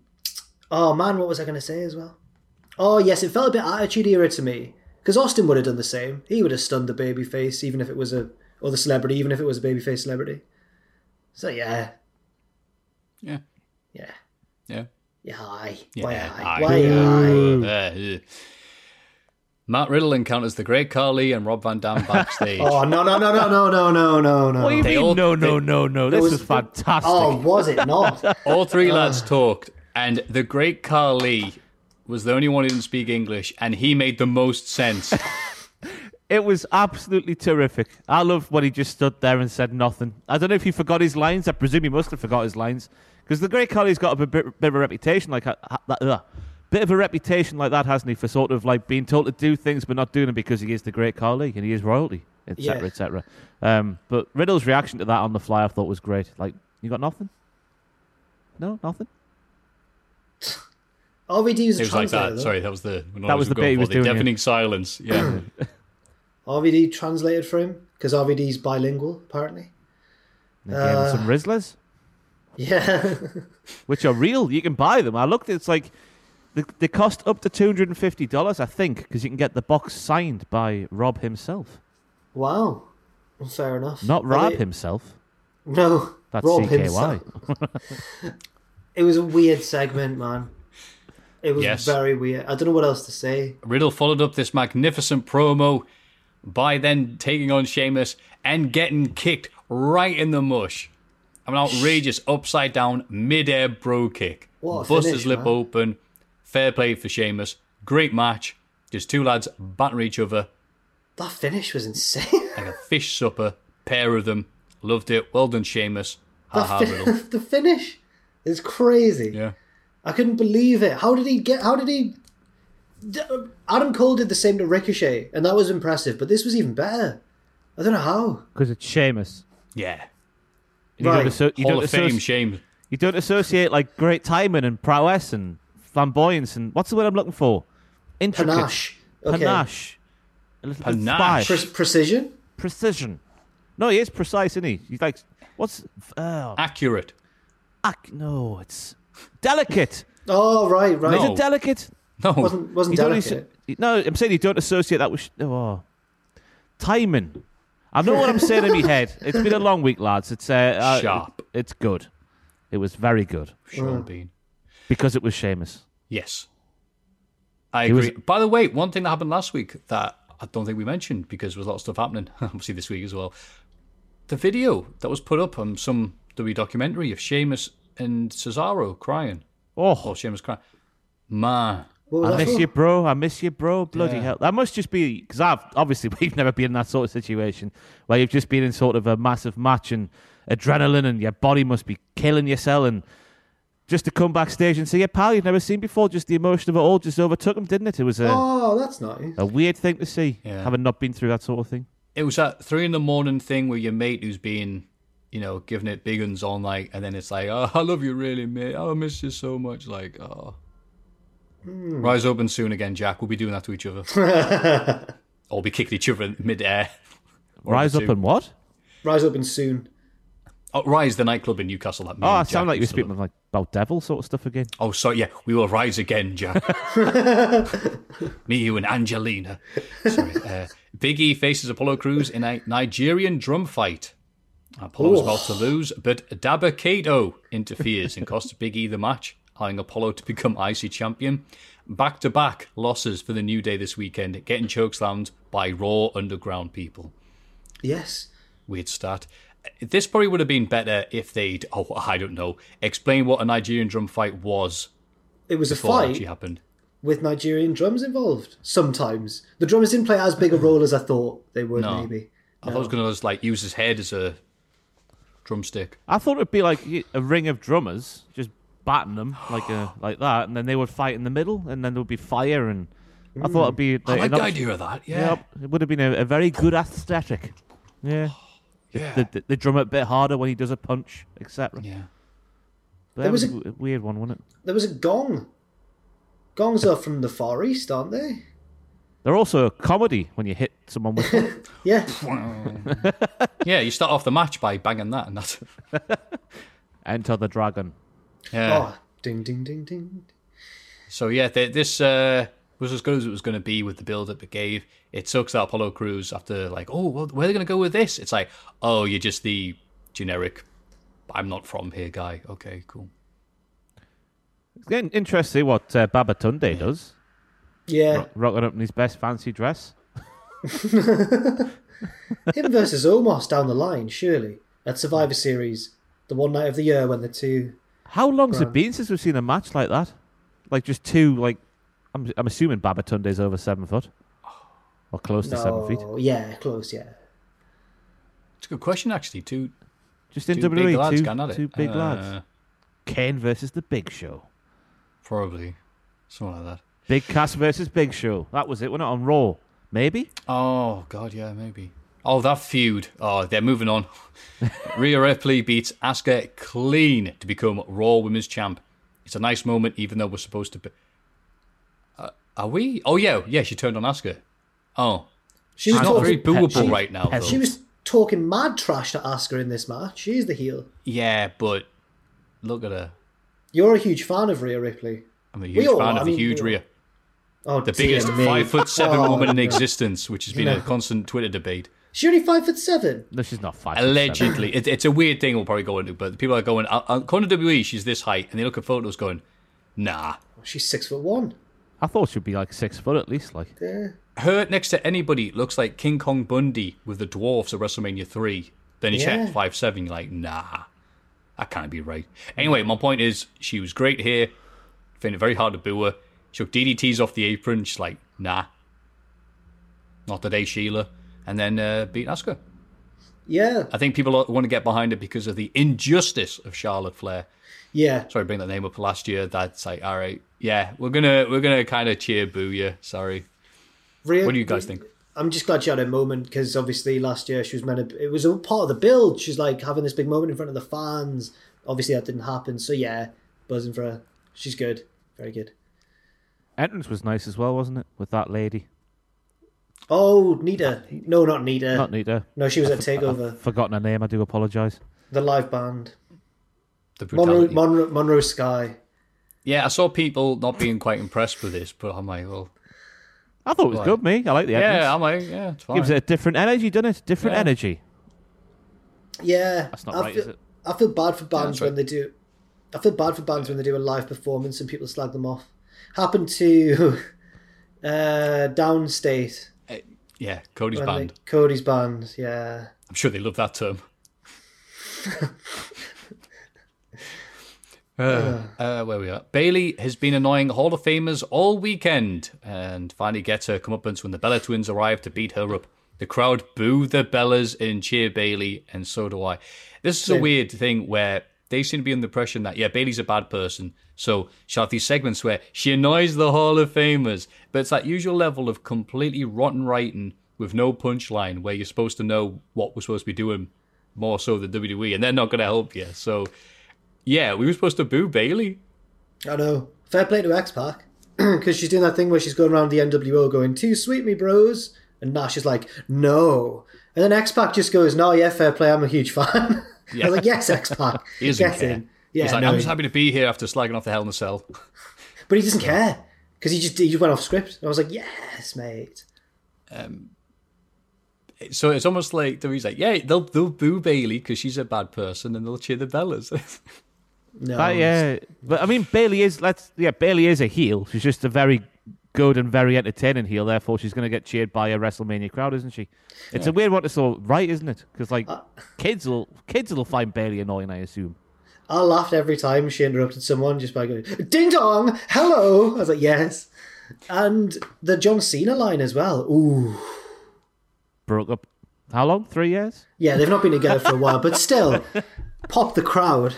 Oh man, what was I going to say as well? Oh yes, it felt a bit attitude era to me because Austin would have done the same. He would have stunned the babyface, even if it was a or the celebrity, even if it was a babyface celebrity. So yeah, Yeah. yeah, Yeah. yeah. Aye. Yeah, Why aye. aye? Why aye? Matt Riddle encounters the Great Khali and Rob Van Dam backstage. (laughs) Oh no no no no no no no no no. What do you They mean? all- no, no, they- no, no. This was- is fantastic. Oh, was it not? All three (laughs) lads talked, and the Great Khali was the only one who didn't speak English, and he made the most sense. (laughs) It was absolutely terrific. I love when he just stood there and said nothing. I don't know if he forgot his lines. I presume he must have forgot his lines because the Great Khali's got a bit, bit of a reputation like ha- ha- that. Uh, bit of a reputation like that, hasn't he? For sort of like being told to do things but not doing them because he is the Great Khali and he is royalty, etc., Yeah. etc. Um, but Riddle's reaction to that on the fly, I thought was great. Like, you got nothing? No, nothing. RVD was a It was like translator. that. though. Sorry, that was the That was the bit he was the doing, yeah. deafening silence. Yeah, (clears throat) RVD translated for him because RVD's bilingual apparently. And gave him some uh, Rizzlers. Yeah. (laughs) which are real. You can buy them. I looked. It's like they, they cost up to two hundred and fifty dollars, I think, because you can get the box signed by Rob himself, wow. Well, fair enough. not Are Rob they- himself. No. That's Rob CKY. himself. (laughs) It was a weird segment, man. It was Yes. very weird. I don't know what else to say. Riddle followed up this magnificent promo by then taking on Sheamus and getting kicked right in the mush. An outrageous upside down mid-air bro kick. What Bust finish, his lip man. open. Fair play for Sheamus. Great match. Just two lads batter each other That finish was insane. (laughs) like a fish supper. Pair of them. Loved it. Well done, Sheamus. Ha ha, fin- (laughs) the finish is crazy. Yeah. I couldn't believe it. How did he get? How did he? Adam Cole did the same to Ricochet, and that was impressive. But this was even better. I don't know how. Because it's Sheamus. Yeah. You Right. don't, asso- you, Hall don't of Fame, associ- Sheamus. you don't associate like great timing and prowess and flamboyance and what's the word I'm looking for? Intricate. Panache. Okay. Panache. A little bit Panache. spice. Pre- precision. Precision. No, he is precise, isn't he? He's like, what's. Uh, Accurate. ac- no, it's delicate. Oh right, right. Is No. it delicate? No. Wasn't wasn't You don't delicate. no, I'm saying you don't associate that with. sh- Oh. Timing. I know what I'm saying in my (laughs) head. It's been a long week, lads. It's uh, uh, Sharp. It's good. It was very good Sean Bean. because it was Sheamus. Yes. I He was- agree. By the way, one thing that happened last week that I don't think we mentioned because there was a lot of stuff happening, (laughs) obviously this week as well. The video that was put up on some W documentary of Sheamus and Cesaro crying. Oh, Oh, Sheamus crying. Man. I miss for? you, bro. I miss you, bro. Bloody Yeah. hell. That must just be because I've obviously (laughs) we've never been in that sort of situation where you've just been in sort of a massive match and adrenaline and your body must be killing yourself and just to come backstage and see a pal you've never seen before. Just the emotion of it all just overtook him, didn't it? It was a, Oh, that's nice. a weird thing to see, Yeah. having not been through that sort of thing. It was that three in the morning thing where your mate who's being, you know, giving it big uns on like, and then it's like, oh, I love you really, mate. Oh, I miss you so much. Like, oh. Rise open soon again, Jack. We'll be doing that to each other. (laughs) or be kicking each other in midair. One of Rise up two. and what? Rise up and soon. Oh, Rise, the nightclub in Newcastle. That me Oh, and it sounded like you were speaking love. like about devil sort of stuff again. Oh, sorry. Yeah, we will rise again, Jack. (laughs) me, you, and Angelina. Sorry. Uh, Big E faces Apollo Crews in a Nigerian drum fight. Apollo's oh. about to lose, but Dabba-Kato interferes and costs Big E the match, allowing Apollo to become IC champion. Back to back losses for the New Day this weekend, getting chokeslammed by Raw Underground people. Yes. Weird start. This probably would have been better if they'd, oh, I don't know, explain what a Nigerian drum fight was It was a it fight actually happened. with Nigerian drums involved. Sometimes the drummers didn't play as big a role as I thought they would. No. Maybe. I thought he was going to just like use his head as a drumstick. I thought it'd be like a ring of drummers just batting them like uh, a, (gasps) like that, and then they would fight in the middle, and then there would be fire. And I thought mm. it'd be. I like the idea of that. Yeah. Yep, it would have been a, a very good aesthetic. Yeah, oh, Yeah. the, the, the drum a bit harder when he does a punch, etc. yeah. But There that was was a, weird one, wasn't it? There was a gong. Gongs are from the Far East, aren't they? They're also a comedy when you hit someone with. them. (laughs) Yeah. (laughs) Yeah, you start off the match by banging that, and that's (laughs) Enter the dragon. yeah. Oh, ding, ding, ding, ding. So yeah, th- this uh, was as good as it was going to be with the build up it gave. It sucks that Apollo Crews after like, oh, well, where are they going to go with this? It's like, oh, you're just the generic. I'm not from here, guy. Okay, cool. It's getting interesting what uh, Baba Tunde does, Yeah. rocking up in his best fancy dress. (laughs) Him versus Omos down the line, surely. At Survivor Series, the one night of the year when the two. How long's it been since we've seen a match like that? Like just two, like I'm, I'm assuming Baba Tunde's over seven foot, or close to seven feet. No, yeah, close, yeah. It's a good question, actually. Two, Just in two big WWE, lads two, going two big Uh, lads. Kane versus the Big Show. Probably something like that. Big Cass versus Big Show. That was it. We're not on Raw. Maybe. Oh God, yeah, maybe. Oh, that feud. Oh, they're moving on. (laughs) Rhea Ripley beats Asuka clean to become Raw Women's Champ. It's a nice moment, even though we're supposed to. Be... Uh, are we? Oh yeah, yeah. She turned on Asuka. Oh, she's not talking, very booable She- right now. Though. She was talking mad trash to Asuka in this match. She's the heel. Yeah, but look at her. You're a huge fan of Rhea Ripley. I'm a huge fan are. of I the mean, huge we Rhea. Oh, The biggest me. five foot seven Oh, woman in existence, which has been a constant Twitter debate. She only five foot seven. No, she's not five. foot seven. Allegedly, it, it's a weird thing we'll probably go into, but people are going, uh, uh, according to WWE, she's this height, and they look at photos going, nah. She's six foot one. I thought she'd be like six foot at least. Like Yeah. Her next to anybody looks like King Kong Bundy with the dwarfs at WrestleMania 3. Then you Yeah. check 5'7, you're like, nah, that can't be right. Anyway, my point is, she was great here. Found it very hard to boo her. She took DDTs off the apron. She's like, nah. Not today, Sheila. And then uh, beat Asuka. Yeah. I think people want to get behind it because of the injustice of Charlotte Flair. Yeah. Sorry, bring that name up last year. That's like, all right, yeah, we're gonna we're gonna kind of cheer boo you. Sorry. What do you guys think? I'm just glad she had a moment because obviously last year she was meant to. It was a part of the build. She's like having this big moment in front of the fans. Obviously that didn't happen. So yeah, buzzing for her. She's good. Very good. Entrance was nice as well, wasn't it? With that lady, Oh, Nita. No, not Nita. not Nita. No, she was at I've Takeover. forgotten her name. I do apologise. The live band. The Monroe, brutality. Monroe, Monroe Sky. yeah, I saw people not being quite impressed with this, but I'm like, well, I thought it was Why? good. Me, I like the entrance. yeah, I'm like, yeah, it's fine. Gives it a different energy, doesn't it? Different Yeah. energy. Yeah, That's not I right, feel, is it? I feel bad for bands that's when right. they do. I feel bad for bands when they do a live performance and people slag them off. Happened to (laughs) uh, Downstait. yeah, Cody's when band. they- Cody's band. Yeah. I'm sure they love that term. (laughs) Uh, uh, where we are. Bayley has been annoying Hall of Famers all weekend and finally gets her comeuppance when the Bella twins arrive to beat her up. The crowd boo the Bellas and cheer Bayley, and so do I. This is a weird thing where they seem to be under the impression that, yeah, Bayley's a bad person. So she'll have these segments where she annoys the Hall of Famers. But it's that usual level of completely rotten writing with no punchline where you're supposed to know what we're supposed to be doing more so than WWE, and they're not going to help you. So, yeah, we were supposed to boo Bayley. I know. Fair play to X Pac (clears throat) because she's doing that thing where she's going around the NWO going "Too sweet, me bros," and Nash is like, "No," and then X Pac just goes, "No, yeah, fair play. I'm a huge fan." (laughs) I was like, "Yes, X Pac." (laughs) He doesn't Get care. in. Yeah, He's like, no, I'm just happy to be here after slagging off the Hell in a Cell. (laughs) but he doesn't care because he just he just went off script. I was like, "Yes, mate." Um, So it's almost like he's like, yeah, they'll they'll boo Bayley because she's a bad person, and they'll cheer the Bellas. (laughs) No, That, yeah, but I mean, Bayley is. Let's yeah, Bayley is a heel. She's just a very good and very entertaining heel. Therefore, she's going to get cheered by a WrestleMania crowd, isn't she? It's a weird one to sort right, isn't it? Because like uh, kids will kids will find Bayley annoying, I assume. I laughed every time she interrupted someone just by going, "Ding dong, hello." I was like, "Yes," and the John Cena line as well. Ooh. Broke up. How long? Three years. Yeah, they've not been together for a while, but (laughs) still, pop the crowd.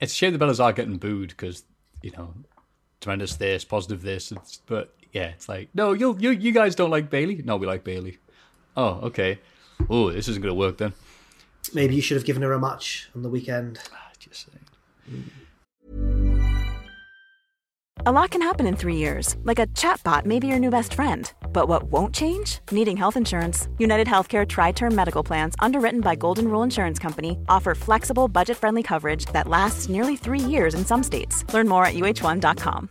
it's a shame the Bellas are getting booed because you know, tremendous this, positive this, it's, but yeah, it's like, no, you you you guys don't like Bayley. No, we like Bayley. Oh, okay. Oh, this isn't gonna work then. Maybe you should have given her a match on the weekend. Ah, just saying. A lot can happen in three years, like a chatbot may be your new best friend. But what won't change? Needing health insurance. United Healthcare Tri Term Medical Plans, underwritten by Golden Rule Insurance Company, offer flexible, budget friendly coverage that lasts nearly three years in some states. Learn more at uh1.com.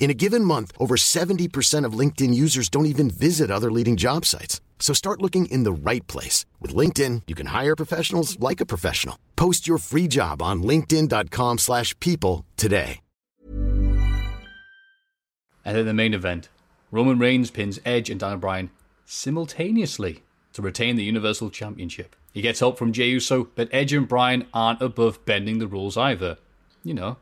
In a given month, over 70% of LinkedIn users don't even visit other leading job sites. So start looking in the right place. With LinkedIn, you can hire professionals like a professional. Post your free job on linkedin.com slash people today. And then the main event Roman Reigns pins Edge and Daniel Bryan simultaneously to retain the Universal Championship. He gets help from Jey Uso, but Edge and Bryan aren't above bending the rules either. You know,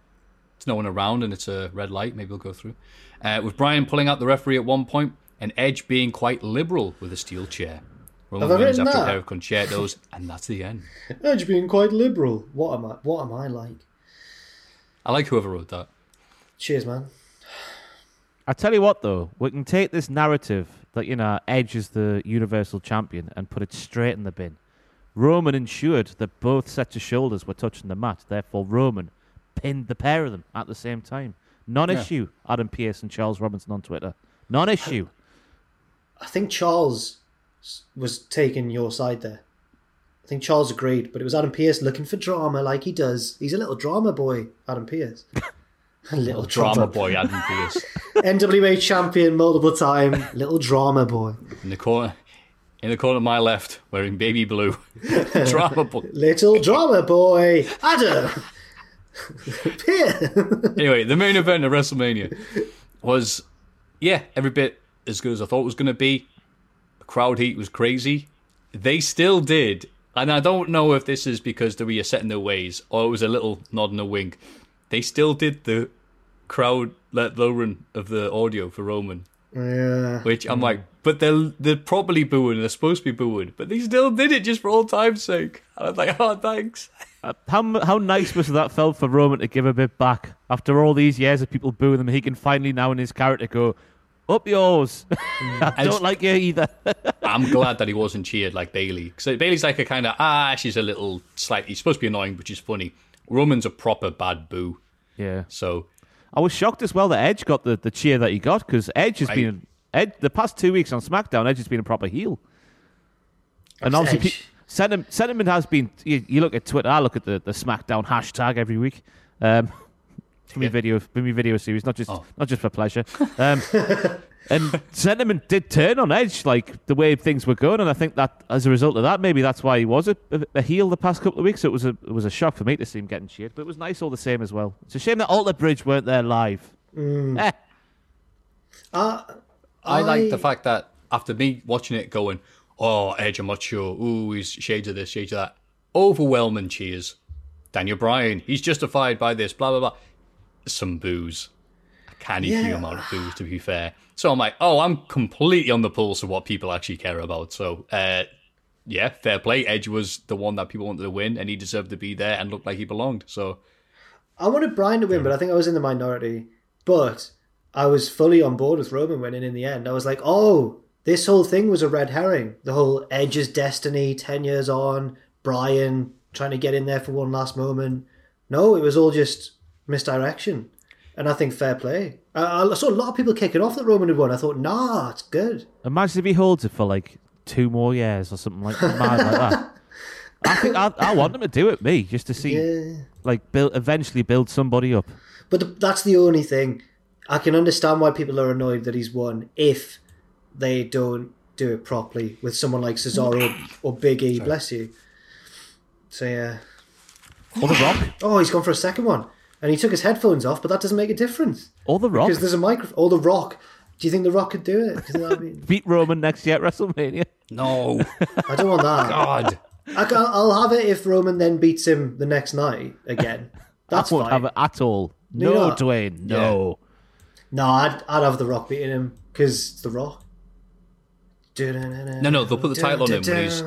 there's no one around and it's a red light, maybe we'll go through. Uh, with Bryan pulling out the referee at one point, and Edge being quite liberal with a steel chair. Roman Have I wins written after a pair of con-chair-tos, and that's the end. (laughs) Edge being quite liberal. What am I? What am I like? I like whoever wrote that. Cheers, man. I tell you what, though, we can take this narrative that you know Edge is the Universal Champion and put it straight in the bin. Roman ensured that both sets of shoulders were touching the mat. Therefore, Roman pinned the pair of them at the same time. Non-issue. Adam Pearce and Charles Robinson on Twitter. Non-issue. I think Charles was taking your side there. I think Charles agreed, but it was Adam Pearce looking for drama like he does. He's a little drama boy, Adam Pearce. (laughs) a little Drama boy Adam Pearce (laughs) NWA champion multiple time, little drama boy. in the corner, in the corner to my left, wearing baby blue. (laughs) Drama boy. Little drama boy, Adam. (laughs) Anyway, the main event of WrestleMania was, yeah, every bit as good as I thought it was going to be. The crowd heat was crazy. They still did, and I don't know if this is because they were set in their ways or it was a little nod and a wink. They still did the crowd let lowering of the audio for Roman, yeah. which I'm like, but they're they're probably booing. They're supposed to be booing, but they still did it just for old time's sake. And I'm like, oh, thanks. (laughs) Uh, how how nice was that felt for Roman to give a bit back after all these years of people booing him? He can finally now in his character go, "Up yours." (laughs) I don't like you either. (laughs) I'm glad that he wasn't cheered like Bayley. Because Bayley's like a kind of ah, she's a little slightly supposed to be annoying, but she's funny. Roman's a proper bad boo. yeah. So I was shocked as well that Edge got the, the cheer that he got because Edge has Right. been Edge the past two weeks on SmackDown. Edge has been a proper heel, and obviously Edge. pe- sentiment, sentiment has been. You, you look at Twitter. I look at the, the SmackDown hashtag every week. Um, for me video for me video series, not just Oh. not just for pleasure. Um, (laughs) and sentiment did turn on Edge, like the way things were going, and I think that as a result of that, maybe that's why he was a, a, a heel the past couple of weeks. It was a it was a shock for me to see him getting cheered, but it was nice all the same as well. It's a shame that Alter Bridge weren't there live. Eh. Uh, I, like the fact that after me watching it, going, "Oh, Edge, I'm not sure. Ooh, he's shades of this, shades of that." Overwhelming cheers. Daniel Bryan, he's justified by this. Blah blah blah. Some booze. A canny few amount of booze, to be fair. So I'm like, oh, I'm completely on the pulse of what people actually care about. So, uh, yeah, fair play. Edge was the one that people wanted to win, and he deserved to be there and looked like he belonged. So, I wanted Bryan to win, but I think I was in the minority. But I was fully on board with Roman winning in the end. I was like, oh, this whole thing was a red herring. The whole Edge's destiny, 10 years on, Bryan trying to get in there for one last moment. No, it was all just misdirection. And I think fair play. I, I saw a lot of people kicking off that Roman had won. I thought, nah, it's good. Imagine if he holds it for like two more years or something like like that. I think I, I want him to do it, me, just to see, Yeah. like, build eventually build somebody up. But the, that's the only thing. I can understand why people are annoyed that he's won if they don't do it properly with someone like Cesaro or Big E. Bless you. So yeah. Or the Rock, Oh, he's gone for a second one, and he took his headphones off, but that doesn't make a difference or the Rock because there's a microphone. Or the Rock. Do you think the Rock could do it? Do you think that'd be... beat Roman next year at WrestleMania. no, I don't want that. God. I can, I'll have it if Roman then beats him the next night again. (laughs) That's I won't fine. have it at all. No, No. Dwayne, no. No, I'd, I'd have the Rock beating him because it's the Rock. No, no, they'll put the title on him when he's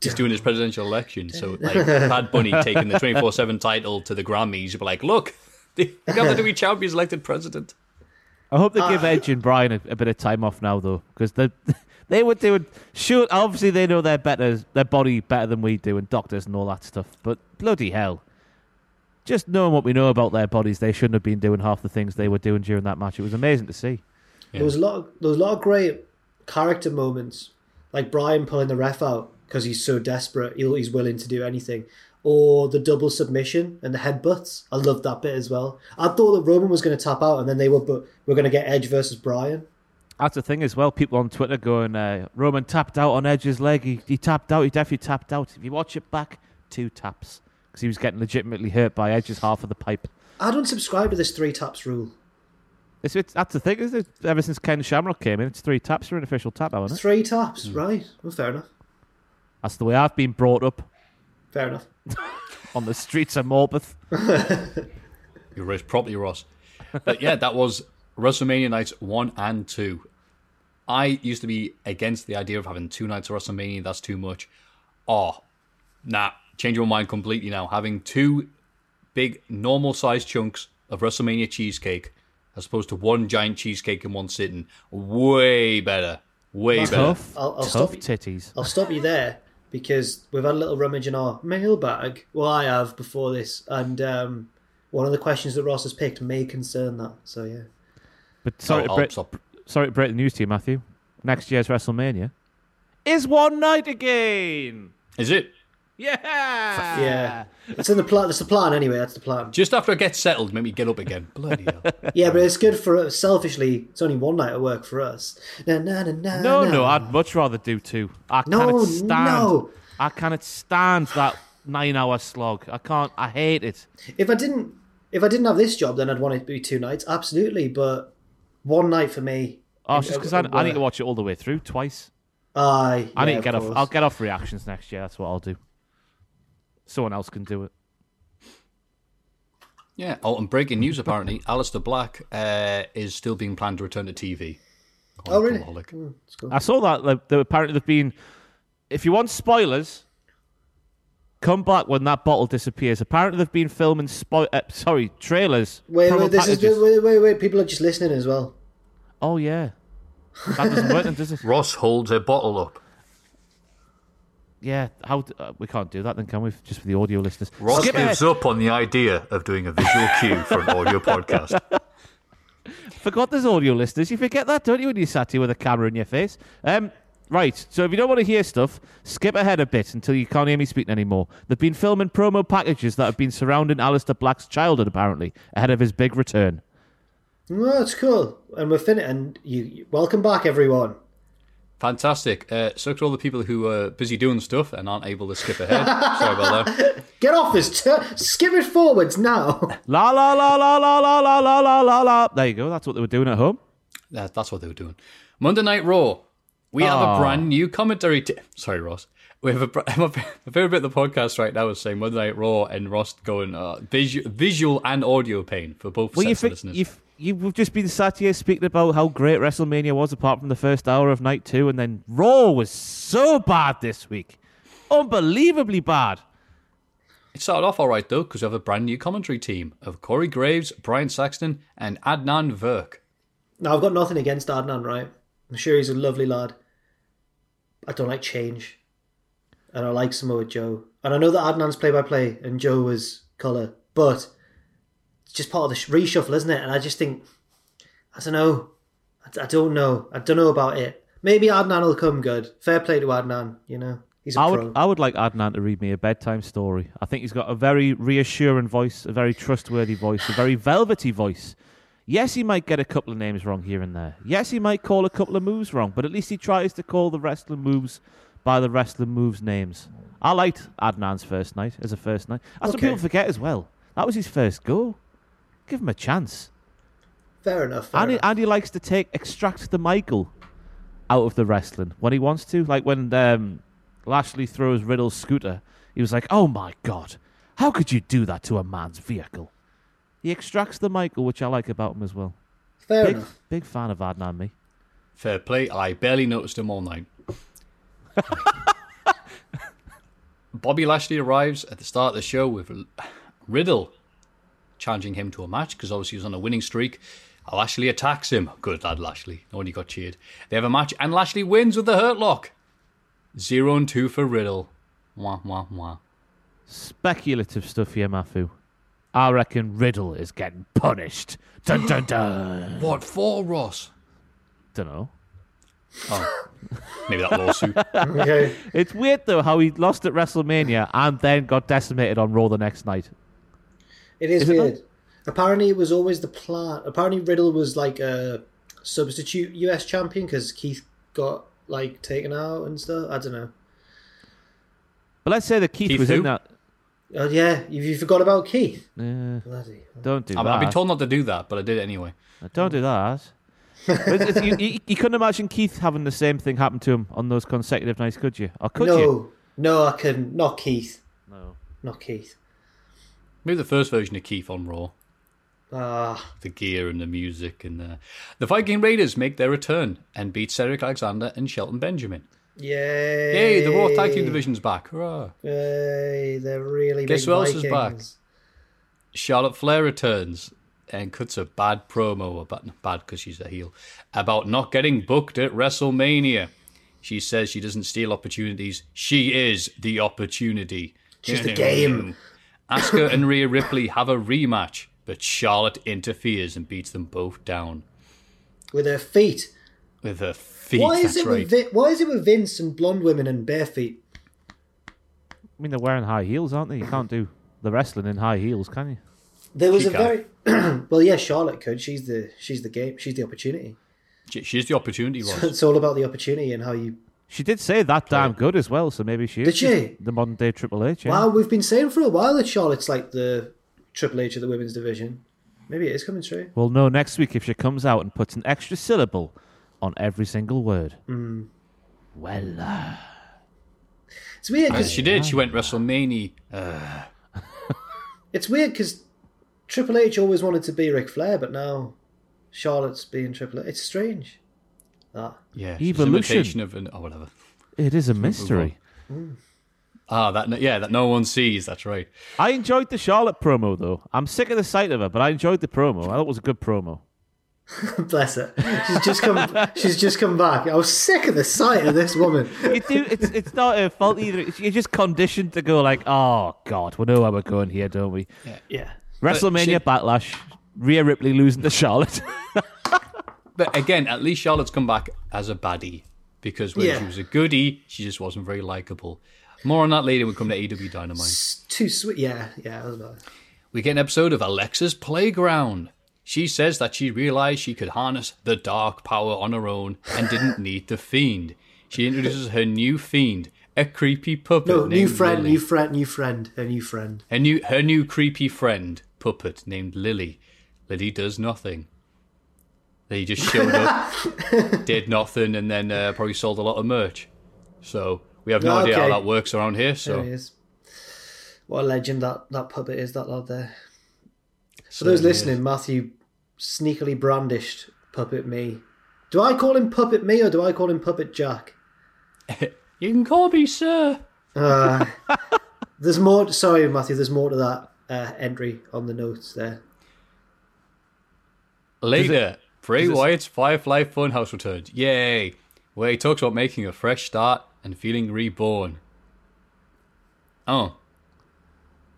he's doing his presidential election. So like Bad Bunny taking the twenty four seven title to the Grammys, you'll be like, look, (laughs) the WWE champion's elected president. I hope they give uh. Edge and Bryan a, a bit of time off now, though, because they (laughs) they would they would sure obviously they know their better their body better than we do and doctors and all that stuff. But bloody hell, just knowing what we know about their bodies, they shouldn't have been doing half the things they were doing during that match. It was amazing to see. There was a lot. Of, there was a lot of great character moments, like Bryan pulling the ref out because he's so desperate. He'll, he's willing to do anything, or the double submission and the headbutts. I loved that bit as well. I thought that Roman was going to tap out, and then they were, but we're going to get Edge versus Bryan. That's the thing as well. People on Twitter going, uh, Roman tapped out on Edge's leg. He, he tapped out. He definitely tapped out. If you watch it back, two taps because he was getting legitimately hurt by Edge's half of the pipe. I don't subscribe to this three taps rule. It's, it's, that's the thing, isn't it? Ever since Ken Shamrock came in, it's three taps for an official tap now, isn't it? Three taps, hmm. right? Well, fair enough. That's the way I've been brought up Fair enough. (laughs) on the streets of Morpeth. (laughs) You're raised properly, Ross. But yeah, that was WrestleMania nights one and two. I used to be against the idea of having two nights of WrestleMania. That's too much. Oh, nah. Change your mind completely now. Having two big, normal sized chunks of WrestleMania cheesecake as opposed to one giant cheesecake in one sitting. Way better. Way better. Tough, I'll- I'll tough stop you. titties. I'll stop you there because we've had a little rummage in our mailbag. Well, I have before this, and um, one of the questions that Ross has picked may concern that. So yeah, But sorry, I'll- to I'll break, stop. sorry to break the news to you, Matthew. Next year's WrestleMania is one night again. Is it? Yeah. yeah, it's in the plan. That's the plan anyway. That's the plan. Just after it gets settled, make me get up again. Bloody hell. (laughs) Yeah, but it's good for us. Selfishly, it's only one night of work for us. Na, na, na, na, No, na. no, I'd much rather do two. I No, cannot stand. no. I cannot stand that nine-hour slog. I can't. I hate it. If I didn't, if I didn't have this job, then I'd want it to be two nights. Absolutely, but one night for me. Oh, it's just because I, I need to watch it all the way through twice. Aye, I need to get of off. I'll get off reactions next year. That's what I'll do. Someone else can do it. Yeah. Oh, and breaking news apparently, (laughs) Aleister Black uh, is still being planned to return to TV. Oh, really? Cultaholic. Mm, cool. I saw that. Like, there, apparently, there've been. If you want spoilers, come back when that bottle disappears. Apparently, they've been filming. Spo- uh, sorry, trailers. Wait, wait, this is wait, wait, wait. People are just listening as well. Oh yeah, that doesn't work, then, does it? (laughs) Ross holds a bottle up. Yeah, how d- uh, we can't do that then, can we? Just for the audio listeners. Ross Skip ahead. gives up on the idea of doing a visual cue for an audio podcast. (laughs) Forgot there's audio listeners. You forget that, don't you, when you sat here with a camera in your face? Um, right. So if you don't want to hear stuff, skip ahead a bit until you can't hear me speaking anymore. They've been filming promo packages that have been surrounding Aleister Black's childhood, apparently, ahead of his big return. Well, that's cool, and we're finished. And you, you- welcome back, everyone. Fantastic. Uh, so to all the people who are busy doing stuff and aren't able to skip ahead. (laughs) Sorry about that. Get off this. T- skip it forwards now. La la la la la la la la la la la. There you go. That's what they were doing at home. That, that's what they were doing. Monday Night Raw. We have a brand new commentary. T- Sorry, Ross. We have a, br- (laughs) my favorite bit of the podcast right now is saying Monday Night Raw and Ross going uh, visual, visual and audio pain for both Well, you sets of think listeners. You've you've just been sat here speaking about how great WrestleMania was, apart from the first hour of night two, and then Raw was so bad this week, unbelievably bad. It started off all right though because we have a brand new commentary team of Corey Graves, Byron Saxton, and Adnan Virk. Now I've got nothing against Adnan, right? I'm sure he's a lovely lad. I don't like change, and I like Samoa Joe, and I know that Adnan's play-by-play and Joe was color, but it's just part of the reshuffle, isn't it? And I just think, I don't know, I, I don't know, I don't know about it. Maybe Adnan will come good. Fair play to Adnan, you know, he's a I pro. would I would like Adnan to read me a bedtime story. I think he's got a very reassuring voice, a very trustworthy voice, a very velvety voice. Yes, he might get a couple of names wrong here and there. Yes, he might call a couple of moves wrong, but at least he tries to call the wrestling moves by the wrestling moves names. I liked Adnan's first night as a first night. That's what people forget as well. That was his first go. Give him a chance. Fair enough. Fair And he, enough. and he likes to take extract the Michael out of the wrestling when he wants to. Like when um, Lashley throws Riddle's scooter, he was like, "Oh my god, how could you do that to a man's vehicle?" He extracts the Michael, which I like about him as well. Fair big, enough. big fan of Adnan. Me. Fair play. I barely noticed him all night. (laughs) Bobby Lashley arrives at the start of the show with Riddle challenging him to a match because obviously he was on a winning streak. Lashley attacks him. Good lad, Lashley. No one got cheered. They have a match and Lashley wins with the hurt lock. Zero and two for Riddle. Wah, wah, wah. Speculative stuff here, Mafu. I reckon Riddle is getting punished. Dun dun (gasps) dun. What for, Ross? Don't know. Oh, maybe that lawsuit. (laughs) okay. It's weird though how he lost at WrestleMania and then got decimated on Raw the next night. It is, Is it weird. Apparently, it was always the plan. Apparently, Riddle was like a substitute US champion because Keith got like taken out and stuff. I don't know. But let's say that Keith, Keith was who? in that. Oh yeah, you, you forgot about Keith. Yeah, Bloody. don't do I've, that. I've been told not to do that, but I did it anyway. Uh, don't do that. (laughs) But it's, it's, you, you, you couldn't imagine Keith having the same thing happen to him on those consecutive nights, could you? Or could no, you? no, I couldn't. Not Keith. No. Not Keith. Maybe the first version of Keith on Raw. Ah, The gear and the music and the the Viking Raiders make their return and beat Cedric Alexander and Shelton Benjamin. yay! Yay! The Raw Tag Team Division's back. Hurrah! Yay! They're really Guess who else is back? Charlotte Flair returns and cuts a bad promo, about bad because she's a heel, about not getting booked at WrestleMania. She says she doesn't steal opportunities. She is the opportunity. She's the game. Asuka and Rhea Ripley have a rematch, but Charlotte interferes and beats them both down with her feet. with her feet. why is it right. with Vi- Why is it with Vince and blonde women and bare feet? I mean, they're wearing high heels, aren't they? You can't do the wrestling in high heels, can you? There was She a can't. very (clears throat) well, yeah. Charlotte could. She's the she's the game. She's the opportunity. She- She's the opportunity, Ross. it's all about the opportunity and how you. She did say that damn good as well, so maybe she is she? the modern day Triple H. Yeah. Wow, we've been saying for a while that Charlotte's like the Triple H of the women's division. Maybe it is coming true. We'll know next week if she comes out and puts an extra syllable on every single word. Mm. Well, uh, It's weird Yes, because she did. She went WrestleMania. Uh, (laughs) it's weird because Triple H always wanted to be Ric Flair, but now Charlotte's being Triple H. It's strange. That yeah, Evolution. of an oh whatever. it is a mystery. Ah, that yeah, that no one sees. That's right. I enjoyed the Charlotte promo though. I'm sick of the sight of her, but I enjoyed the promo. I thought it was a good promo. (laughs) bless her. She's just come. she's just come back. I was sick of the sight of this woman. You do. It's it's not her fault either. It's- You're just conditioned to go like, oh god, we know where we're going here, don't we? Yeah. WrestleMania she- Backlash. Rhea Ripley losing to Charlotte. (laughs) But again, at least Charlotte's come back as a baddie because when Yeah. she was a goodie, she just wasn't very likable. More on that later. We come to AW Dynamite. It's too sweet. Yeah, yeah. I was about We get an episode of Alexa's Playground. She says that she realized she could harness the dark power on her own and didn't (laughs) need the fiend. She introduces her new fiend, a creepy puppet No, new friend, Lily. new friend, new friend, a new friend. Her new her new creepy friend puppet named Lily. Lily does nothing. They just showed up, (laughs) did nothing, and then uh, probably sold a lot of merch. So we have no idea how that works around here. There So he is. What a legend that, that puppet is, that lad there. For So those listening, Matthew sneakily brandished Puppet Me. Do I call him Puppet Me or do I call him Puppet Jack? (laughs) you can call me sir. Uh, (laughs) there's more. Sorry, Matthew. There's more to that uh, entry on the notes there. Later, Bray does Wyatt's Firefly Funhouse returns. Yay! Where he talks about making a fresh start and feeling reborn. Oh,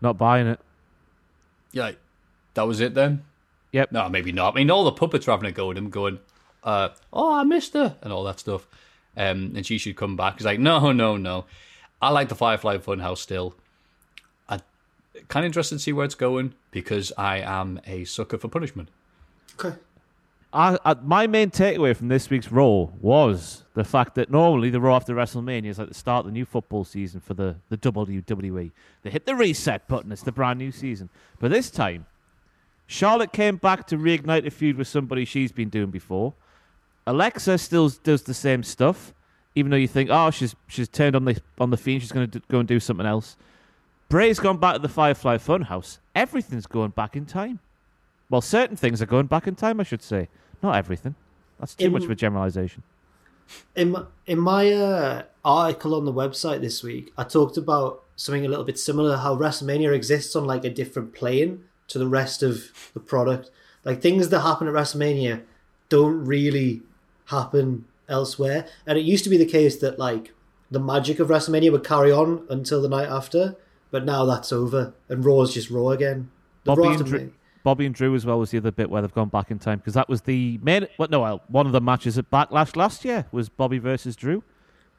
not buying it. yeah, that was it then? Yep. No, maybe not. I mean, all the puppets are having a go at him, going, uh, "Oh, I missed her," and all that stuff. Um, and she should come back. He's like, "No, no, no. I like the Firefly Funhouse still. I kind of interested to see where it's going because I am a sucker for punishment." Okay. I, I, my main takeaway from this week's Raw was the fact that normally the Raw after WrestleMania is like the start of the new football season for the, the WWE. They hit the reset button, it's the brand new season. But this time, Charlotte came back to reignite a feud with somebody she's been doing before. Alexa still does the same stuff, even though you think, oh, she's she's turned on the on the fiend, she's going to go and do something else. Bray's gone back to the Firefly Funhouse. Everything's going back in time. Well, certain things are going back in time, I should say. Not everything. That's too In- much of a generalization. In my, in my uh, article on the website this week, I talked about something a little bit similar. How WrestleMania exists on like a different plane to the rest of the product. Like things that happen at WrestleMania don't really happen elsewhere. And it used to be the case that like the magic of WrestleMania would carry on until the night after, but now that's over and Raw's just Raw again. The Bobby Raw and, after Drew, Mania- Bobby and Drew as well was the other bit where they've gone back in time because that was the main. What? No, well, one of the matches at Backlash last year was Bobby versus Drew,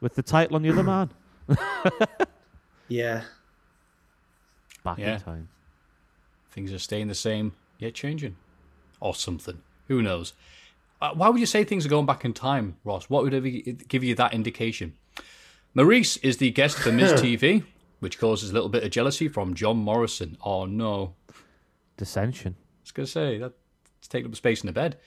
with the title on the other man. (laughs) Yeah. Back Yeah. in time. Things are staying the same, yet changing. Or something. Who knows? Uh, why would you say things are going back in time, Ross? What would give you that indication? Maryse is the guest for Ms. (laughs) TV. which causes a little bit of jealousy from John Morrison. Oh no. Dissension. I was going to say, that's taking up space in the bed.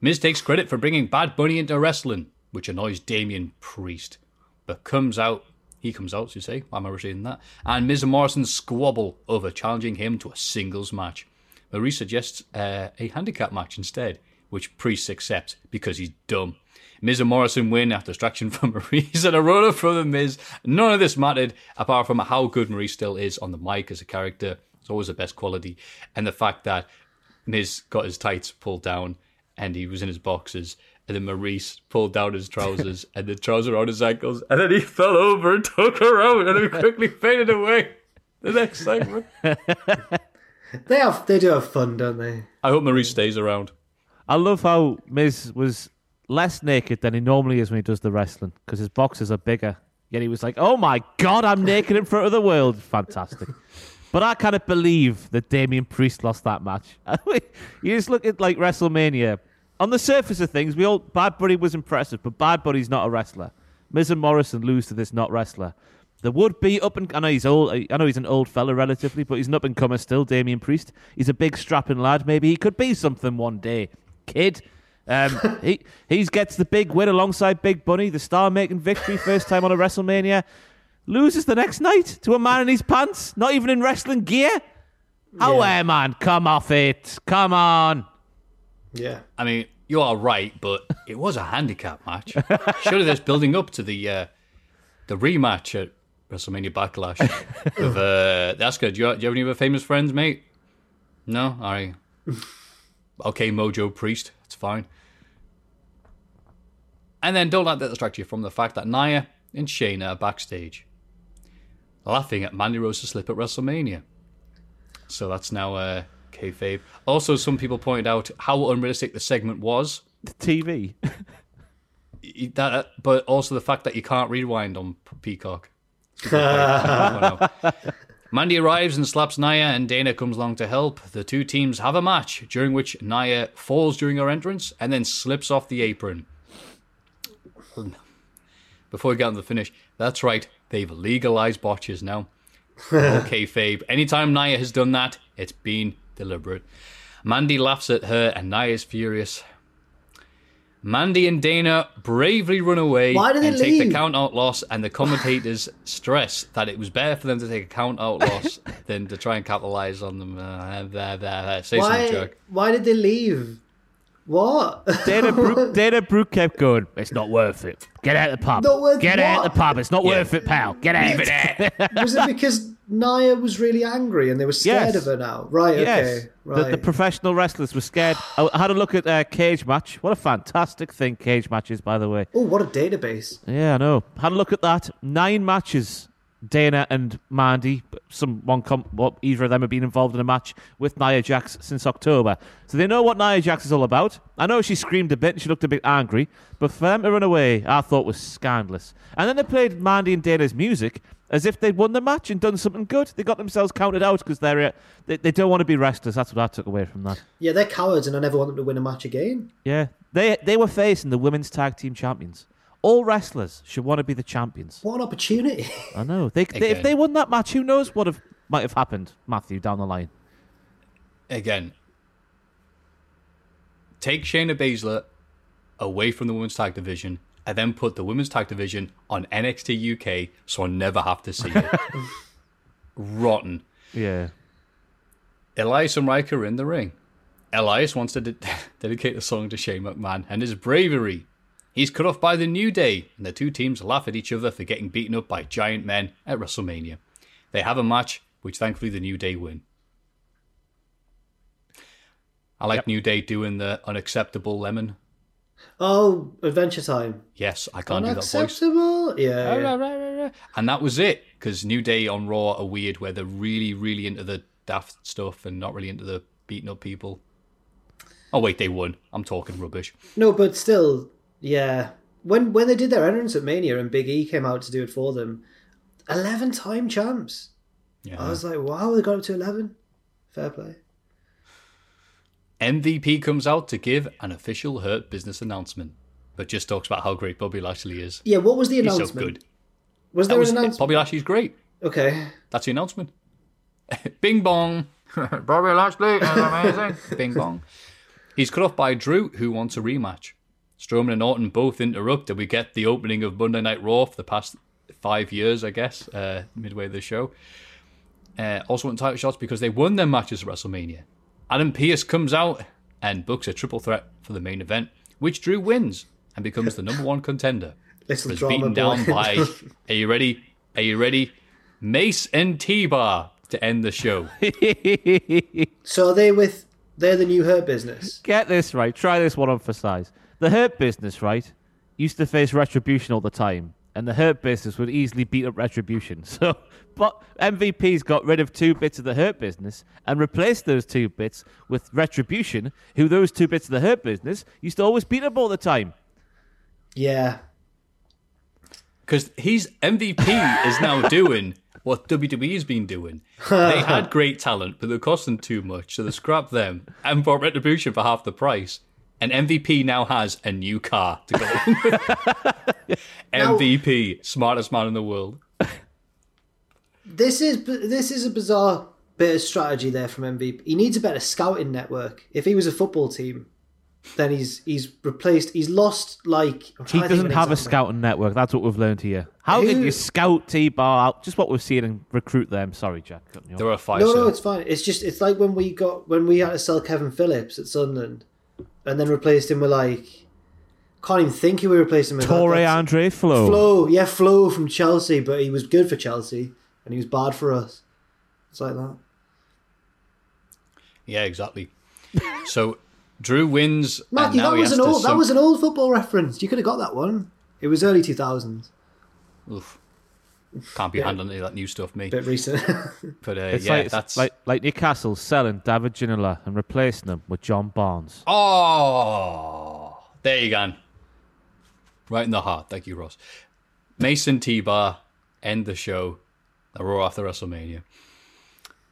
Miz takes credit for bringing Bad Bunny into wrestling, which annoys Damien Priest, but comes out, he comes out, so you say, I'm I reading that, and Miz and Morrison squabble over challenging him to a singles match. Maryse suggests uh, a handicap match instead, which Priest accepts because he's dumb. Miz and Morrison win after distraction (laughs) from Maryse and a runner from the Miz. None of this mattered apart from how good Maryse still is on the mic as a character. It's always the best quality. And the fact that Miz got his tights pulled down and he was in his boxes. And then Maryse pulled down his trousers (laughs) and the trousers around his ankles. And then he fell over and (laughs) took her out and then quickly faded away. The next segment. (laughs) They have they do have fun, don't they? I hope Maryse stays around. I love how Miz was less naked than he normally is when he does the wrestling because his boxes are bigger. Yet he was like, "Oh my god, I'm naked in front of the world!" Fantastic. But I kind of believe that Damien Priest lost that match. (laughs) you just look at like WrestleMania. On the surface of things, we all Bad Bunny was impressive, but Bad Bunny's not a wrestler. Miz and Morrison lose to this not wrestler. There would be up and I know he's old. I know he's an old fella relatively, but he's an up and comer still. Damien Priest. He's a big strapping lad. Maybe he could be something one day. Kid. Um, (laughs) he he gets the big win alongside Big Bunny, the star making victory, first time on a WrestleMania. Loses the next night to a man in his pants, not even in wrestling gear. Oh, yeah. man, come off it. Come on. Yeah. I mean, you are right, but (laughs) it was a handicap match. Surely there's building up to the uh, the rematch at WrestleMania Backlash (laughs) of uh, that's good. Do you, do you have any other famous friends, mate? No, all right. okay, Mojo Priest, it's fine. And then don't let that distract you from the fact that Nia and Shayna are backstage, laughing at Mandy Rose's slip at WrestleMania. So that's now uh, kayfabe. Also, some people pointed out how unrealistic the segment was. The TV. that, uh, but also the fact that you can't rewind on Peacock. (laughs) Mandy arrives and slaps Nia, and Dana comes along to help. The two teams have a match, during which Nia falls during her entrance and then slips off the apron. Before we get on to the finish, that's right, they've legalized botches now. (laughs) okay, Fabe. Anytime Nia has done that, it's been deliberate. Mandy laughs at her, and Nia's furious. Mandy and Dana bravely run away Why did they and take the count out loss, and the commentators (laughs) stress that it was better for them to take a count out (laughs) loss than to try and capitalize on them. Uh, blah, blah, blah. Say something, Why? Chuck. Why did they leave? What? Dana Brooke, (laughs) Dana Brooke kept going. It's not worth it. Get out of the pub. Not worth Get out of the pub. It's not Yeah. worth it, pal. Get out. of it there. (laughs) was it because Nia was really angry and they were scared Yes. of her now? Right. Yes, Okay. the, Right. the professional wrestlers were scared. I I had a look at uh, Cagematch. What a fantastic thing cage matches, by the way. oh, what a database! Yeah, I know. Had a look at that. Nine matches. Dana and Mandy, someone come, well, either of them have been involved in a match with Nia Jax since October, so they know what Nia Jax is all about. I know she screamed a bit and she looked a bit angry, but for them to run away, I thought was scandalous. And then they played Mandy and Dana's music as if they'd won the match and done something good. They got themselves counted out because they're uh, they, they don't want to be wrestlers. That's what I took away from that. Yeah, they're cowards, and I never want them to win a match again. Yeah, they they were facing the women's tag team champions. All wrestlers should want to be the champions. What an opportunity! I know. They, they if they won that match, who knows what have, might have happened, Matthew, down the line. Again, take Shayna Baszler away from the women's tag division and then put the women's tag division on NXT UK so I never have to see it. (laughs) Rotten. Yeah. Elias and Ryker are in the ring. Elias wants to de- (laughs) dedicate the song to Shane McMahon and his bravery. He's cut off by the New Day, and the two teams laugh at each other for getting beaten up by giant men at WrestleMania. They have a match, which thankfully the New Day win. I like New Day doing the unacceptable lemon. Oh, Adventure Time. Yes, I can't do that voice. Unacceptable. Yeah. yeah. And that was it, because New Day on Raw are weird, where they're really, really into the daft stuff and not really into the beating up people. Oh wait, they won. I'm talking rubbish. No, but still, yeah. When when they did their entrance at Mania and Big E came out to do it for them, eleven time champs. Yeah. I was like, wow, they got up to eleven. Fair play. MVP comes out to give an official Hurt Business announcement, but just talks about how great Bobby Lashley is. Yeah, what was the He's announcement? so good. Was there was an it. announcement? Bobby Lashley's great. Okay. That's the announcement. (laughs) Bing bong. (laughs) Bobby Lashley is amazing. (laughs) Bing bong. He's cut off by Drew, who wants a rematch. Strowman and Orton both interrupt, and we get the opening of Monday Night Raw for the past five years, I guess, uh, midway of the show. Uh, also want title shots because they won their matches at WrestleMania. Adam Pearce comes out and books a triple threat for the main event, which Drew wins and becomes the number one contender. (laughs) Little Was drama beaten boy. down by. (laughs) Are you ready? Are you ready? Mace and T-Bar to end the show. (laughs) So are they with they're the new Hurt business. Get this right. Try this one on for size. The Hurt Business, right, used to face Retribution all the time, and the Hurt Business would easily beat up Retribution. (laughs) So, but MVP's got rid of two bits of the Hurt Business and replaced those two bits with Retribution, who those two bits of the Hurt Business used to always beat up all the time. Yeah. Because he's MVP (laughs) is now doing what WWE's been doing. They had (laughs) great talent, but they cost them too much, so they scrapped them and bought Retribution for half the price. And MVP now has a new car to go along (laughs) with. MVP, smartest man in the world. This is this is a bizarre bit of strategy there from MVP. He needs a better scouting network. If he was a football team, then he's he's replaced. He's lost like He trying to think of doesn't an have a scouting network. That's what we've learned here. How Who- can you scout T-Bar out? Just what we've seen and recruit them. Sorry, Jack. cutting you off. There are five. No, no, it's fine. It's just it's like when we got when we had to sell Kevin Phillips at Sunderland, and then replaced him with like can't even think who we replaced him with. Tore That- Andre Flo. Flo, yeah, Flo from Chelsea, but he was good for Chelsea and he was bad for us. It's like that. Yeah, exactly. So Drew wins. Matthew, that was an to old that was an old football reference. You could have got that one. It was early two thousands. Oof. Can't be handling any of that new stuff, me. Bit recent. (laughs) But uh, It's yeah, like, that's like like Newcastle selling David Ginola and replacing him with John Barnes. Oh, there you go. Right in the heart. Thank you, Ross. Mason T Bar end the show. The Raw after WrestleMania.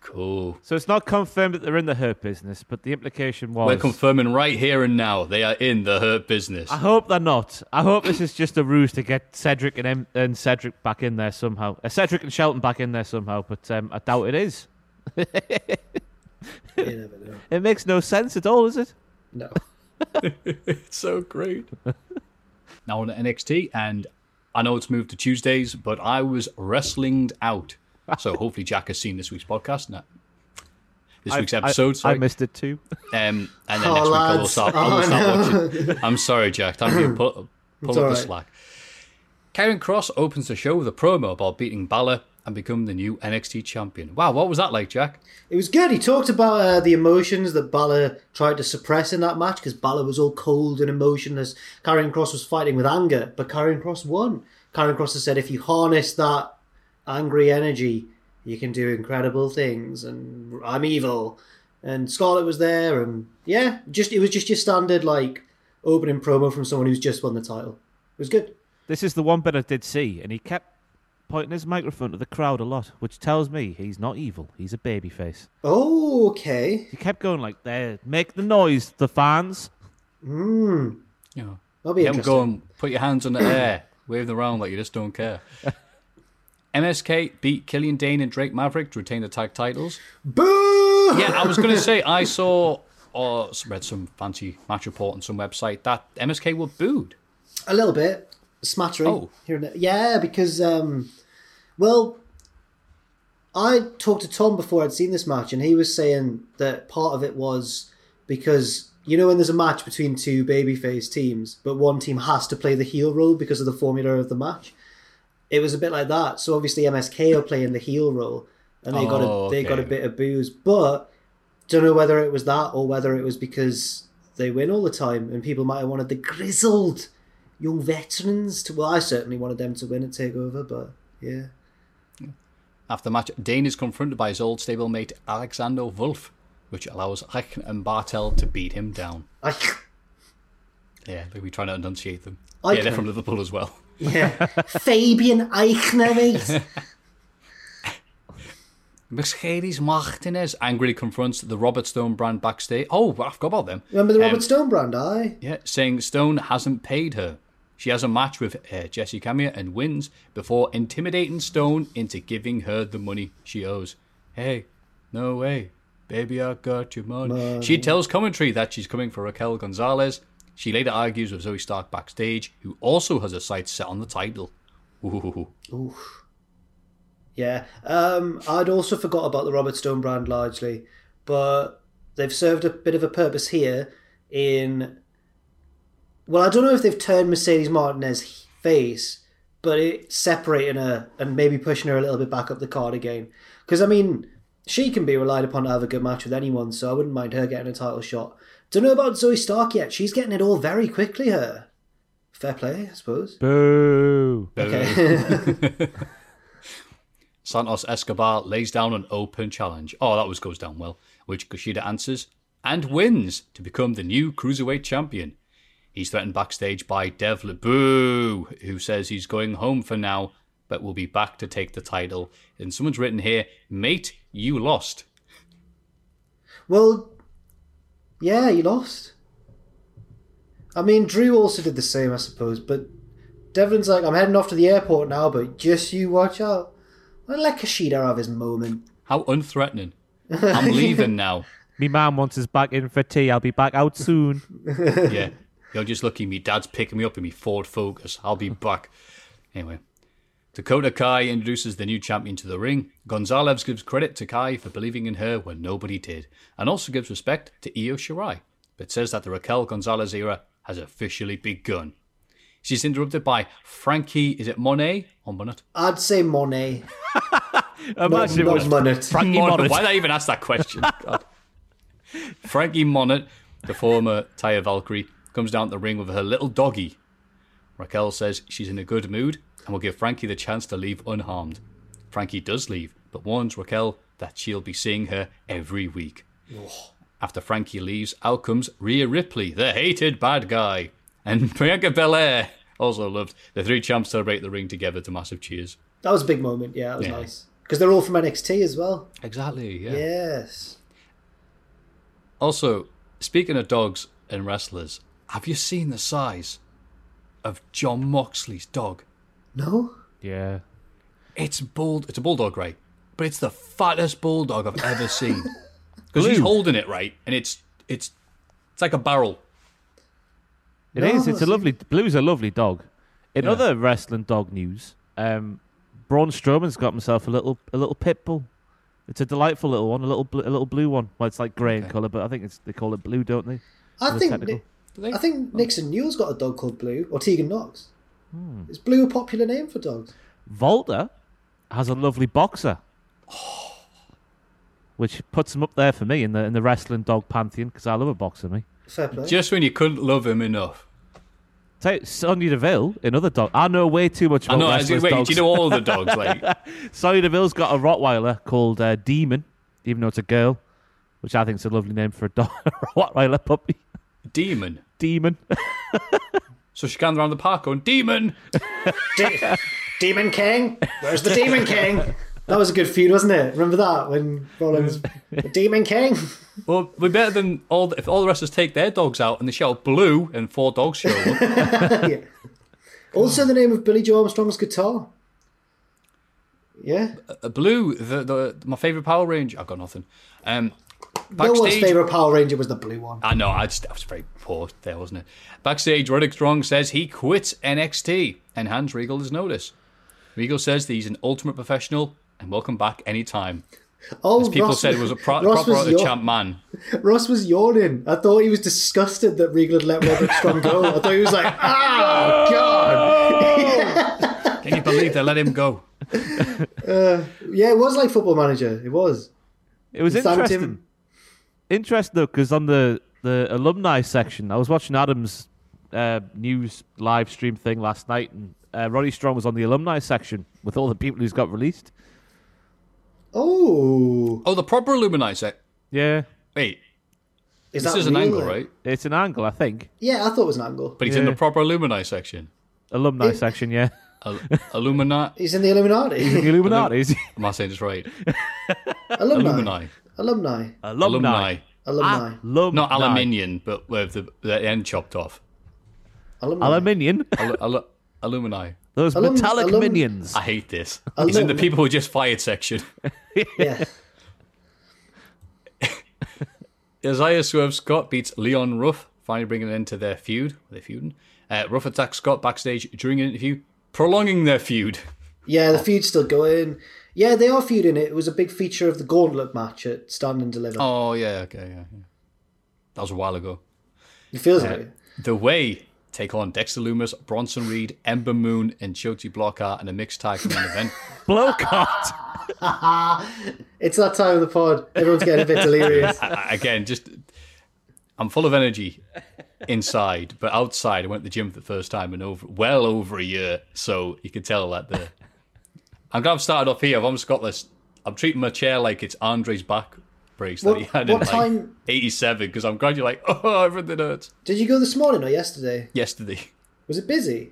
Cool. So it's not confirmed that they're in the hurt business, but the implication was. We're confirming right here and now they are in the Hurt business. I hope they're not. I hope this is just a ruse to get Cedric and, M- and Cedric back in there somehow. Uh, Cedric and Shelton back in there somehow, but um, I doubt it is. (laughs) you never know. It makes no sense at all, is it? No. (laughs) it's so great. now on to NXT, and I know it's moved to Tuesdays, but I was wrestling out. So hopefully Jack has seen this week's podcast. No, this I- week's I- episode. I, sorry. missed it too. Um, and then Oh, next week I will lads. start, I will Oh, start watching. I'm sorry, Jack. Time for you to (clears throat) pull, pull It's up the slack. Karrion Cross opens the show with a promo about beating Balor and become the new NXT champion. Wow, what was that like, Jack? It was good. He talked about uh, the emotions that Balor tried to suppress in that match because Balor was all cold and emotionless. Karrion Cross was fighting with anger, but Karrion Cross won. Karrion Cross has said if you harness that angry energy, you can do incredible things. And I'm evil. And Scarlett was there, and yeah, just it was just your standard like opening promo from someone who's just won the title. It was good. This is the one bit I did see, and he kept pointing his microphone to the crowd a lot, which tells me he's not evil. He's a babyface. Oh, okay. He kept going like, "There, make the noise, the fans." Hmm. You know, That'll be you haven't interesting. go and put your hands in the air, wave them around like you just don't care. (laughs) MSK beat Killian Dain and Drake Maverick to retain the tag titles. Boo! Yeah, I was going (laughs) to say, I saw or read some fancy match report on some website that MSK were booed. A little bit, a smattering Oh. here and there. Yeah, because um, well, I talked to Tom before I'd seen this match, and he was saying that part of it was because you know when there's a match between two babyface teams, but one team has to play the heel role because of the formula of the match. It was a bit like that. So obviously MSK are playing the heel role, and they got a Oh, they got a bit of booze, but don't know whether it was that or whether it was because they win all the time and people might have wanted the grizzled young veterans to well I certainly wanted them to win at takeover but yeah After the match, Dain is confronted by his old stablemate Alexander Wolfe, which allows Aichner and Barthel to beat him down. I, (laughs) Yeah, they'll be trying to enunciate them. Aichner. Yeah, they're from Liverpool as well. Yeah (laughs) Fabian Aichner mate (laughs) Mercedes Martinez angrily confronts the Robert Stone brand backstage. Oh, I forgot about them. remember the Robert Um, Stone brand I Yeah, saying Stone hasn't paid her. She has a match with uh, Jessi Kamea and wins before intimidating Stone into giving her the money she owes. Hey, no way. Baby, I got your money. She tells commentary that she's coming for Raquel Gonzalez. She later argues with Zoey Stark backstage, who also has a sight set on the title. Ooh. Yeah. Um, I'd also forgot about the Robert Stone brand largely, but they've served a bit of a purpose here in. Well, I don't know if they've turned Mercedes Martinez face, but it's separating her and maybe pushing her a little bit back up the card again. Because, I mean, she can be relied upon to have a good match with anyone, so I wouldn't mind her getting a title shot. Don't know about Zoey Stark yet. She's getting it all very quickly, her. Fair play, I suppose. Boo. Okay. (laughs) Santos Escobar lays down an open challenge. Oh, that was goes down well, which Kushida answers and wins to become the new cruiserweight champion. He's threatened backstage by Dev LeBoo, who says he's going home for now, but will be back to take the title. And someone's written here, mate, you lost. Well, yeah, you lost. I mean, Drew also did the same, I suppose, but Devlin's like, I'm heading off to the airport now, but just you watch out. I'll let Kushida have his moment. How unthreatening. I'm leaving (laughs) now. Me mum wants us back in for tea. I'll be back out soon. yeah. You're just lucky me dad's picking me up in me Ford Focus. I'll be back. Anyway. Dakota Kai introduces the new champion to the ring. Gonzalez gives credit to Kai for believing in her when nobody did, and also gives respect to Io Shirai, but says that the Raquel Gonzalez era has officially begun. She's interrupted by Frankie, is it Monet or Monet? I'd say Monet. (laughs) Imagine it was Monet. Frankie Monet. Monet. Why did I even ask that question? (laughs) God. Frankie Monet, the former Taya Valkyrie, comes down to the ring with her little doggy. Raquel says she's in a good mood and will give Frankie the chance to leave unharmed. Frankie does leave, but warns Raquel that she'll be seeing her every week. After Frankie leaves, out comes Rhea Ripley, the hated bad guy, and (laughs) Bianca Belair. Also loved. The three champs celebrate the ring together to massive cheers. That was a big moment, yeah, that was Yeah. nice. Because they're all from NXT as well. Exactly, yeah. Yes. Also, speaking of dogs and wrestlers, have you seen the size of Jon Moxley's dog? No? Yeah. It's bull. It's a bulldog, right? But it's the fattest bulldog I've ever seen. (laughs) Because he's holding it right, and it's it's it's like a barrel. It No, is. It's a see- lovely. Blue's a lovely dog. In Yeah. other wrestling dog news, um, Braun Strowman's got himself a little a little pit bull. It's a delightful little one, a little bl- a little blue one. Well, it's like grey in Okay. colour, but I think it's they call it blue, don't they? I For the think technical. Ni- I think Nixon Newell's got a dog called Blue, or Tegan Knox. Is Blue a popular name for dogs? Volta has a lovely boxer, (sighs) which puts him up there for me in the in the wrestling dog pantheon because I love a boxer. Me, Fair play. Just when you couldn't love him enough. Take Sonya Deville, another dog. I know way too much I about know. I was wrestlers' wait, dogs. do you know all the dogs? (laughs) Like, Sonya Deville's got a Rottweiler called uh, Demon, even though it's a girl, which I think is a lovely name for a dog, (laughs) a Rottweiler puppy. demon. Demon. (laughs) So she can around the park going, demon. (laughs) De- Demon King? Where's the Demon King? That was a good feud, wasn't it? Remember that when Rollins, the Demon King? (laughs) Well, we're better than all. The, if all the wrestlers take their dogs out and they shout blue and four dogs show up. (laughs) yeah. Also, the name of Billie Joe Armstrong's guitar. Yeah. Uh, blue, the, the my favorite Power Ranger. I've got nothing. Um, No one's favourite Power Ranger was the blue one. I know. I just I was very poor there, wasn't it? Backstage, Roderick Strong says he quits NXT and hands Regal his notice. Regal says that he's an ultimate professional and welcome back anytime. Oh, As people Ross, said, was a pro- Ross proper was yaw- champ man. (laughs) Ross was yawning. I thought he was disgusted that Regal had let Roderick Strong go. I thought he was like, (laughs) oh, God. (laughs) Can you believe they let him go? Uh, yeah, it was like Football Manager. It was. It was He interesting. Him. Interesting though, because on the the alumni section, I was watching Adam's uh, news live stream thing last night, and uh, Roddy Strong was on the alumni section with all the people who's got released. Oh. Oh, the proper alumni set. Yeah, Wait, Is this that is an angle, then? right? it's an angle, I think. Yeah, I thought it was an angle. But he's in the proper alumni section. Alumni It- section, yeah. (laughs) Al- Illuminati. He's in the Illuminati. (laughs) The Illuminati, is? Am I saying this right? Alumni. Alumni. Alumni. Alumni. Alumni. Alumni. Not aluminium, but with the, the end chopped off. Alumni. Aluminium. Al- al- alumni. Those Alum- metallic alum- minions. I hate this. He's in the people who just fired section. (laughs) Yeah. (laughs) Isaiah Swerve Scott beats Leon Ruff, finally bringing an end to their feud. They're feuding. Uh, Ruff attacks Scott backstage during an interview, prolonging their feud. Yeah, the feud's still going. Yeah, they are feuding it. It was a big feature of the gauntlet match at Stand and Deliver. Oh yeah, okay, yeah, yeah. That was a while ago. it feels uh, like it. The Way take on Dexter Lumis, Bronson Reed, Ember Moon, and Shotzi Blackheart in a mixed tag main event. (laughs) Blowcart. (laughs) It's that time of the pod. Everyone's getting a bit delirious. (laughs) Again, just I'm full of energy inside, but outside I went to the gym for the first time in over well over a year, so you can tell that the I'm glad I've started off here. I've almost got this. I'm treating my chair like it's Andre's back brace that What- he had in like time- '87 because I'm glad you're like, (laughs) oh, everything hurts. Did you go this morning or yesterday? Yesterday, Was it busy?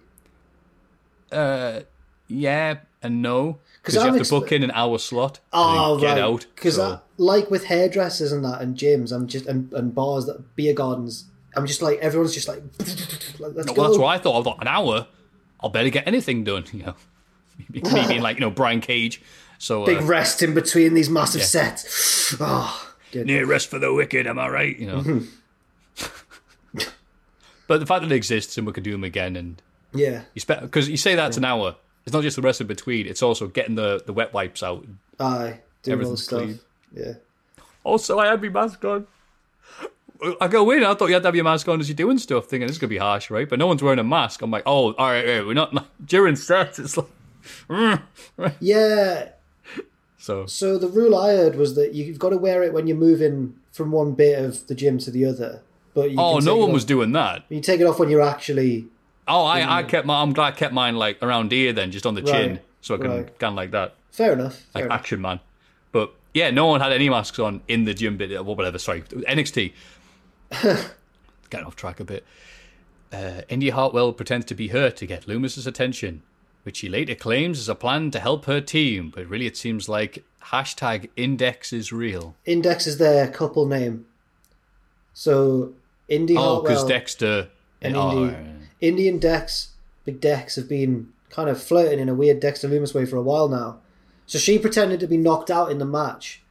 uh, yeah and no. because you I'm have to book in an hour slot Oh, and get right. out. Because so- like with hairdressers and that and gyms, I'm just and, and bars that beer gardens, I'm just like everyone's just like, (laughs) No, go. well, that's what I thought. I thought an hour, I'll better get anything done. (laughs) You know, (laughs) me being like you know Brian Cage. So Big uh, rest in between these massive Yeah. sets. Oh, good. near rest for the wicked. Am I right? You know. Mhm. (laughs) but the fact that it exists and we can do them again, and Yeah. you spend because you say that's an hour. It's not just the rest in between. It's also getting the, the wet wipes out. Aye, doing all the stuff. clean. Yeah. Also, I had my mask on. I go in. I thought you had to have your mask on as you're doing stuff, thinking this is gonna be harsh, right? But no one's wearing a mask. I'm like, oh, all right, all right we're not (laughs) during sets. It's like. (laughs) Yeah. so So the rule I heard was that you've got to wear it when you're moving from one bit of the gym to the other. But you oh, no one off- was doing that. You take it off when you're actually. Oh, I, I kept my. I'm glad I kept mine like around here, then just on the chin, so I can right. of like that, Fair enough. Fair like enough. Action Man. But yeah, no one had any masks on in the gym bit or whatever. Sorry, NXT. (laughs) Getting off track a bit. Uh, Indy Hartwell pretends to be hurt to get Lumis's attention, which she later claims is a plan to help her team. But really, it seems like hashtag Index is real. Index is their couple name. So Indy oh, because Dexter and oh, Indy, Indy and Dex, Big Dex, have been kind of flirting in a weird Dexter Lumis way for a while now. So she pretended to be knocked out in the match,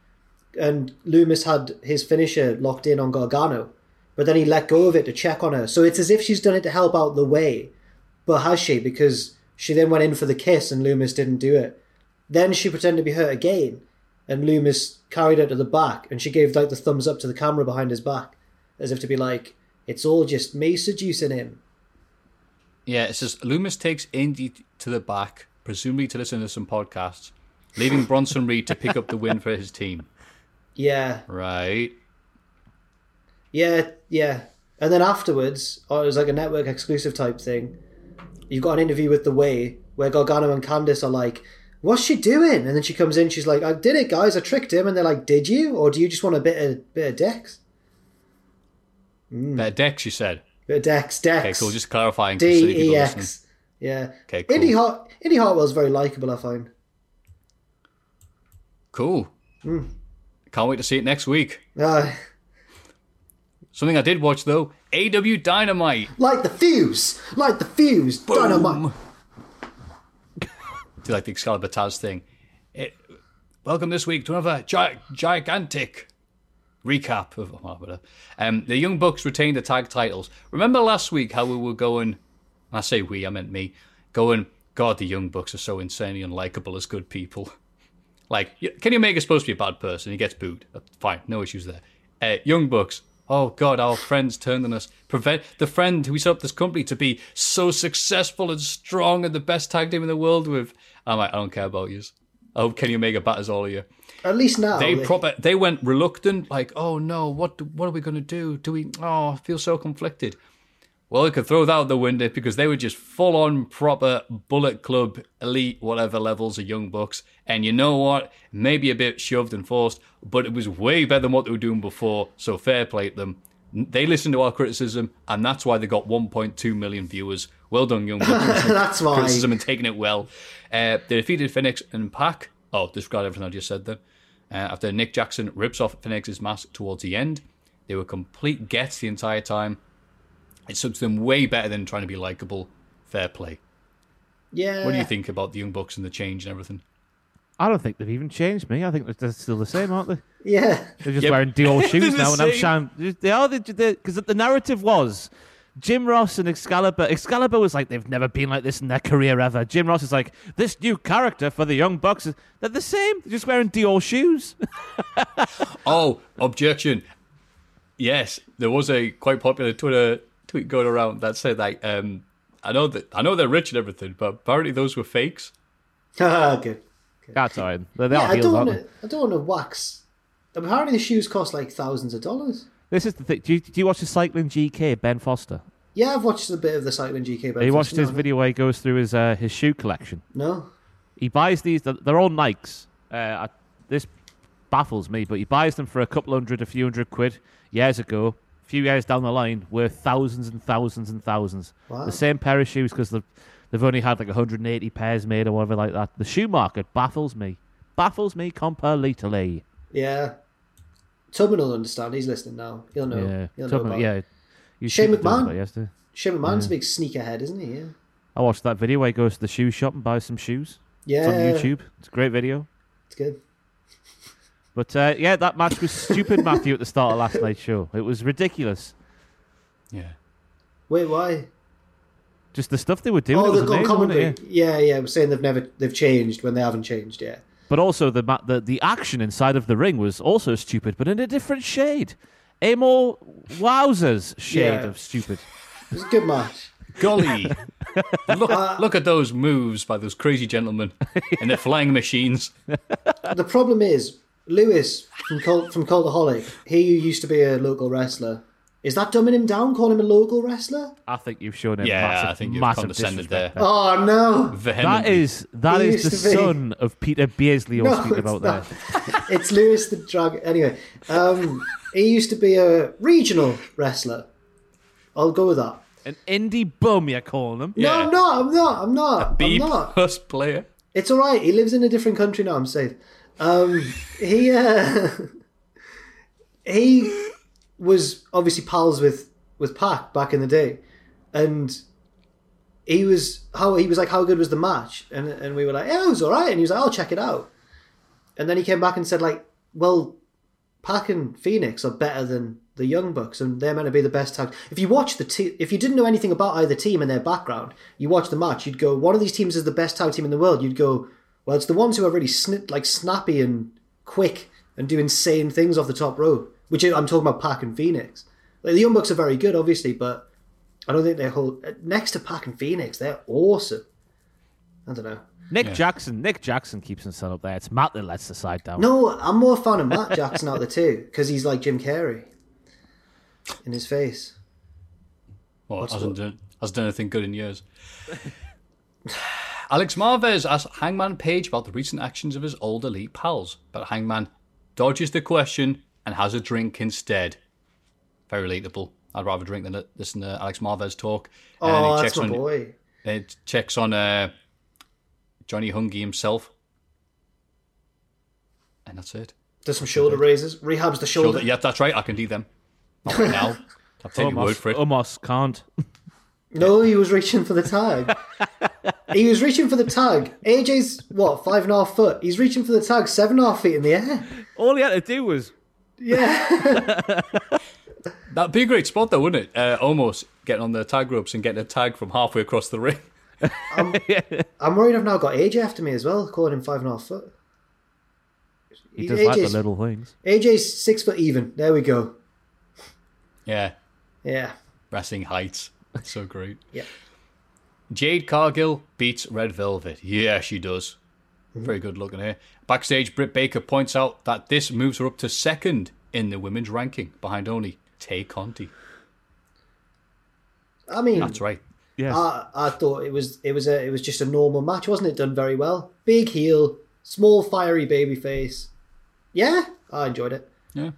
and Lumis had his finisher locked in on Gargano, but then he let go of it to check on her. So it's as if she's done it to help out the way, but has she? Because she then went in for the kiss and Lumis didn't do it. Then she pretended to be hurt again, and Lumis carried her to the back, and she gave like the thumbs up to the camera behind his back, as if to be like, "It's all just me seducing him." Yeah, it says Lumis takes Indy to the back, presumably to listen to some podcasts, leaving Bronson Reed to pick up the win for his team. Yeah, Right. yeah, yeah. And then afterwards, or it was like a network exclusive type thing. You've got an interview with The Way where Gargano and Candice are like, "What's she doing?" And then she comes in, she's like, "I did it, guys. I tricked him." And they're like, "Did you, or do you just want a bit of bit of Dex? Better Dex, you said. Bit of Dex, Dex." Okay, cool. Just clarifying. for D silly people E listening. X. Yeah. Okay, cool. Indy Hart, Indy Hartwell's very likable. I find. Cool. Hmm. Can't wait to see it next week. Uh, Something I did watch though, AEW Dynamite. like the fuse, like the fuse, dynamite. Do you like the Excalibur Taz thing? It, welcome this week to another gi- gigantic recap of oh. Um, the Young Bucks retained the tag titles. Remember last week how we were going? I say we, I meant me. Going, God, the Young Bucks are so insanely unlikable as good people. (laughs) Like, Kenny Omega's supposed to be a bad person. He gets booed. Fine, no issues there. Uh, Young Bucks. Oh God, our friends turned on us. Prevent the friend who set up this company to be so successful and strong and the best tag team in the world with. I'm like, I don't care about you. I hope Kenny Omega batters all of you. At least now. They they- proper they went reluctant, like, oh no, what what are we gonna do? Do we? Oh, I feel so conflicted. Well, we could throw that out the window because they were just full on proper Bullet Club elite whatever levels of Young Bucks, and you know what? Maybe a bit shoved and forced, but it was way better than what they were doing before. So fair play to them. They listened to our criticism, and that's why they got 1.2 million viewers. Well done, Young Bucks. (laughs) That's why. criticism and taking it well. Uh, they defeated Fénix and Pac. Oh, disregard everything I just said then. Uh, after Nick Jackson rips off Fénix's mask towards the end, they were complete gets the entire time. It's them way better than trying to be likable. Fair play. Yeah. What do you think about the Young Bucks and the change and everything? I don't think they've even changed me. I think they're- they're still the same, aren't they? Yeah. They're just Yep. wearing Dior (laughs) shoes now, and I'm same. shouting. They are because the narrative was Jim Ross and Excalibur. Excalibur was like they've never been like this in their career ever. Jim Ross is like this new character for the Young Bucks. They're the same. They're just wearing Dior shoes. (laughs) Oh, objection. Yes, there was a quite popular Twitter tweet going around that said like, um, I know that I know they're rich and everything, but apparently those were fakes. (laughs) Ah, good. That's all right. They, they Yeah, are I don't aren't want they? to. I don't want to wax. Apparently, the shoes cost like thousands of dollars. This is the thing. Do you, do you watch the cycling GK Ben Foster? Yeah, I've watched a bit of the cycling GK. Have you watched his video where he goes through his uh, his shoe collection? No. He buys these. They're they're all Nikes. Uh, I, this baffles me, but he buys them for a couple hundred, a few hundred quid years ago. Few years down the line, worth thousands and thousands and thousands. Wow. The same pair of shoes because they've, they've only had like 180 pairs made or whatever like that. The shoe market baffles me. Baffles me completely. Yeah. Tubman will understand. He's listening now. He'll know. Yeah. He'll know Tubman- about yeah. You Shane McMahon. Shane McMahon's Yeah. a big sneakerhead, isn't he? Yeah. I watched that video where he goes to the shoe shop and buys some shoes. Yeah. It's on YouTube. It's a great video. It's good. But uh, yeah, that match was stupid, (laughs) Matthew, at the start of last night's show. It was ridiculous. Yeah. Wait, why? Just the stuff they were doing. oh, it was the co- amazing, wasn't it? commentary. Yeah, yeah. We're saying they've never they've changed when they haven't changed. Yeah. But also the, ma- the the action inside of the ring was also stupid, but in a different shade. A more wowzers shade Yeah. of stupid. It was a good match. Golly, (laughs) look Uh, look at those moves by those crazy gentlemen (laughs) and their flying machines. the problem is Lewis from Col- from Cultaholic. He used to be a local wrestler. Is that dumbing him down, calling him a local wrestler? I think you've shown him Yeah, massive, I think you've massive condescended disrespect there. Oh no! That Vehemently. is that He is the used be- son of Peter Beardsley you're No, speaking about not. there. (laughs) it's Lewis the drag. Anyway, um, he used to be a regional wrestler. I'll go with that. An indie bum, you're calling him. No, I'm not. I'm not. I'm not. B I'm not. plus player. It's all right. He lives in a different country now. I'm safe. Um, he uh, (laughs) he was obviously pals with with Pac back in the day, and he was how he was like, how good was the match? And and we were like, yeah, it was all right. And he was like, I'll check it out. And then he came back and said like, well, Pac and Fénix are better than the Young Bucks, and they're meant to be the best tag. If you watch the if you didn't know anything about either team and their background, you watch the match, you'd go, one of these teams is the best tag team in the world. You'd go, well, it's the ones who are really sni- like snappy and quick and do insane things off the top rope. Which I'm talking about Pac and Fénix. Like, the Young Bucks are very good, obviously, but I don't think they hold uh, next to Pac and Fénix. They're awesome. I don't know. Nick Jackson. Nick Jackson keeps himself up there. It's Matt that lets the side down. No, I'm more fan of Matt Jackson out of the two because he's like Jim Carrey in his face. Well, What's hasn't what? done, hasn't done anything good in years. (laughs) Alex Marvez asked Hangman Page about the recent actions of his old elite pals, but Hangman dodges the question and has a drink instead. Very relatable. I'd rather drink than listen to Alex Marvez talk. And then Oh, he that's checks my on, boy. It checks on uh, Johnny Hungy himself. And that's it. Does some shoulder raises, rehabs the shoulder. Shoulder, yeah, that's right. I can do them. Not right now. (laughs) I'll take your word for it. Almost can't. No, he was reaching for the tag. (laughs) he was reaching for the tag. AJ's what five and a half foot. He's reaching for the tag seven and a half feet in the air. All he had to do was Yeah, (laughs) That'd be a great spot, though, wouldn't it? Uh, almost getting on the tag ropes and getting a tag from halfway across the ring. (laughs) I'm worried. I've now got AJ after me as well, calling him five and a half foot. he does like the AJ's little things. AJ's six foot even. There we go. Yeah, Yeah, wrestling heights. That's so great. yeah. Jade Cargill beats Red Velvet. Yeah, she does. Very good looking here. Backstage, Britt Baker points out that this moves her up to second in the women's ranking, behind only Tay Conti. I mean, That's right. Yeah, I, I thought it was it was a it was just a normal match, wasn't it? Done very well. Big heel, small fiery baby face. Yeah, I enjoyed it. Yeah.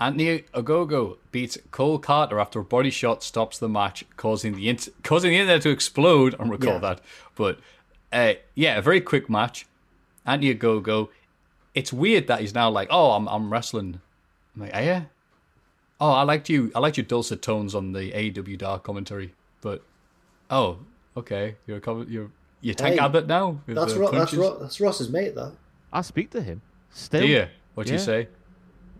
Anthony Ogogo beats Cole Karter after a body shot stops the match, causing the int- causing the internet to explode. I recall Yeah. that, but uh, yeah, a very quick match. Anthony Ogogo. It's weird that he's now like, oh, I'm I'm wrestling. I'm like, are you? Oh, I liked you. I liked your dulcet tones on the AEW Dark commentary. But oh, okay, you're a com- you're you Tank Hey, Abbott now. That's Ro- that's. Ro- that's Ross's mate, that. I speak to him. Still. Do you? What do you say?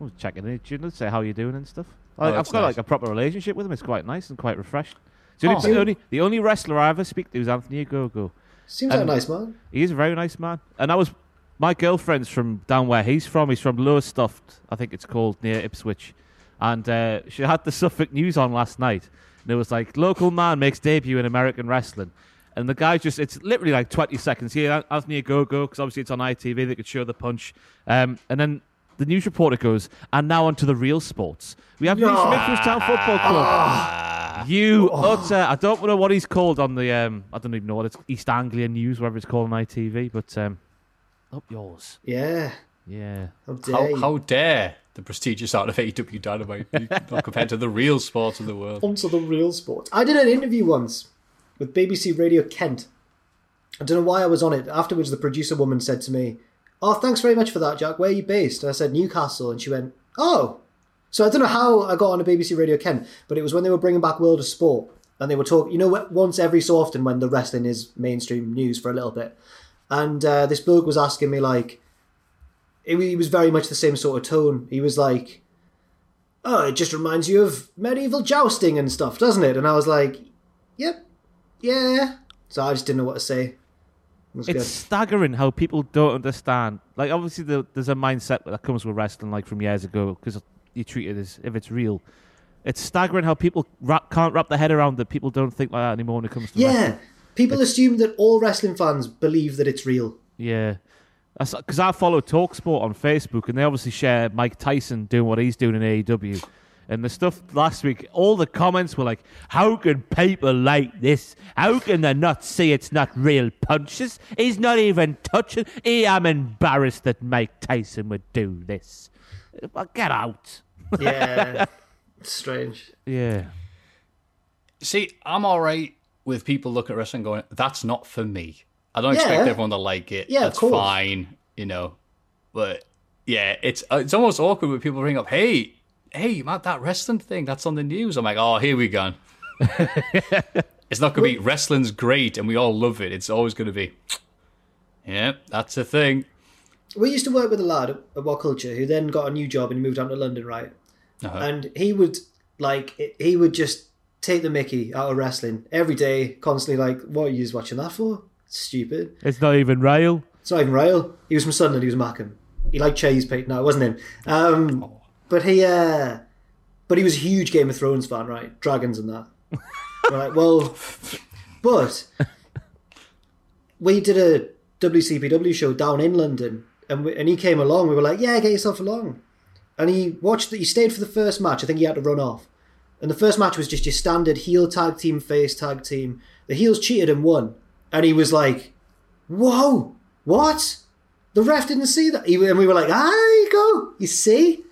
I was checking in, you know, say how you're doing and stuff. Oh, I, I've got nice. like a proper relationship with him. It's quite nice and quite refreshed. The only, Oh. the only, the only wrestler I ever speak to is Anthony Ogogo. Seems like a nice man. He is a very nice man. And I was my girlfriend's from down where he's from. He's from Lowestoft, I think it's called near Ipswich. And uh, she had the (laughs) Suffolk News on last night, and it was like local man makes debut in American wrestling. And the guy just, it's literally like 20 seconds. Here, Anthony Ogogo, because obviously it's on ITV, they could show the punch. Um, and then the news reporter goes, and now on to the real sports. We have Lee Smith from Town Football Club. You utter, I don't know what he's called on the, um, I don't even know what it's, East Anglia News, whatever it's called on ITV, but um, up yours. Yeah. Yeah. How dare How, you. how dare the prestigious art of AEW Dynamite be (laughs) not compared to the real sports of the world? Onto the real sport. I did an interview once with BBC Radio Kent. I don't know why I was on it. Afterwards, the producer woman said to me, Oh, thanks very much for that, Jack. Where are you based? And I said, Newcastle. And she went, Oh. So I don't know how I got on a BBC Radio Kent, but it was when they were bringing back World of Sport. And they were talking, you know, once every so often when the wrestling is mainstream news for a little bit. And uh, this bloke was asking me, like, it, he was very much the same sort of tone. He was like, oh, it just reminds you of medieval jousting and stuff, doesn't it? And I was like, yep, yeah. So I just didn't know what to say. Was It's good. staggering how people don't understand. Like, obviously, the, there's a mindset that comes with wrestling, like from years ago, because you treat it as if it's real. It's staggering how people wrap, can't wrap their head around that people don't think like that anymore when it comes to Yeah, wrestling. people assume that all wrestling fans believe that it's real. Yeah. Because I follow Talksport on Facebook, and they obviously share Mike Tyson doing what he's doing in AEW. And the stuff last week, all the comments were like, How can people like this? How can they not see it's not real punches? He's not even touching. I am embarrassed that Mike Tyson would do this. Well, Get out. Yeah, (laughs) it's strange. Yeah. See, I'm all right with people looking at wrestling going, that's not for me. I don't Yeah. expect everyone to like it. Yeah, of That's course. fine, you know. But yeah, it's uh, it's almost awkward when people bring up, hey, hey, Matt, that wrestling thing that's on the news. I'm like, oh, here we go. (laughs) it's not going to be wrestling's great and we all love it. It's always going to be, yeah, that's a thing. We used to work with a lad at What Culture who then got a new job and he moved down to London, right? Uh-huh. And he would like he would just take the Mickey out of wrestling every day, constantly like, "What are you just watching that for? Stupid." It's not even real. It's not even real. He was from Sunderland. He was Mackem. He liked Chase Pete. No, it wasn't him. Um, but he, uh, but he was a huge Game of Thrones fan, right? Dragons and that. (laughs) right. Well, but we did a WCPW show down in London, and we, and he came along. We were like, "Yeah, get yourself along." And he watched. He stayed for the first match. I think he had to run off. And the first match was just your standard heel tag team, face tag team. The heels cheated and won. And he was like, Whoa, what? The ref didn't see that. He- And we were like, ah, there you go. You see?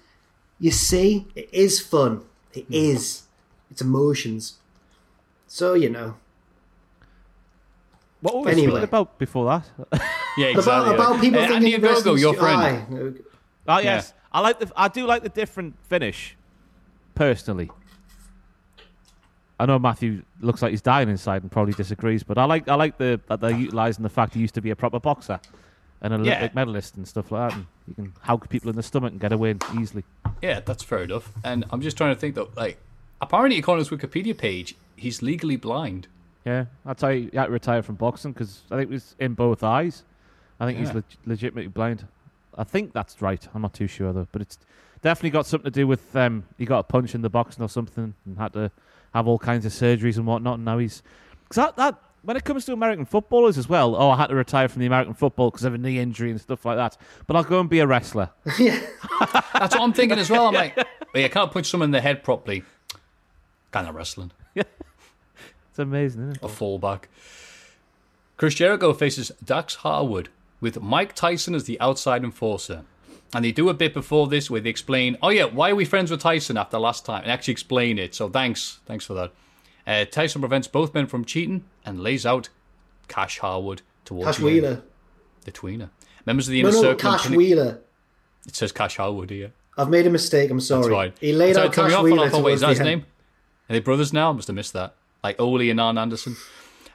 You see? It is fun. It is. It's emotions. So, you know. What were we Anyway. speaking about before that? Yeah, About, exactly. about people Uh, thinking Andy Ogogo, wrestling's- your friend. Aye. No, Oh yes, I like the. I do like the different finish, personally. I know Matthew looks like he's dying inside and probably disagrees, but I like I like the that they're utilising the fact he used to be a proper boxer and an Olympic Yeah. medalist and stuff like that. And you can hug people in the stomach and get a win easily. Yeah, that's fair enough. And I'm just trying to think though, like, apparently according to his Wikipedia page, he's legally blind. Yeah, that's how he had to retire from boxing because I think it was in both eyes. I think he's Yeah. leg- legitimately blind. I think that's right. I'm not too sure though, but it's definitely got something to do with um, he got a punch in the boxing or something and had to have all kinds of surgeries and whatnot. And now he's because that, that when it comes to American footballers as well. Oh, I had to retire from the American football because of a knee injury and stuff like that. But I'll go and be a wrestler. (laughs) yeah, That's what I'm thinking as well. I'm (laughs) like, well, you can't punch someone in the head properly. Kind of wrestling. (laughs) It's amazing, isn't it? A fallback. Chris Jericho faces Dax Harwood with Mike Tyson as the outside enforcer. And they do a bit before this where they explain, oh yeah, why are we friends with Tyson after last time? And actually explain it. So thanks. Thanks for that. Uh, Tyson prevents both men from cheating and lays out Cash Harwood towards Cash the end. The tweener. Members of the No, inner no, circle. Cash and- Wheeler. It says Cash Harwood here. I've made a mistake. I'm sorry. That's right. He laid so out it threw me Cash off Wheeler I thought, wait, is that his name? Are they brothers now? I must have missed that. Like Ole and Arn Anderson.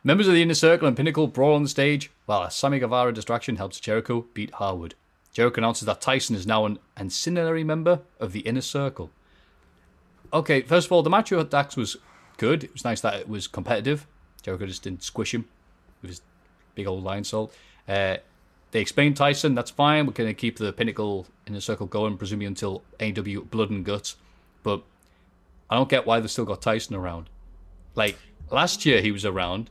Members of the Inner Circle and Pinnacle brawl on the stage, while a Sammy Guevara distraction helps Jericho beat Harwood. Jericho announces that Tyson is now an ancillary member of the Inner Circle. Okay, first of all, the match with Dax was good. It was nice that it was competitive. Jericho just didn't squish him with his big old Lionsault. Uh, they explained Tyson, that's fine. We're going to keep the Pinnacle in the Circle going, presumably until AW Blood and Guts. But I don't get why they've still got Tyson around. Like, last year he was around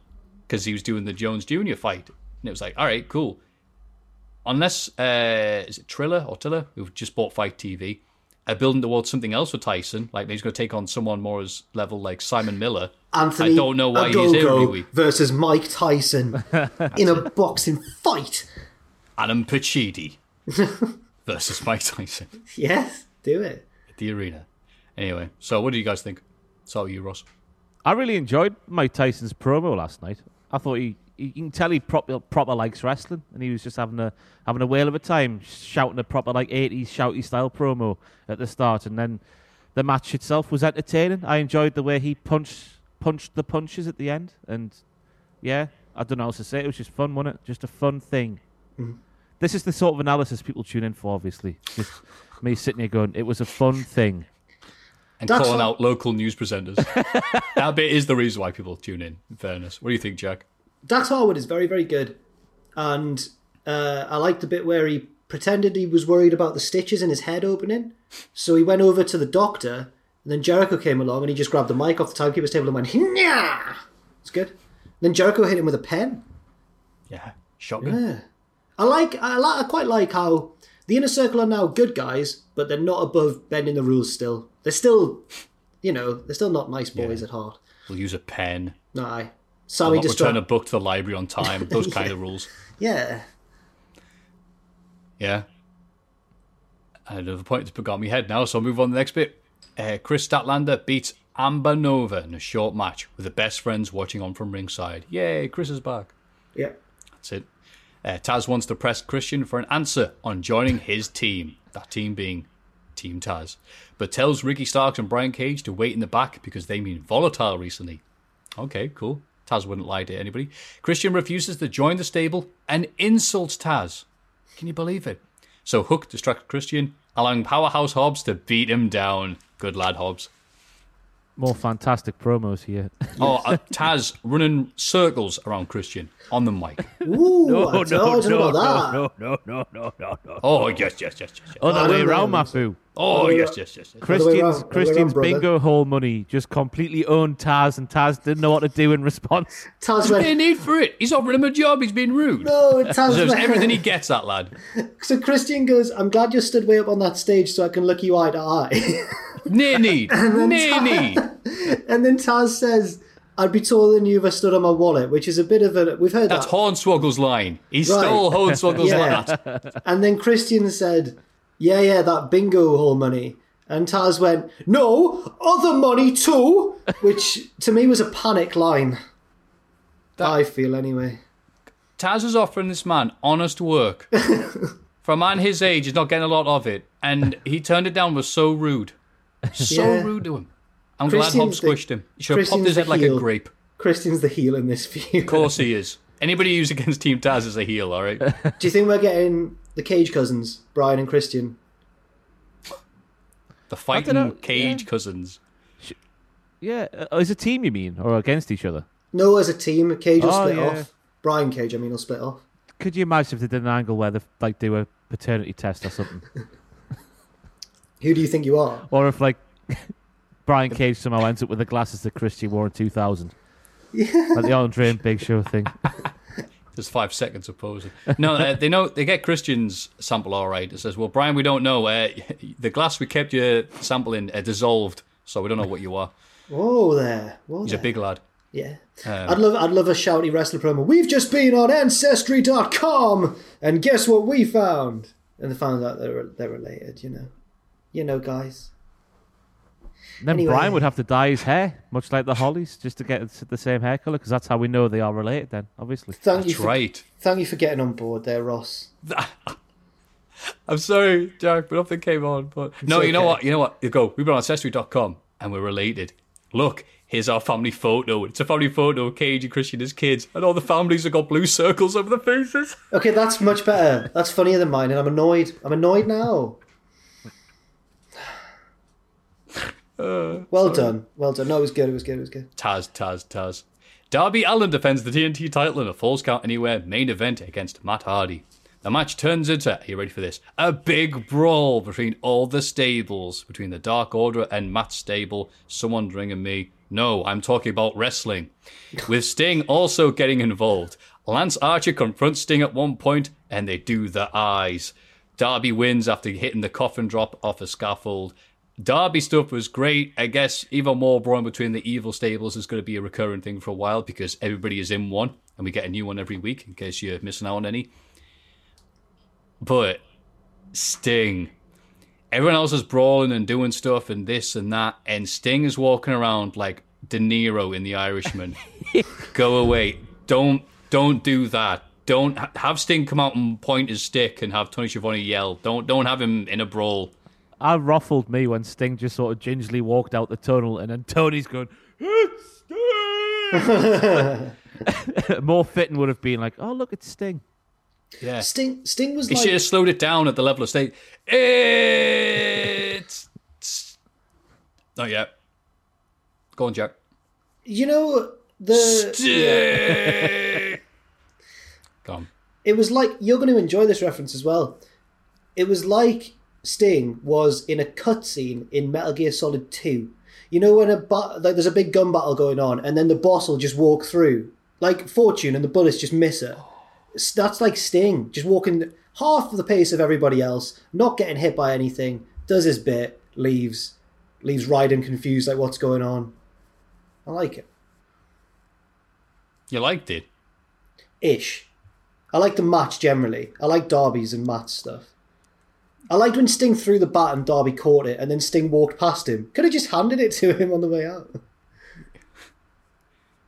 because he was doing the Jones Jr. fight. And it was like, all right, cool. Unless, uh, is it Triller or Tiller, who've just bought FITE TV, are building towards something else for Tyson. Like, he's going to take on someone more as level like Simon Miller. Anthony I don't know why he's here every Ogogo week. versus Mike Tyson (laughs) in a boxing fight. Adam Pacitti (laughs) versus Mike Tyson Yes, do it. at the arena. Anyway, so what do you guys think? So you, Ross. I really enjoyed Mike Tyson's promo last night. I thought he, he you can tell he proper proper likes wrestling, and he was just having a having a whale of a time shouting a proper like eighties shouty style promo at the start, and then the match itself was entertaining. I enjoyed the way he punched punched the punches at the end, and yeah, I don't know how else to say. It, it was just fun, wasn't it? Just a fun thing. Mhm. This is the sort of analysis people tune in for. Obviously, just me sitting here going, "It was a fun thing." And That's calling what- out local news presenters. (laughs) that bit is the reason why people tune in, in fairness. What do you think, Jack? Dax Harwood is very, very good. And uh, I liked the bit where he pretended he was worried about the stitches in his head opening. So he went over to the doctor, and then Jericho came along and he just grabbed the mic off the timekeeper's table and went, Nya! It's good. then Jericho hit him with a pen. Yeah, shotgun. Yeah. I like, I like, I quite like how the inner circle are now good guys, but they're not above bending the rules still. They're still, you know, they're still not nice boys at heart. We'll use a pen. No, We'll Sammy not return a book to the library on time. (laughs) Those kind of rules. Yeah. Yeah. Another point that's got me head now, so I'll move on to the next bit. Uh, Kris Statlander beats Amber Nova in a short match with the best friends watching on from ringside. Yay, Chris is back. Yeah. That's it. Uh, Taz wants to press Christian for an answer on joining his team. That team being Team Taz. But tells Ricky Starks and Brian Cage to wait in the back because they've been volatile recently. Okay, cool. Taz wouldn't lie to anybody. Christian refuses to join the stable and insults Taz. Can you believe it? So Hook distracts Christian, allowing Powerhouse Hobbs to beat him down. Good lad, Hobbs. More fantastic promos here. Oh, uh, (laughs) Taz running circles around Christian on the mic. Ooh, I told you about that. no, no, no, no, no, no. Oh, yes, yes, yes, yes, yes. Other I way don't around, know. Mafu. Oh, yes, yes, yes, yes. Christian's, round, Christian's round, bingo hall money just completely owned Taz, and Taz didn't know what to do in response. (laughs) Taz No need for it. He's offering him a job. He's being rude. no, Taz Deserves went. everything he gets, that lad. (laughs) So Christian goes, I'm glad you stood way up on that stage so I can look you eye to eye. Near (laughs) need. then Near Taz- need. and then Taz says, I'd be taller than you if I stood on my wallet, which is a bit of a. We've heard that. That's that. Hornswoggle's line. He Right. stole Hornswoggle's (laughs) Yeah. line. And then Christian said, Yeah, yeah, that bingo hall money. And Taz went, No, other money too! Which to me was a panic line. That, I feel anyway. Taz is offering this man honest work. (laughs) For a man his age, he's not getting a lot of it. And he turned it down, was so rude. So Yeah. rude to him. I'm glad Hobbs the- squished him. He should have popped his head the like a grape. Christian's the heel in this feud. Of course he is. Anybody who's against Team Taz is a heel, all right? (laughs) Do you think we're getting the Cage cousins, Brian and Christian? The fighting cage yeah. cousins. Yeah, uh, as a team, you mean, or against each other? No, as a team, Cage will Oh, split yeah. off. Brian Cage, I mean, will split off. Could you imagine if they did an angle where they like do a paternity test or something, (laughs) Who do you think you are? or if like (laughs) Brian Cage somehow ends up with the glasses that Christian wore in 2000, Yeah. like the Andre and Big Show thing. (laughs) There's five seconds of posing. No, uh, they know they get Christian's sample all right. It says, "Well, Brian, we don't know. Uh, (laughs) the glass we kept your sample in uh, dissolved, so we don't know what you are." Whoa there. Whoa He's there. a big lad. Yeah. Um, I'd love I'd love a shouty wrestler promo. We've just been on ancestry.com and guess what we found? And they found out they're they're related, you know. You know, guys. And then Anyway. Brian would have to dye his hair, much like the Hollys, just to get the same hair color, because that's how we know they are related. Then, obviously. Thank you That's for, right. Thank you for getting on board there, Ross. (laughs) I'm sorry, Jack, but nothing came on. But no, you know what? You know what? You go. We've been on ancestry.com and we're related. Look, here's our family photo. It's a family photo of Cage and Christian as kids, and all the families have got blue circles over their faces. Okay, that's much better. That's funnier than mine, and I'm annoyed. I'm annoyed now. Uh, well done. Well done. No, it was good. It was good. It was good. Taz, Taz, Taz. Darby Allin defends the TNT title in a Falls Count Anywhere main event against Matt Hardy. The match turns into, are you ready for this? A big brawl between all the stables, between the Dark Order and Matt's stable. Someone's ringing me. No, I'm talking about wrestling. With Sting also getting involved. Lance Archer confronts Sting at one point, and they do the eyes. Darby wins after hitting the coffin drop off a scaffold. Darby stuff was great. I guess even more brawn between the evil stables is going to be a recurring thing for a while because everybody is in one and we get a new one every week in case you're missing out on any. But Sting. Everyone else is brawling and doing stuff and this and that, and Sting is walking around like De Niro in The Irishman. (laughs) Go away. Don't don't do that. Don't ha- have Sting come out and point his stick and have Tony Schiavone yell. Don't don't have him in a brawl. I ruffled me when Sting just sort of gingerly walked out the tunnel, and then Tony's going, "It's Sting." (laughs) More fitting would have been like, "Oh, look, it's Sting." Yeah. Sting. Sting was He like. should have slowed it down at the level of state. It's (laughs) not yet. Go on, Jack. You know the. Sting. (laughs) Go on. It was like you're going to enjoy this reference as well. It was like Sting was in a cutscene in Metal Gear Solid Two. You know when a ba- like there's a big gun battle going on, and then the boss will just walk through, like Fortune, and the bullets just miss her. That's like Sting, just walking half the pace of everybody else, not getting hit by anything, does his bit, leaves, leaves Raiden confused, like what's going on. I like it. You liked it. ish. I like the match generally. I like Darby's and Matt's stuff. I liked when Sting threw the bat and Darby caught it, and then Sting walked past him. Could have just handed it to him on the way out.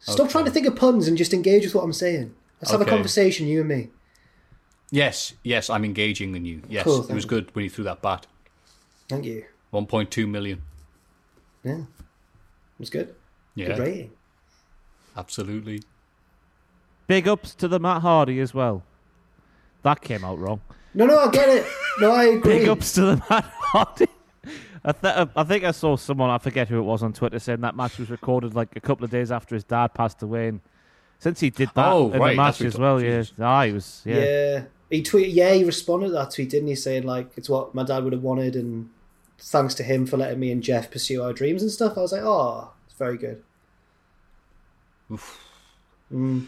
Stop trying to think of puns and just engage with what I'm saying. Let's have a conversation, you and me. Yes, yes, I'm engaging in you. Yes, Cool, it was good when you threw that bat. Thank you. 1.2 million. Yeah, it was good. Yeah, Good rating. absolutely. Big ups to the Matt Hardy as well. That came out wrong. No, no, I get it. No, I (laughs) agree. Big ups to the Matt (laughs) Hardy. I, th- I think I saw someone, I forget who it was on Twitter, saying that match was recorded like a couple of days after his dad passed away. And since he did that Oh, in right, the match as well, yeah. Jesus. Ah, he was, yeah. Yeah. He tweeted. Yeah, he responded to that tweet, didn't he? Saying like it's what my dad would have wanted, and thanks to him for letting me and Jeff pursue our dreams and stuff. I was like, oh, it's very good. Mm.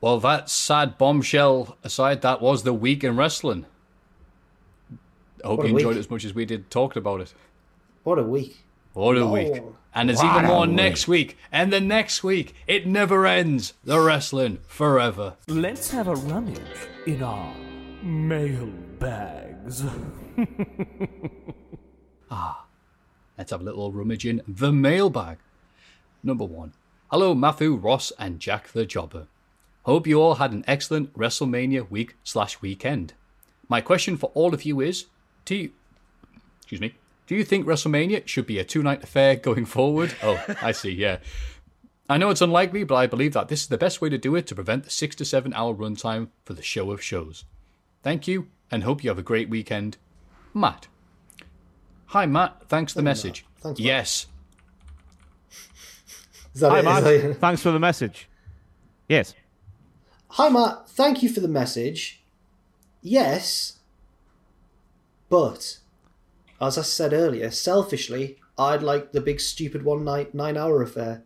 Well, that sad bombshell aside, that was the week in wrestling. I hope What you enjoyed week. it as much as we did talking about it. What a week! What a Long. week. And there's What even more week. next week. And the next week. It never ends. The wrestling forever. Let's have a rummage in our mail bags. (laughs) ah, Let's have a little rummage in the mailbag. Number one. Hello, Matthew, Ross, and Jack the Jobber. Hope you all had an excellent WrestleMania week slash weekend. My question for all of you is: Do you, excuse me, do you think WrestleMania should be a two-night affair going forward? (laughs) Oh, I see. Yeah, I know it's unlikely, but I believe that this is the best way to do it to prevent the six to seven hour runtime for the show of shows. Thank you, and hope you have a great weekend, Matt. Hi, Matt. Thanks for the message. Thanks, Matt. yes, Is that Hi, it? Is Matt. that- Thanks for the message. Yes. Hi, Matt. Thank you for the message. Yes, but as I said earlier, selfishly, I'd like the big stupid one night nine hour affair.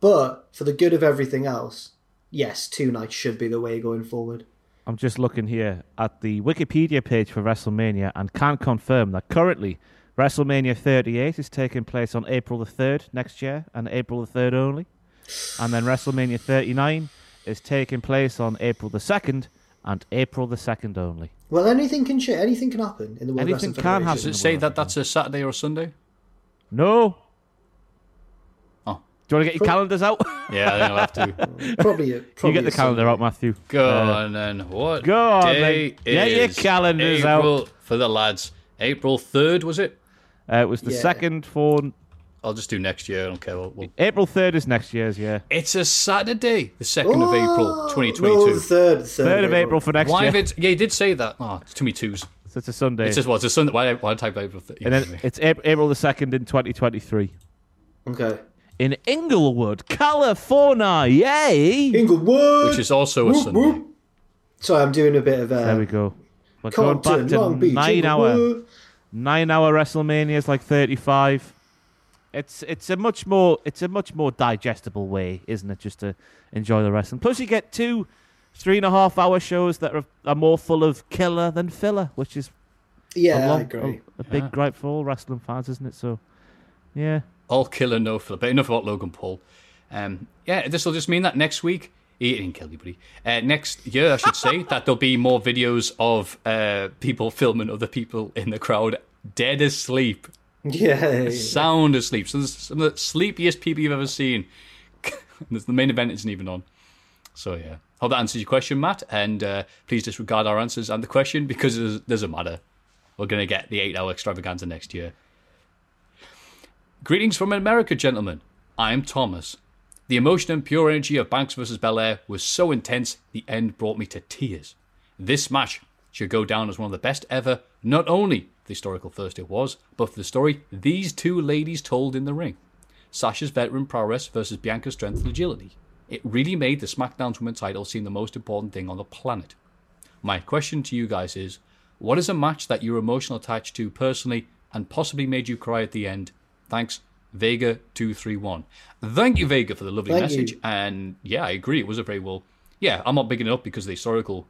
But for the good of everything else, yes, two nights should be the way going forward. I'm just looking here at the Wikipedia page for WrestleMania and can confirm that currently WrestleMania 38 is taking place on April the 3rd next year and April the 3rd only. And then WrestleMania 39 is taking place on April the 2nd and April the 2nd only. Well, anything can sh- anything can happen in the World Anything Wrestling can Federation. does it say that that's a Saturday or a Sunday? No. Oh, Do you want to get your calendars out? Yeah, I think I'll have to. (laughs) Probably, you probably get the a calendar Sunday. out, Matthew. Go Uh, on then. What go on day then. Get your is calendars April out. for the lads. April third was it? Uh, it was the Yeah. second for I'll just do next year. I don't care. We'll, we'll- April third is next year's. Yeah, It's a Saturday, the second of April, 2022. No, twenty two. third, third, third of April for next Why year. have it? Yeah, you did say that. Oh, it's too many twos. So it's a Sunday. It's just what? It's a Sunday. Why? Why type April? Th- and then it's April, April the second in 2023 Okay. in Inglewood, California. Yay! Inglewood. which is also a Whoop, Sunday. whoop. Sorry, I'm doing a bit of. Uh, There we go. We're going back to Long Beach, nine hour, Inglewood. nine hour WrestleManias, like 35. It's it's a much more it's a much more digestible way, isn't it? Just to enjoy the wrestling. Plus, you get two three and a half hour shows that are, are more full of killer than filler, which is Yeah, a, I long- agree. a, a big Yeah. gripe for all wrestling fans, isn't it? So, yeah. All killer, no filler. But enough about Logan Paul. Um, yeah, this will just mean that next week, he didn't kill anybody. Uh, next year, I should say, (laughs) that there'll be more videos of uh, people filming other people in the crowd dead asleep, (laughs) Yeah. sound asleep. So, some of the sleepiest people you've ever seen. (laughs) the main event isn't even on. So, yeah. Hope that answers your question, Matt. And uh, please disregard our answers and the question because it doesn't matter. We're going to get the eight hour extravaganza next year. Greetings from America, gentlemen. I'm Thomas. The emotion and pure energy of Banks vs. Belair was so intense, the end brought me to tears. This match should go down as one of the best ever, not only the historical first it was, but for the story these two ladies told in the ring. Sasha's veteran prowess versus Bianca's strength and agility. It really made the SmackDown's women's title seem the most important thing on the planet. My question to you guys is what is a match that you're emotionally attached to personally and possibly made you cry at the end? Thanks, Vega231. Thank you, Vega, for the lovely Thank message. you. And yeah, I agree. It was a very well. Yeah, I'm not bigging it up because of the historical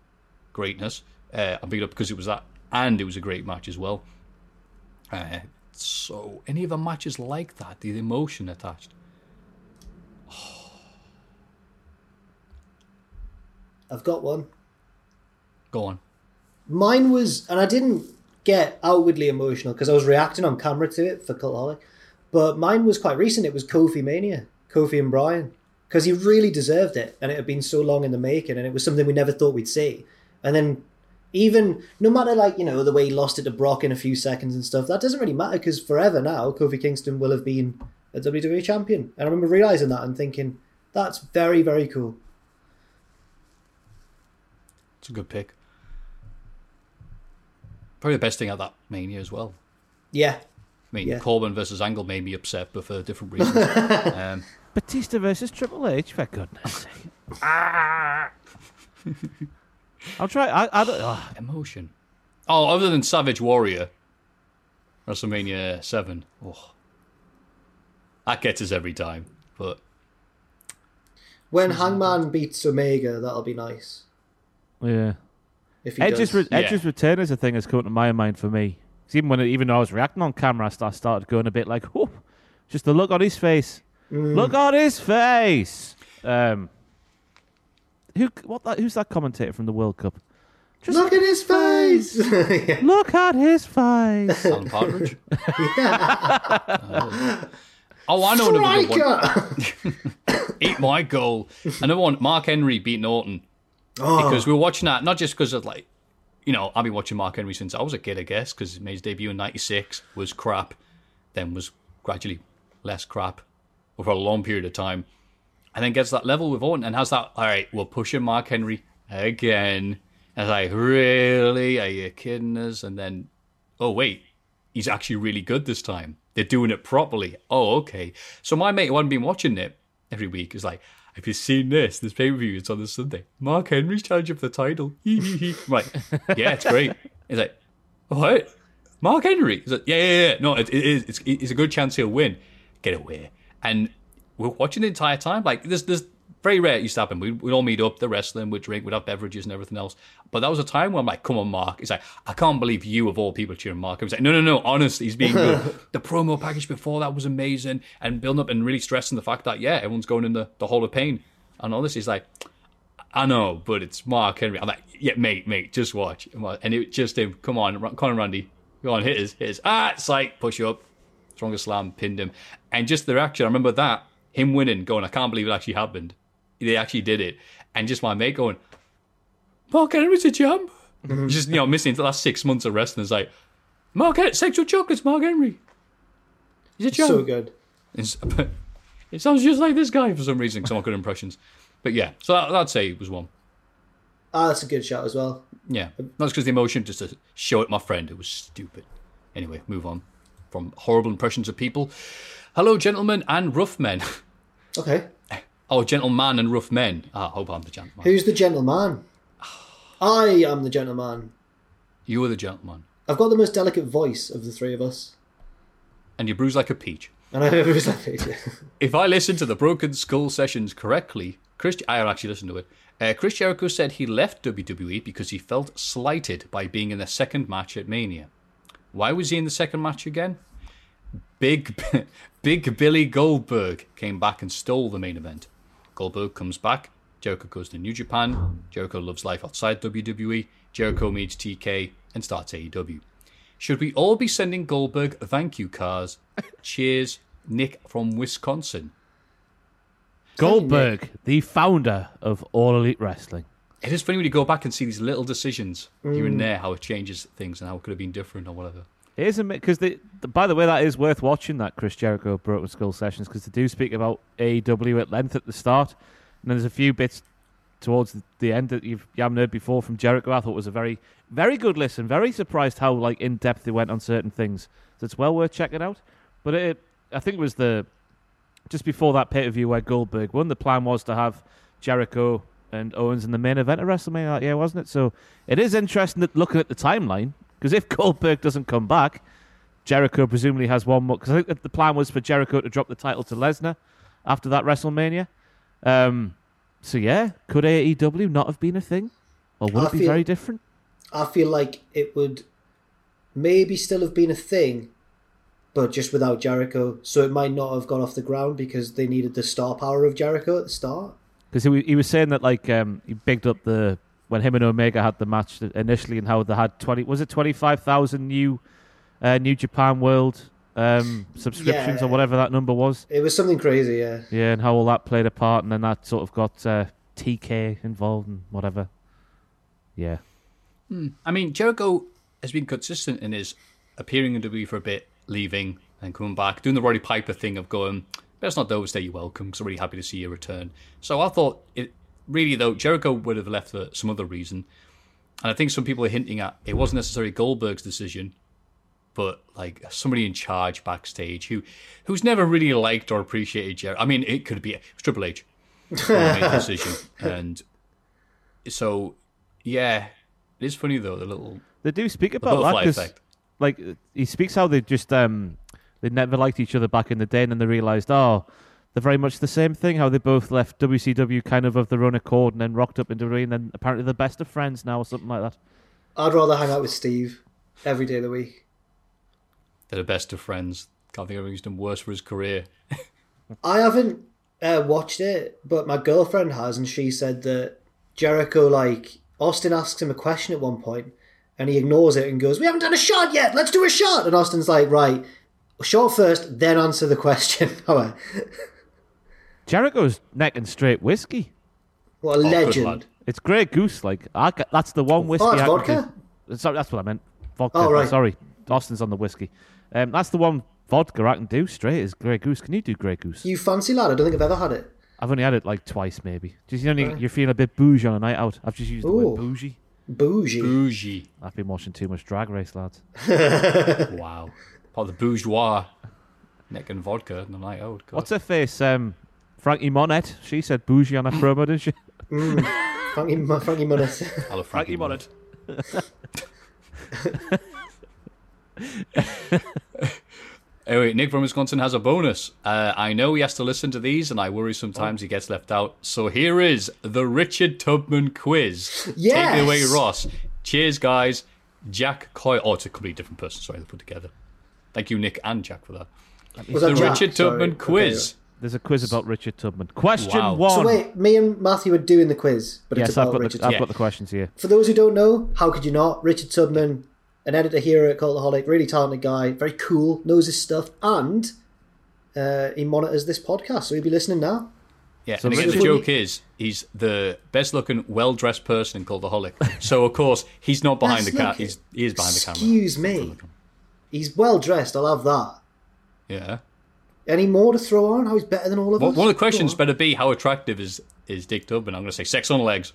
greatness. Uh, I'm bigging it up because it was that, and it was a great match as well. Uh, so, any other matches like that, the emotion attached? (sighs) I've got one. Go on. Mine was, and I didn't get outwardly emotional because I was reacting on camera to it for Cultaholic, but mine was quite recent. It was Kofi Mania, Kofi and Bryan, because he really deserved it, and it had been so long in the making, and it was something we never thought we'd see. And then, even no matter like you know the way he lost it to Brock in a few seconds and stuff, that doesn't really matter because forever now Kofi Kingston will have been a WWE champion. And I remember realizing that and thinking that's very very cool. It's a good pick. Probably the best thing at that Mania as well. Yeah, I mean, Yeah. Corbin versus Angle made me upset, but for different reasons. (laughs) um, Batista versus Triple H, for goodness (laughs) sake. (laughs) I'll try. I, I don't, emotion. Oh, other than Savage Warrior, WrestleMania 7. Oh. That gets us every time. But when Hangman beats Omega, that'll be nice. yeah. If he Edge's, does. re- Yeah. Edge's return is a thing that's come to my mind for me. 'Cause even when even though I was reacting on camera, I started going a bit like, "Oh, just the look on his face. Mm. Look on his face." Um, who? What? That, who's that commentator from the World Cup? Just Look at his face. (laughs) Yeah. look at his face. Alan Partridge? (laughs) oh, I know another good one. Striker. (coughs) Eat my goal. Another one, Mark Henry beat Orton. Oh. Because we were watching that, not just because of like, you know, I've been watching Mark Henry since I was a kid, I guess, because he made his debut in 96, was crap, then was gradually less crap over a long period of time. And then gets that level with Orton and has that, all right, we're pushing Mark Henry again. And it's like, really? Are you kidding us? And then, oh, wait, he's actually really good this time. They're doing it properly. Oh, okay. So my mate who hadn't been watching it every week is like, have you seen this? This pay per view, it's on this Sunday. Mark Henry's challenging for the title. (laughs) I'm like, yeah, it's great. He's like, what? Mark Henry? He's like, yeah, yeah, yeah. No, it. It's, it's a good chance he'll win. Get away. And we're watching the entire time. Like, there's, there's very rare it used to happen. We'd, we'd all meet up, the wrestling, we'd drink, we'd have beverages and everything else. But that was a time where I'm like, come on, Mark. He's like, I can't believe you, of all people, cheering Mark. I was like, no, no, no, honestly, he's being good. (laughs) the promo package before that was amazing and building up and really stressing the fact that, yeah, everyone's going in the, the Hall of Pain. And all this, he's like, I know, but it's Mark Henry. I'm like, yeah, mate, mate, just watch. And it just him, come on, Ra- Conor Randy, go on, hit his, hit his. Ah, it's like, push you up, strongest slam, pinned him. And just the reaction, I remember that him winning, going, I can't believe it actually happened. They actually did it. And just my mate going, Mark Henry's a champ. Just, you know, missing the last six months of wrestling. It's like, Mark Henry, sexual chocolates, Mark Henry. He's a champ. So good. It's, (laughs) it sounds just like this guy for some reason, because I'm good impressions. But yeah, so that, I'd say it was one. Ah, that's a good shot as well. Yeah, not because the emotion, just to show it my friend. It was stupid. Anyway, move on from horrible impressions of people. Hello, gentlemen and rough men. (laughs) Okay. Oh, gentleman and rough men. Ah, I hope I'm the gentleman. Who's the gentleman? I am the gentleman. You are the gentleman. I've got the most delicate voice of the three of us. And you bruise like a peach. And I (laughs) was like, a peach. If I listened to the Broken Skull sessions correctly, Chris, I actually listened to it. Uh, Chris Jericho said he left WWE because he felt slighted by being in the second match at Mania. Why was he in the second match again? Big, (laughs) Big Billy Goldberg came back and stole the main event. Goldberg comes back. Jericho goes to New Japan. Jericho loves life outside WWE. Jericho meets TK and starts AEW. Should we all be sending Goldberg thank you cards? (laughs) Cheers, Nick from Wisconsin. Goldberg, the founder of All Elite Wrestling. It is funny when you go back and see these little decisions here and mm. there, how it changes things and how it could have been different or whatever. It is because the, by the way that is worth watching that Chris Jericho Broken Skull sessions because they do speak about AEW at length at the start, and there's a few bits towards the, end that you've you haven't heard before from Jericho. I thought was a very very good listen. Very surprised how like in depth they went on certain things. So it's well worth checking out. But it, I think it was the just before that pay per view where Goldberg won. The plan was to have Jericho and Owens in the main event of WrestleMania year, wasn't it? So it is interesting that looking at the timeline because if Goldberg doesn't come back, Jericho presumably has one more. Because I think the plan was for Jericho to drop the title to Lesnar after that WrestleMania. Um, so yeah, could AEW not have been a thing, or would I it be feel- very different? I feel like it would maybe still have been a thing, but just without Jericho. So it might not have gone off the ground because they needed the star power of Jericho at the start. Because he, he was saying that like um, he bigged up the when him and Omega had the match initially and how they had twenty was it twenty five thousand new uh, New Japan World um, subscriptions Yeah. or whatever that number was. It was something crazy, yeah. Yeah, and how all that played a part, and then that sort of got uh, TK involved and whatever. Yeah, I mean, Jericho has been consistent in his appearing in WWE for a bit, leaving and coming back, doing the Roddy Piper thing of going, let's not overstay your welcome because I'm really happy to see your return. So I thought, it really though, Jericho would have left for some other reason. And I think some people are hinting at it wasn't necessarily Goldberg's decision, but like somebody in charge backstage who who's never really liked or appreciated Jericho. I mean, it could be it was Triple H made the (laughs) decision, and so yeah, it is funny though the little they do speak about that butterfly 'cause, effect. like he speaks how they just um they never liked each other back in the day, and then they realised oh. They're very much the same thing. How they both left WCW kind of of their own accord, and then rocked up into WWE, and then apparently they're best of friends now, or something like that. I'd rather hang out with Steve every day of the week. They're the best of friends. Can't think of anything done worse for his career. (laughs) I haven't uh, watched it, but my girlfriend has, and she said that Jericho, like, Austin asks him a question at one point, and he ignores it and goes, We haven't done a shot yet, let's do a shot. And Austin's like, Right, shot first, then answer the question. (laughs) Alright. neck and straight whiskey. what a good legend. It's Grey Goose. Like I, ca- that's the one whiskey. Oh, it's I vodka? do- Sorry, that's what I meant. Vodka. Oh, right. Sorry, Austin's on the whiskey. Um, that's the one vodka I can do straight is Grey Goose. Can you do Grey Goose? You fancy lad? I don't think I've ever had it. I've only had it like twice, maybe. Just you know, you're feeling a bit bougie on a night out. I've just used the word bougie. Bougie. Bougie. I've been watching too much Drag Race, lads. (laughs) Wow. Part of the bourgeois. Neck and vodka and the night out. God. What's her face? Um, Franky Monet. She said bougie on her promo, didn't she? (laughs) Frankie, Frankie Munnis. I love Frankie Mullet. Anyway, Nick from Wisconsin has a bonus. Uh, I know he has to listen to these, and I worry sometimes he gets left out. So here is the Richard Tubman quiz. Yes. Take it away, Ross. Cheers, guys. Jack Coyle. Oh, it's a completely different person. Sorry, they put together. Thank you, Nick and Jack, for that. Was The that Jack? Richard Sorry. Tubman Okay. quiz. There's a quiz about Richard Tubman. Question Wow. one. So wait, me and Matthew were doing the quiz, but it's yes, I've about got Richard the, I've got the questions here. For those who don't know, how could you not? Richard Tubman, an editor here at Cultaholic, really talented guy, very cool, knows his stuff, and uh, he monitors this podcast, so he'll be listening now. Yeah, So and again, the joke is he's the best looking, well dressed person in Cultaholic. (laughs) So, of course, he's not behind the camera. He's He is behind the camera. Excuse me. He's well dressed. I love that. Yeah. Any more to throw on? How he's better than all of One us? one of the questions better be how attractive is, is Dick Tubman? I'm going to say sex on legs.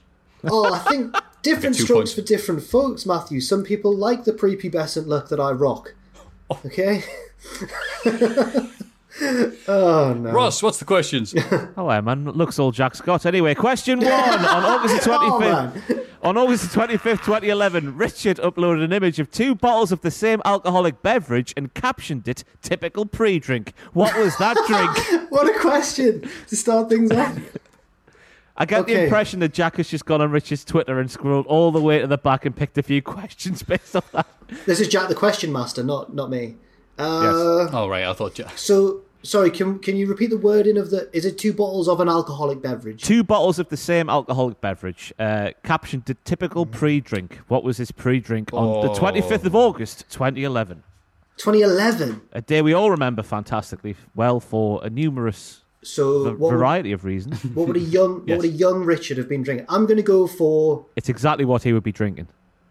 Oh, I think (laughs) different strokes points. for different folks, Matthew. Some people like the prepubescent look that I rock. Oh. Okay. (laughs) oh no. Ross, what's the questions? (laughs) Oh, yeah, man. Looks all Jack Scott. Anyway, question one. (laughs) on August the Oh, 25th, on August 25th, 2011, Richard uploaded an image of two bottles of the same alcoholic beverage and captioned it typical pre drink. What was that drink? (laughs) What a question to start things off. I get the impression that Jack has just gone on Richard's Twitter and scrolled all the way to the back and picked a few questions based on that. This is Jack the Question Master, not not me. Uh, oh, right. I thought. So sorry, can can you repeat the wording of the? Is it two bottles of an alcoholic beverage? Two bottles of the same alcoholic beverage, uh, captioned the typical pre drink. What was his pre drink on the Oh. 25th of August, 2011? 2011. A day we all remember fantastically well for a numerous So v- what would, variety of reasons. (laughs) what would a young Yes. what would a young Richard have been drinking? I'm going to go for. it's exactly what he would be drinking.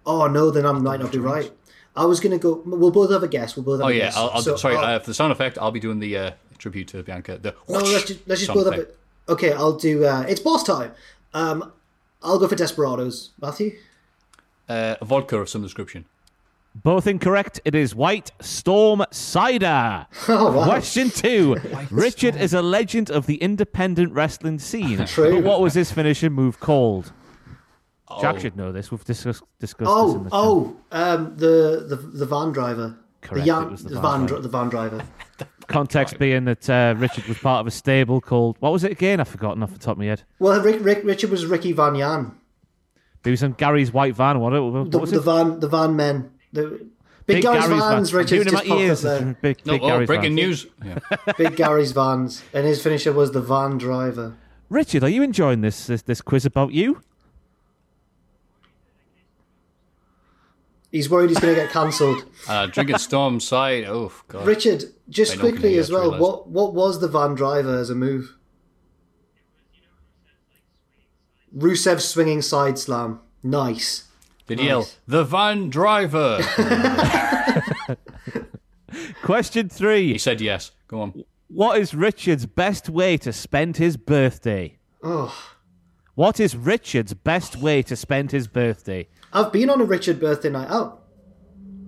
Oh no, then I might not be right. I was going to go. We'll both have a guess. We'll both have Oh, a yeah. guess. I'll, I'll, So, sorry, I'll- uh, for the sound effect, I'll be doing the uh, tribute to Bianca. The no, let's just, let's just sound both have it. Okay, I'll do. Uh, it's boss time. Um, I'll go for Desperados. Matthew. Uh, a vodka of some description. Both incorrect. It is White Storm Cider. (laughs) Oh, wow. Question two. (laughs) Richard is a legend of the independent wrestling scene. (laughs) True. But what was his finishing move called? Jack Oh. should know this. We've discussed, discussed this in Oh, the oh, um, the the the van driver. Correct, The, yan- it was the the van van, driver. dri- the van driver. context being that uh, Richard was part of a stable called what was it again? I've forgotten off the top of my head. Well, Rick, Rick, Richard was Ricky Van Yan. He was in Gary's white van. What, what The, was the it? van, the van men. The big, Gary's, vans. van. I'm Richard's doing just my ears. up there. Big, No, big oh, Gary's breaking van. news. Yeah. (laughs) Big Gary's vans, and his finisher was the van driver. Richard, are you enjoying this this, this quiz about you? He's worried he's going to get cancelled. Uh, drinking Storm Side. Oh, God. Richard, just I quickly as well, realise? what what was the van driver as a move? Rusev swinging side slam. Nice. Did he yell, the van driver? (laughs) Question three. he said yes. Go on. What is Richard's best way to spend his birthday? Oh, What is Richard's best way to spend his birthday? I've been on a Richard birthday night out,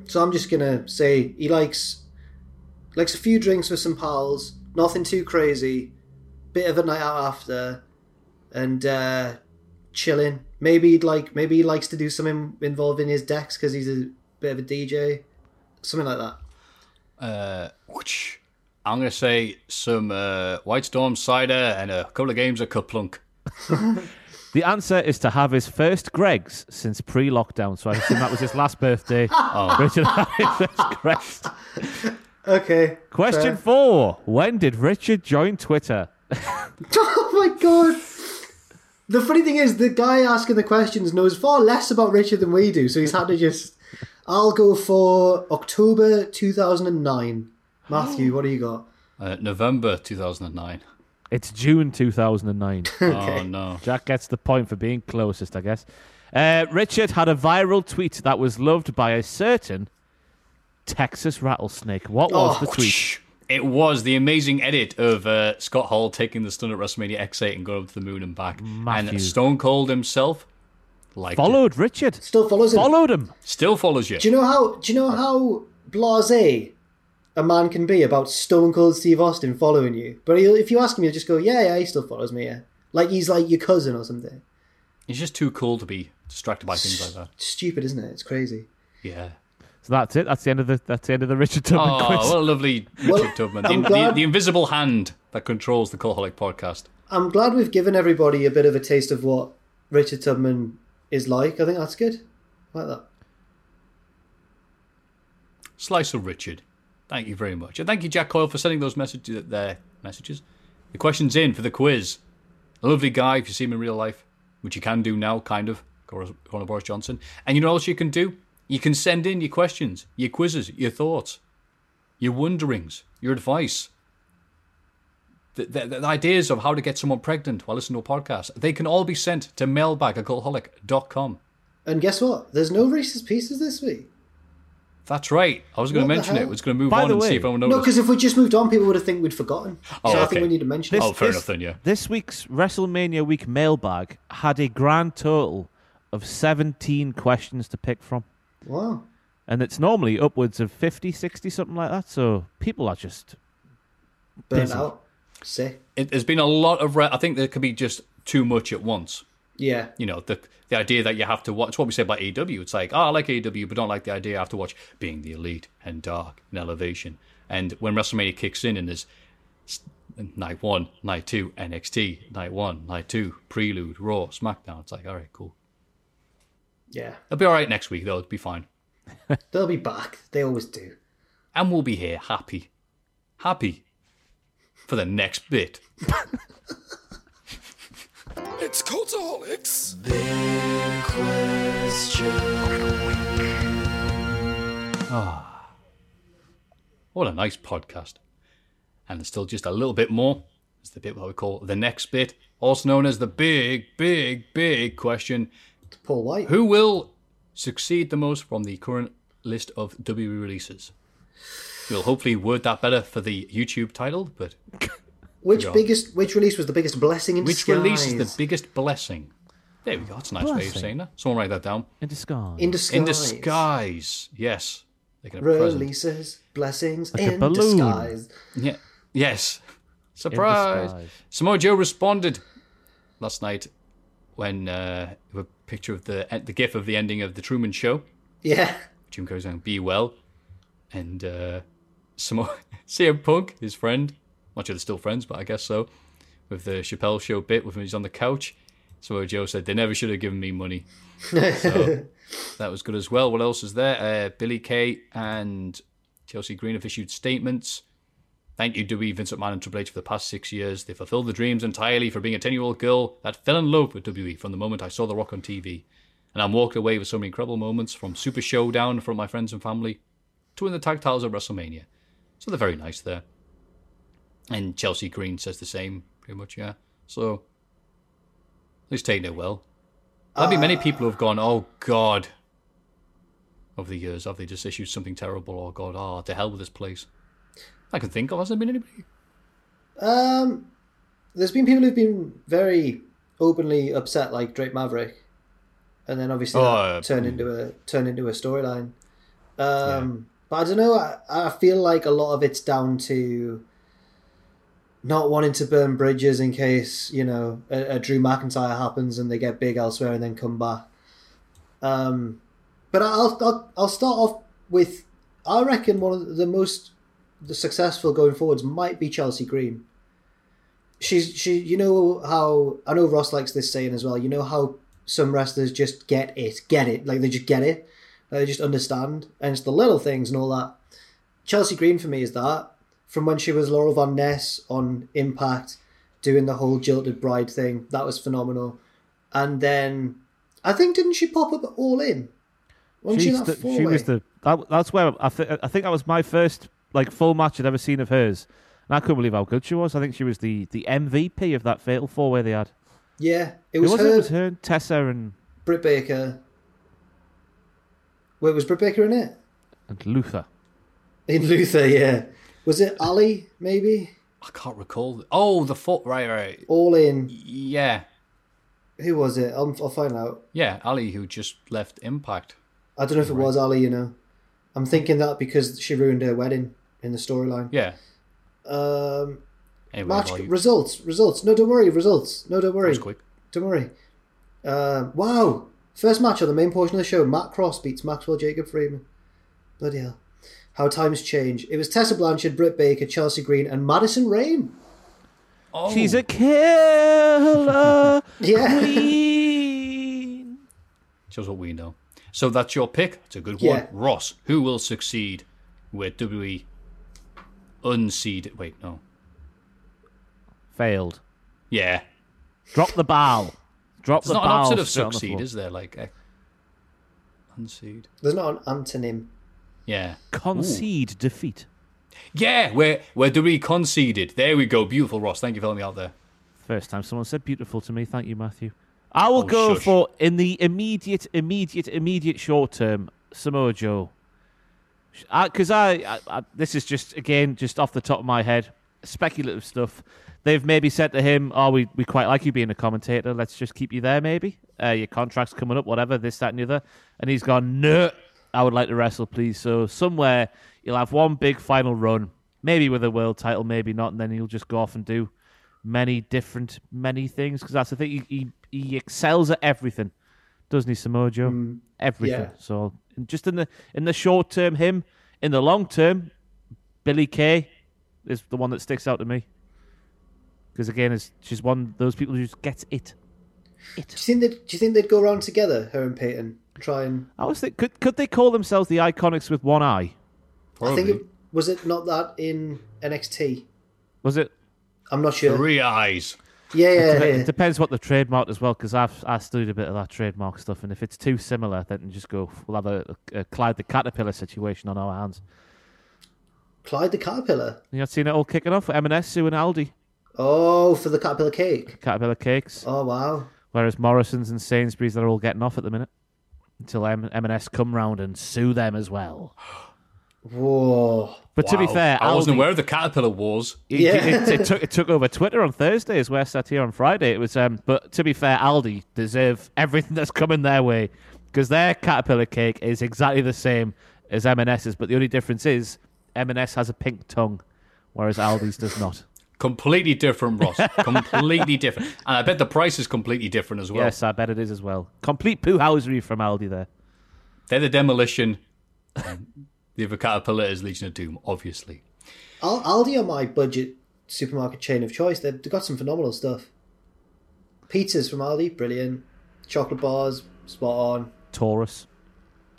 so I'm just gonna say he likes likes a few drinks with some pals, nothing too crazy, bit of a night out after, and uh, chilling. Maybe he'd like maybe he likes to do something involving his decks because he's a bit of a DJ, something like that. Uh, whoosh. I'm going to say some uh, White Storm cider and a couple of games of KerPlunk. (laughs) The answer is to have his first Greggs since pre-lockdown. So I assume that was his last birthday. (laughs) Oh. (laughs) Richard had his first Greggs. Okay. Question fair. four: When did Richard join Twitter? (laughs) Oh my god. The funny thing is, the guy asking the questions knows far less about Richard than we do, so he's had to just. I'll go for October 2009. Matthew, what do you got? Uh, November 2009. It's June 2009. (laughs) Oh, no. Jack gets the point for being closest, I guess. Uh, Richard had a viral tweet that was loved by a certain Texas rattlesnake. What was Oh, the tweet? It was the amazing edit of uh, Scott Hall taking the stun at WrestleMania X8 and going up to the moon and back. Matthew. And Stone Cold himself liked it. Followed Richard. Still follows him. Followed him. Still follows you. Do you know how? Do you know how blasé a man can be about Stone Cold Steve Austin following you? But he'll, if you ask him, he'll just go, "Yeah, yeah, he still follows me." Yeah, like he's like your cousin or something. He's just too cool to be distracted by things like that. Stupid, isn't it? It's crazy. Yeah. So that's it. That's the end of the. That's the end of the Richard Tubman Oh, quiz. what a lovely (laughs) Richard Well, Tubman. I'm The, the, the invisible hand that controls the Cultaholic podcast. I'm glad we've given everybody a bit of a taste of what Richard Tubman is like. I think that's good. I like that. Slice of Richard. Thank you very much. And thank you, Jack Coyle, for sending those messages. Uh, their messages. The questions in for the quiz. A lovely guy if you see him in real life, which you can do now, kind of. Go Boris Johnson. And you know what else you can do? You can send in your questions, your quizzes, your thoughts, your wonderings, your advice. the, the, the ideas of how to get someone pregnant while listening to a podcast, they can all be sent to mailbag And guess what? There's no racist Pieces this week. That's right. I was going to What the mention it. hell? I was going to move By on the and see way- if anyone No, noticed. because if we just moved on, people would have think we'd forgotten. Oh, so I think we need to mention This- it. oh, fair this- enough then, yeah. This week's WrestleMania week mailbag had a grand total of 17 questions to pick from. Wow. And it's normally upwards of 50, 60, something like that. So people are just. Burnt Busy. out. Sick. It, there's been a lot of. Re- I think there could be just too much at once. Yeah. You know, the the idea that you have to watch. It's what we say about AW. It's like, oh, I like AW, but don't like the idea I have to watch Being the Elite and Dark and Elevation. And when WrestleMania kicks in and there's night one, night two, NXT, night one, night two, Prelude, Raw, SmackDown. It's like, all right, cool. Yeah. It'll be all right next week, though. It'll be fine. (laughs) They'll be back. They always do. And we'll be here happy. Happy for the next bit. (laughs) It's Cultaholics. Big question. Ah, what a nice podcast. And there's still just a little bit more. It's the bit what we call the next bit, also known as the big, big, big question. Paul White. Who will succeed the most from the current list of WWE releases? We'll hopefully word that better for the YouTube title, but Which Yeah. biggest? Which release was the biggest blessing in which disguise? release is the biggest blessing? There we go. That's a nice way of saying that. Someone write that down. In disguise. in disguise? In disguise. Yes. Like in a present. Releases, blessings Like a in balloon. disguise. Yeah. Yes. Surprise. disguise. Samoa Joe responded last night when uh, a picture of the the gif of the ending of the Truman Show. Yeah. Jim Carrey's saying "Be well," and uh, Samoa (laughs) CM Punk, his friend, not sure they're still friends, but I guess so. With the Chappelle Show bit, with him he's on the couch. So Joe said they never should have given me money. So (laughs) that was good as well. What else is there? Uh, Billie Kay and Chelsea Green have issued statements. Thank you, WWE, Vince McMahon, and Triple H for the past six years. They fulfilled the dreams entirely for being a 10 year old girl that fell in love with WWE from the moment I saw The Rock on TV. And I'm walked away with so many incredible moments from Super Showdown from my friends and family to win the tag titles at WrestleMania. So they're very nice there. And Chelsea Green says the same, pretty much, yeah. So, he's taking it well. There'll be many people who have gone, oh God, over the years. Have they just issued something terrible? Oh God, oh, to hell with this place. I can think of. Has there been anybody? Um, there's been people who've been very openly upset, like Drake Maverick, and then obviously Oh, that uh, turned into a turned into a storyline. Um, but I don't know. I, I feel like a lot of it's down to not wanting to burn bridges in case you know a, a Drew McIntyre happens and they get big elsewhere and then come back. Um, but I'll, I'll I'll start off with I reckon one of the most the successful going forwards might be Chelsea Green. She's she you know how I know Ross likes this saying as well. You know how some wrestlers just get it, get it, like they just get it, they just understand, and it's the little things and all that. Chelsea Green for me is that from when she was Laurel Van Ness on Impact, doing the whole jilted bride thing. That was phenomenal, and then I think didn't she pop up at All In? Wasn't she She's the- she was the that, that's where I, th- I think that was my first like full match I'd ever seen of hers, and I couldn't believe how good she was. I think she was the, the MVP of that fatal four way they had. yeah, it was was her, it? It was her, and Tessa, and Britt Baker. Wait, was Britt Baker in it? and Luther. In Luther, yeah. Was it Allie, maybe? I can't recall. Oh, the foot. Right, right. All in. Yeah, Who was it? I'll, I'll find out. yeah. Allie, who just left Impact. I don't know if it was Allie, you know. I'm thinking that because she ruined her wedding in the storyline. Yeah. Um, Anyway, match you- results, results. No, don't worry, results. No, don't worry. quick. Don't worry. Uh, wow. First match on the main portion of the show. Matt Cross beats Maxwell Jacob Friedman. Bloody hell. How times change. It was Tessa Blanchard, Britt Baker, Chelsea Green, and Madison Rayne. Oh, She's a killer (laughs) Yeah. queen. shows what we know. So that's your pick. It's a good Yeah. one. Ross, who will succeed with WWE unseeded? Wait, no. Failed. Yeah. Drop the ball. Drop There's the not an ball. opposite of straight the succeed, is there? Like, eh, unseed. There's not an antonym. Yeah. Concede defeat. Yeah, where where WWE conceded. There we go. Beautiful, Ross. Thank you for helping me out there. First time someone said beautiful to me. Thank you, Matthew. I will Oh, go shush. for in the immediate, immediate, immediate short term, Samoa Joe. Because I, I, I, this is just again just off the top of my head, speculative stuff. They've maybe said to him, "Oh, we, we quite like you being a commentator. Let's just keep you there. Maybe uh, your contract's coming up, whatever. This, that, and the other." And he's gone, "No, I would like to wrestle, please." So somewhere you'll have one big final run, maybe with a world title, maybe not, and then he'll just go off and do many different many things because that's the thing. He, he he excels at everything, doesn't he, Samoa Joe? Mm, everything. yeah. So just in the in the short term, him. In the long term, Billie Kay is the one that sticks out to me because again, is she's one of those people who just gets it. Do you think that? Do you think they'd go around together, her and Peyton, try and? I was think could could they call themselves the Iconics with one eye? I think it, was it not that in NXT? Was it? I'm not sure. Three eyes. Yeah, yeah, Dep- yeah. It depends what the trademark as well, because I've I studied a bit of that trademark stuff, and if it's too similar, then just go. We'll have a, a Clyde the Caterpillar situation on our hands. Clyde the Caterpillar. You not seen it all kicking off? M&S Sue and Aldi, Oh, for the Caterpillar cake. Caterpillar cakes. Oh wow. Whereas Morrison's and Sainsbury's they're all getting off at the minute until M- M&S come round and sue them as well. (gasps) Whoa. But to be fair, I wasn't Aldi- aware of the Caterpillar Wars. It, Yeah. it, it took it took over Twitter on Thursday as well. Sat here on Friday. It was, um, but to be fair, Aldi deserve everything that's coming their way because their caterpillar cake is exactly the same as M&S's, but the only difference is M&S has a pink tongue, whereas Aldi's does not. Completely different, Ross. (laughs) completely different. And I bet the price is completely different as well. yes, I bet it is as well. Complete poo-housery from Aldi there. They're the demolition. the other Caterpillar is Legion of Doom, obviously. Aldi are my budget supermarket chain of choice. They've, they've got some phenomenal stuff. Pizzas from Aldi, brilliant. Chocolate bars, spot on. Taurus.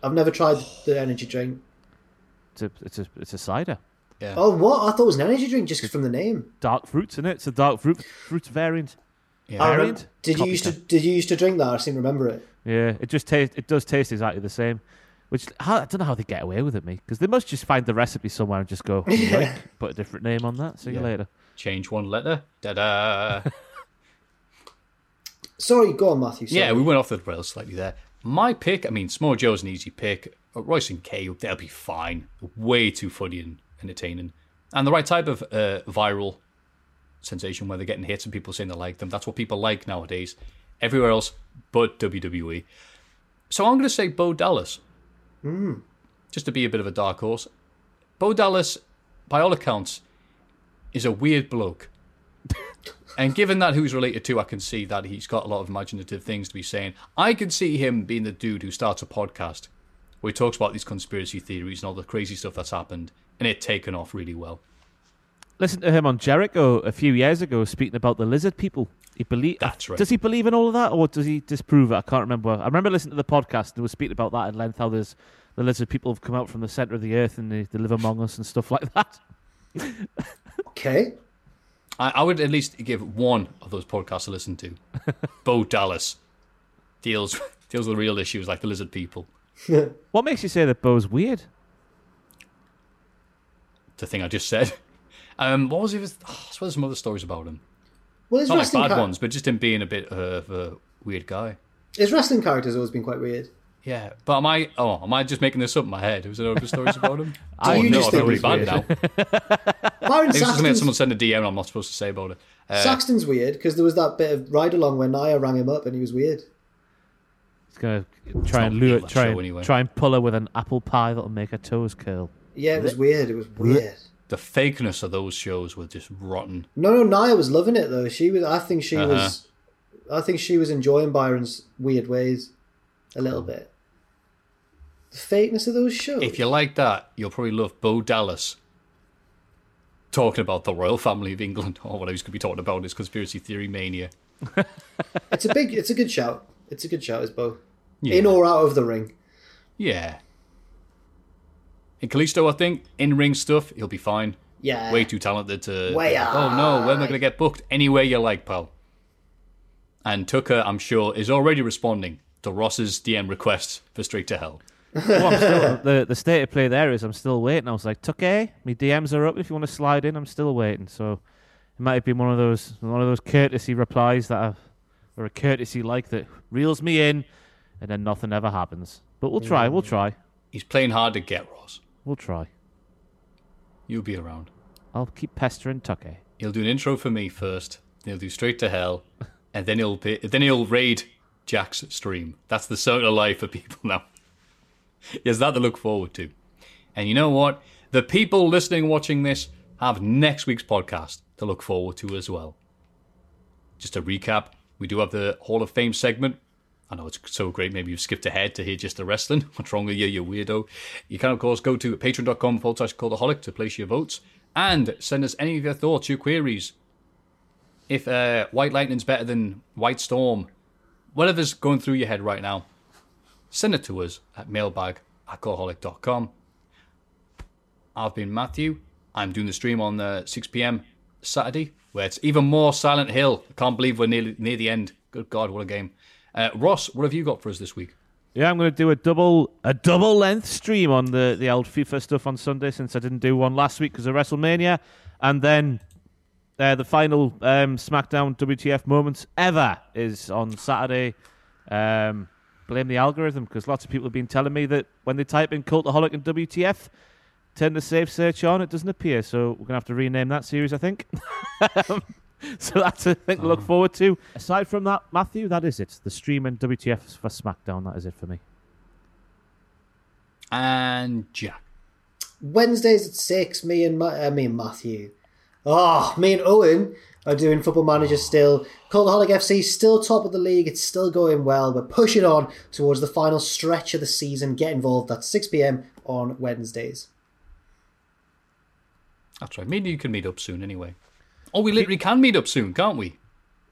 I've never tried the energy drink. It's a it's a it's a cider. Yeah. Oh, what? I thought it was an energy drink just from the name. Dark fruits in it. It's a dark fruit fruit variant. Yeah. I remem- Variant. Did you used to? Did you used to drink that? I seem to remember it. Yeah, it just tastes. It does taste exactly the same. Which how, I don't know how they get away with it, me, because they must just find the recipe somewhere and just go (laughs) Yeah. Put a different name on that. See you Yeah. later. Change one letter. Da da. (laughs) Sorry, go on, Matthew. Sorry. yeah, we went off the rails slightly there. My pick, I mean, Samoa Joe's an easy pick. Uh, Royce and Kay, they'll be fine. Way too funny and entertaining. And the right type of uh, viral sensation where they're getting hits and people saying they like them. That's what people like nowadays. Everywhere else but WWE. So I'm going to say Bo Dallas. Just to be a bit of a dark horse. Bo Dallas, by all accounts, is a weird bloke. (laughs) And given that who's related to, I can see that he's got a lot of imaginative things to be saying. I can see him being the dude who starts a podcast where he talks about these conspiracy theories and all the crazy stuff that's happened, and it taken off really well. Listen to him on Jericho a few years ago speaking about the lizard people. He believe That's right. Does he believe in all of that, or does he disprove it? I can't remember. I remember listening to the podcast and they were speaking about that at length. How there's the lizard people have come out from the center of the earth and they, they live among us and stuff like that. Okay. I, I would at least give one of those podcasts to listen to. (laughs) Bo Dallas deals deals with real issues like the lizard people. What makes you say that Bo's weird? The thing I just said. Um, what was it? Oh, I suppose there's some other stories about him. Well, his Not like bad char- ones, but just him being a bit of a weird guy. his wrestling character's always been quite weird. Yeah, but am I? Oh, am I just making this up in my head? Was there other stories about him? (laughs) I oh you no, just I feel think really bad weird? now. (laughs) Byron Maybe it's something that someone sent a DM I'm not supposed to say about it. Uh, Saxton's weird because there was that bit of ride along where Nia rang him up and he was weird. He's gonna try not and lure, real, try and anyway. try and pull her with an apple pie that'll make her toes curl. Yeah, it was weird. It was weird. the fakeness of those shows were just rotten. No, no, Nia was loving it though. She was. I think she Uh-huh. was. I think she was enjoying Byron's weird ways a little bit. The fakeness of those shows. If you like that, you'll probably love Bo Dallas talking about the royal family of England, (laughs) or what I was going to be talking about is conspiracy theory mania. It's a big. It's a good shout. It's a good shout, is Bo. (laughs) Yeah. in or out of the ring. Yeah. In Kalisto, I think in ring stuff, he'll be fine. Yeah. Way too talented to. Way oh no, where am I going to get booked? Anywhere you like, pal. And Tucker, I'm sure, is already responding to Ross's DM requests for Straight to Hell. well, (laughs) oh, I'm still, the the state of play there is I'm still waiting. I was like, Tucker, my DMs are up. If you want to slide in, I'm still waiting. So it might have been one of those one of those courtesy replies that I've, or a courtesy like that reels me in, and then nothing ever happens. But we'll try. We'll mm. try. He's playing hard to get, Ross. We'll try. You'll be around. I'll keep pestering Tucker. He'll do an intro for me first. He'll do straight to hell, (laughs) and then he'll be, then he'll raid Jack's stream. That's the circle of life for people (laughs) now. Is that to look forward to. And you know what? The people listening, watching this, have next week's podcast to look forward to as well. Just to recap, we do have the Hall of Fame segment. I know it's so great, maybe you've skipped ahead to hear just the wrestling. (laughs) What's wrong with you, you weirdo? You can, of course, go to patreon.com forward slash cultaholic to place your votes and send us any of your thoughts, your queries. If uh, White Lightning's better than White Storm, whatever's going through your head right now, send it to us at mailbag. I've been Matthew. I'm doing the stream on uh, 6 p.m. Saturday, where it's even more Silent Hill. I can't believe we're nearly near the end. Good God, what a game. Uh, Ross, what have you got for us this week? Yeah, I'm going to do a double a double length stream on the the old FIFA stuff on Sunday since I didn't do one last week because of WrestleMania, and then uh, the final um, SmackDown WTF moments ever is on Saturday. Um, blame the algorithm because lots of people have been telling me that when they type in Cultaholic and WTF, turn the safe search on, it doesn't appear. So we're gonna have to rename that series, I think. (laughs) (laughs) so that's a thing to look forward to. Aside from that, Matthew, that is it. The stream and WTF for SmackDown. That is it for me. And Jack. Wednesdays at six. Me and Ma- uh, me and Matthew. Oh, me and Owen are doing Football Manager still. Cultaholic FC still top of the league. It's still going well. We're pushing on towards the final stretch of the season. Get involved. That's six pm on Wednesdays. That's right. Maybe you can meet up soon anyway. Oh, we literally can meet up soon, can't we?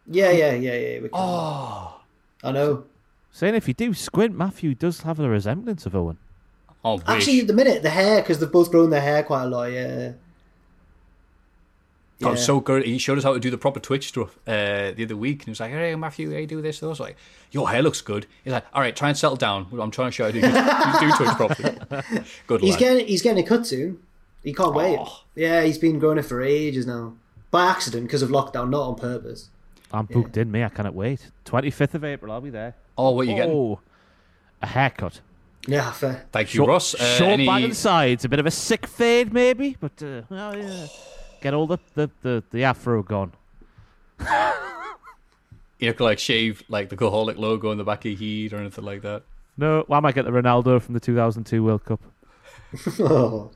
Yeah, yeah, yeah, yeah. We can. Oh, I know. Saying if you do squint, Matthew does have a resemblance of Owen. oh, wish. Actually, at the minute, the hair because they've both grown their hair quite a lot. Yeah. That was so good. He showed us how to do the proper Twitch stuff uh, the other week. And he was like, hey, Matthew, you do this. And I was like, your hair looks good. He's like, all right, try and settle down. I'm trying to show you how to (laughs) do, do Twitch properly. Good He's lad. getting he's getting a cut soon. He can't wait. Yeah, he's been growing it for ages now. By accident because of lockdown, not on purpose. I'm booked in, me. I cannot wait. 25th of April, I'll be there. Oh, what are you getting? Oh, a haircut. Yeah, fair. Thank you, Short, Ross. Uh, short any- back and sides, a bit of a sick fade, maybe, but uh, well, yeah. get all the, the, the, the afro gone. You know, like shave like the Cultaholic logo on the back of your heat or anything like that. No, why well, I might get the Ronaldo from the 2002 World Cup. (laughs) Oh.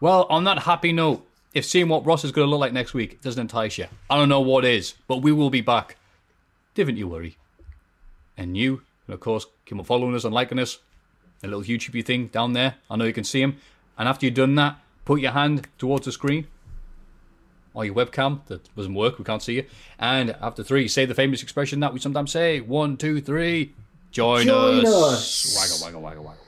Well, on that happy note, if seeing what Ross is going to look like next week doesn't entice you, I don't know what is, but we will be back. Don't you worry. And you, and of course, keep on following us and liking us. A little YouTube thing down there. I know you can see him. And after you've done that, put your hand towards the screen or your webcam that doesn't work. We can't see you. And after three, say the famous expression that we sometimes say: one, two, three. Join, us. Join us. us. Waggle, waggle, waggle, waggle.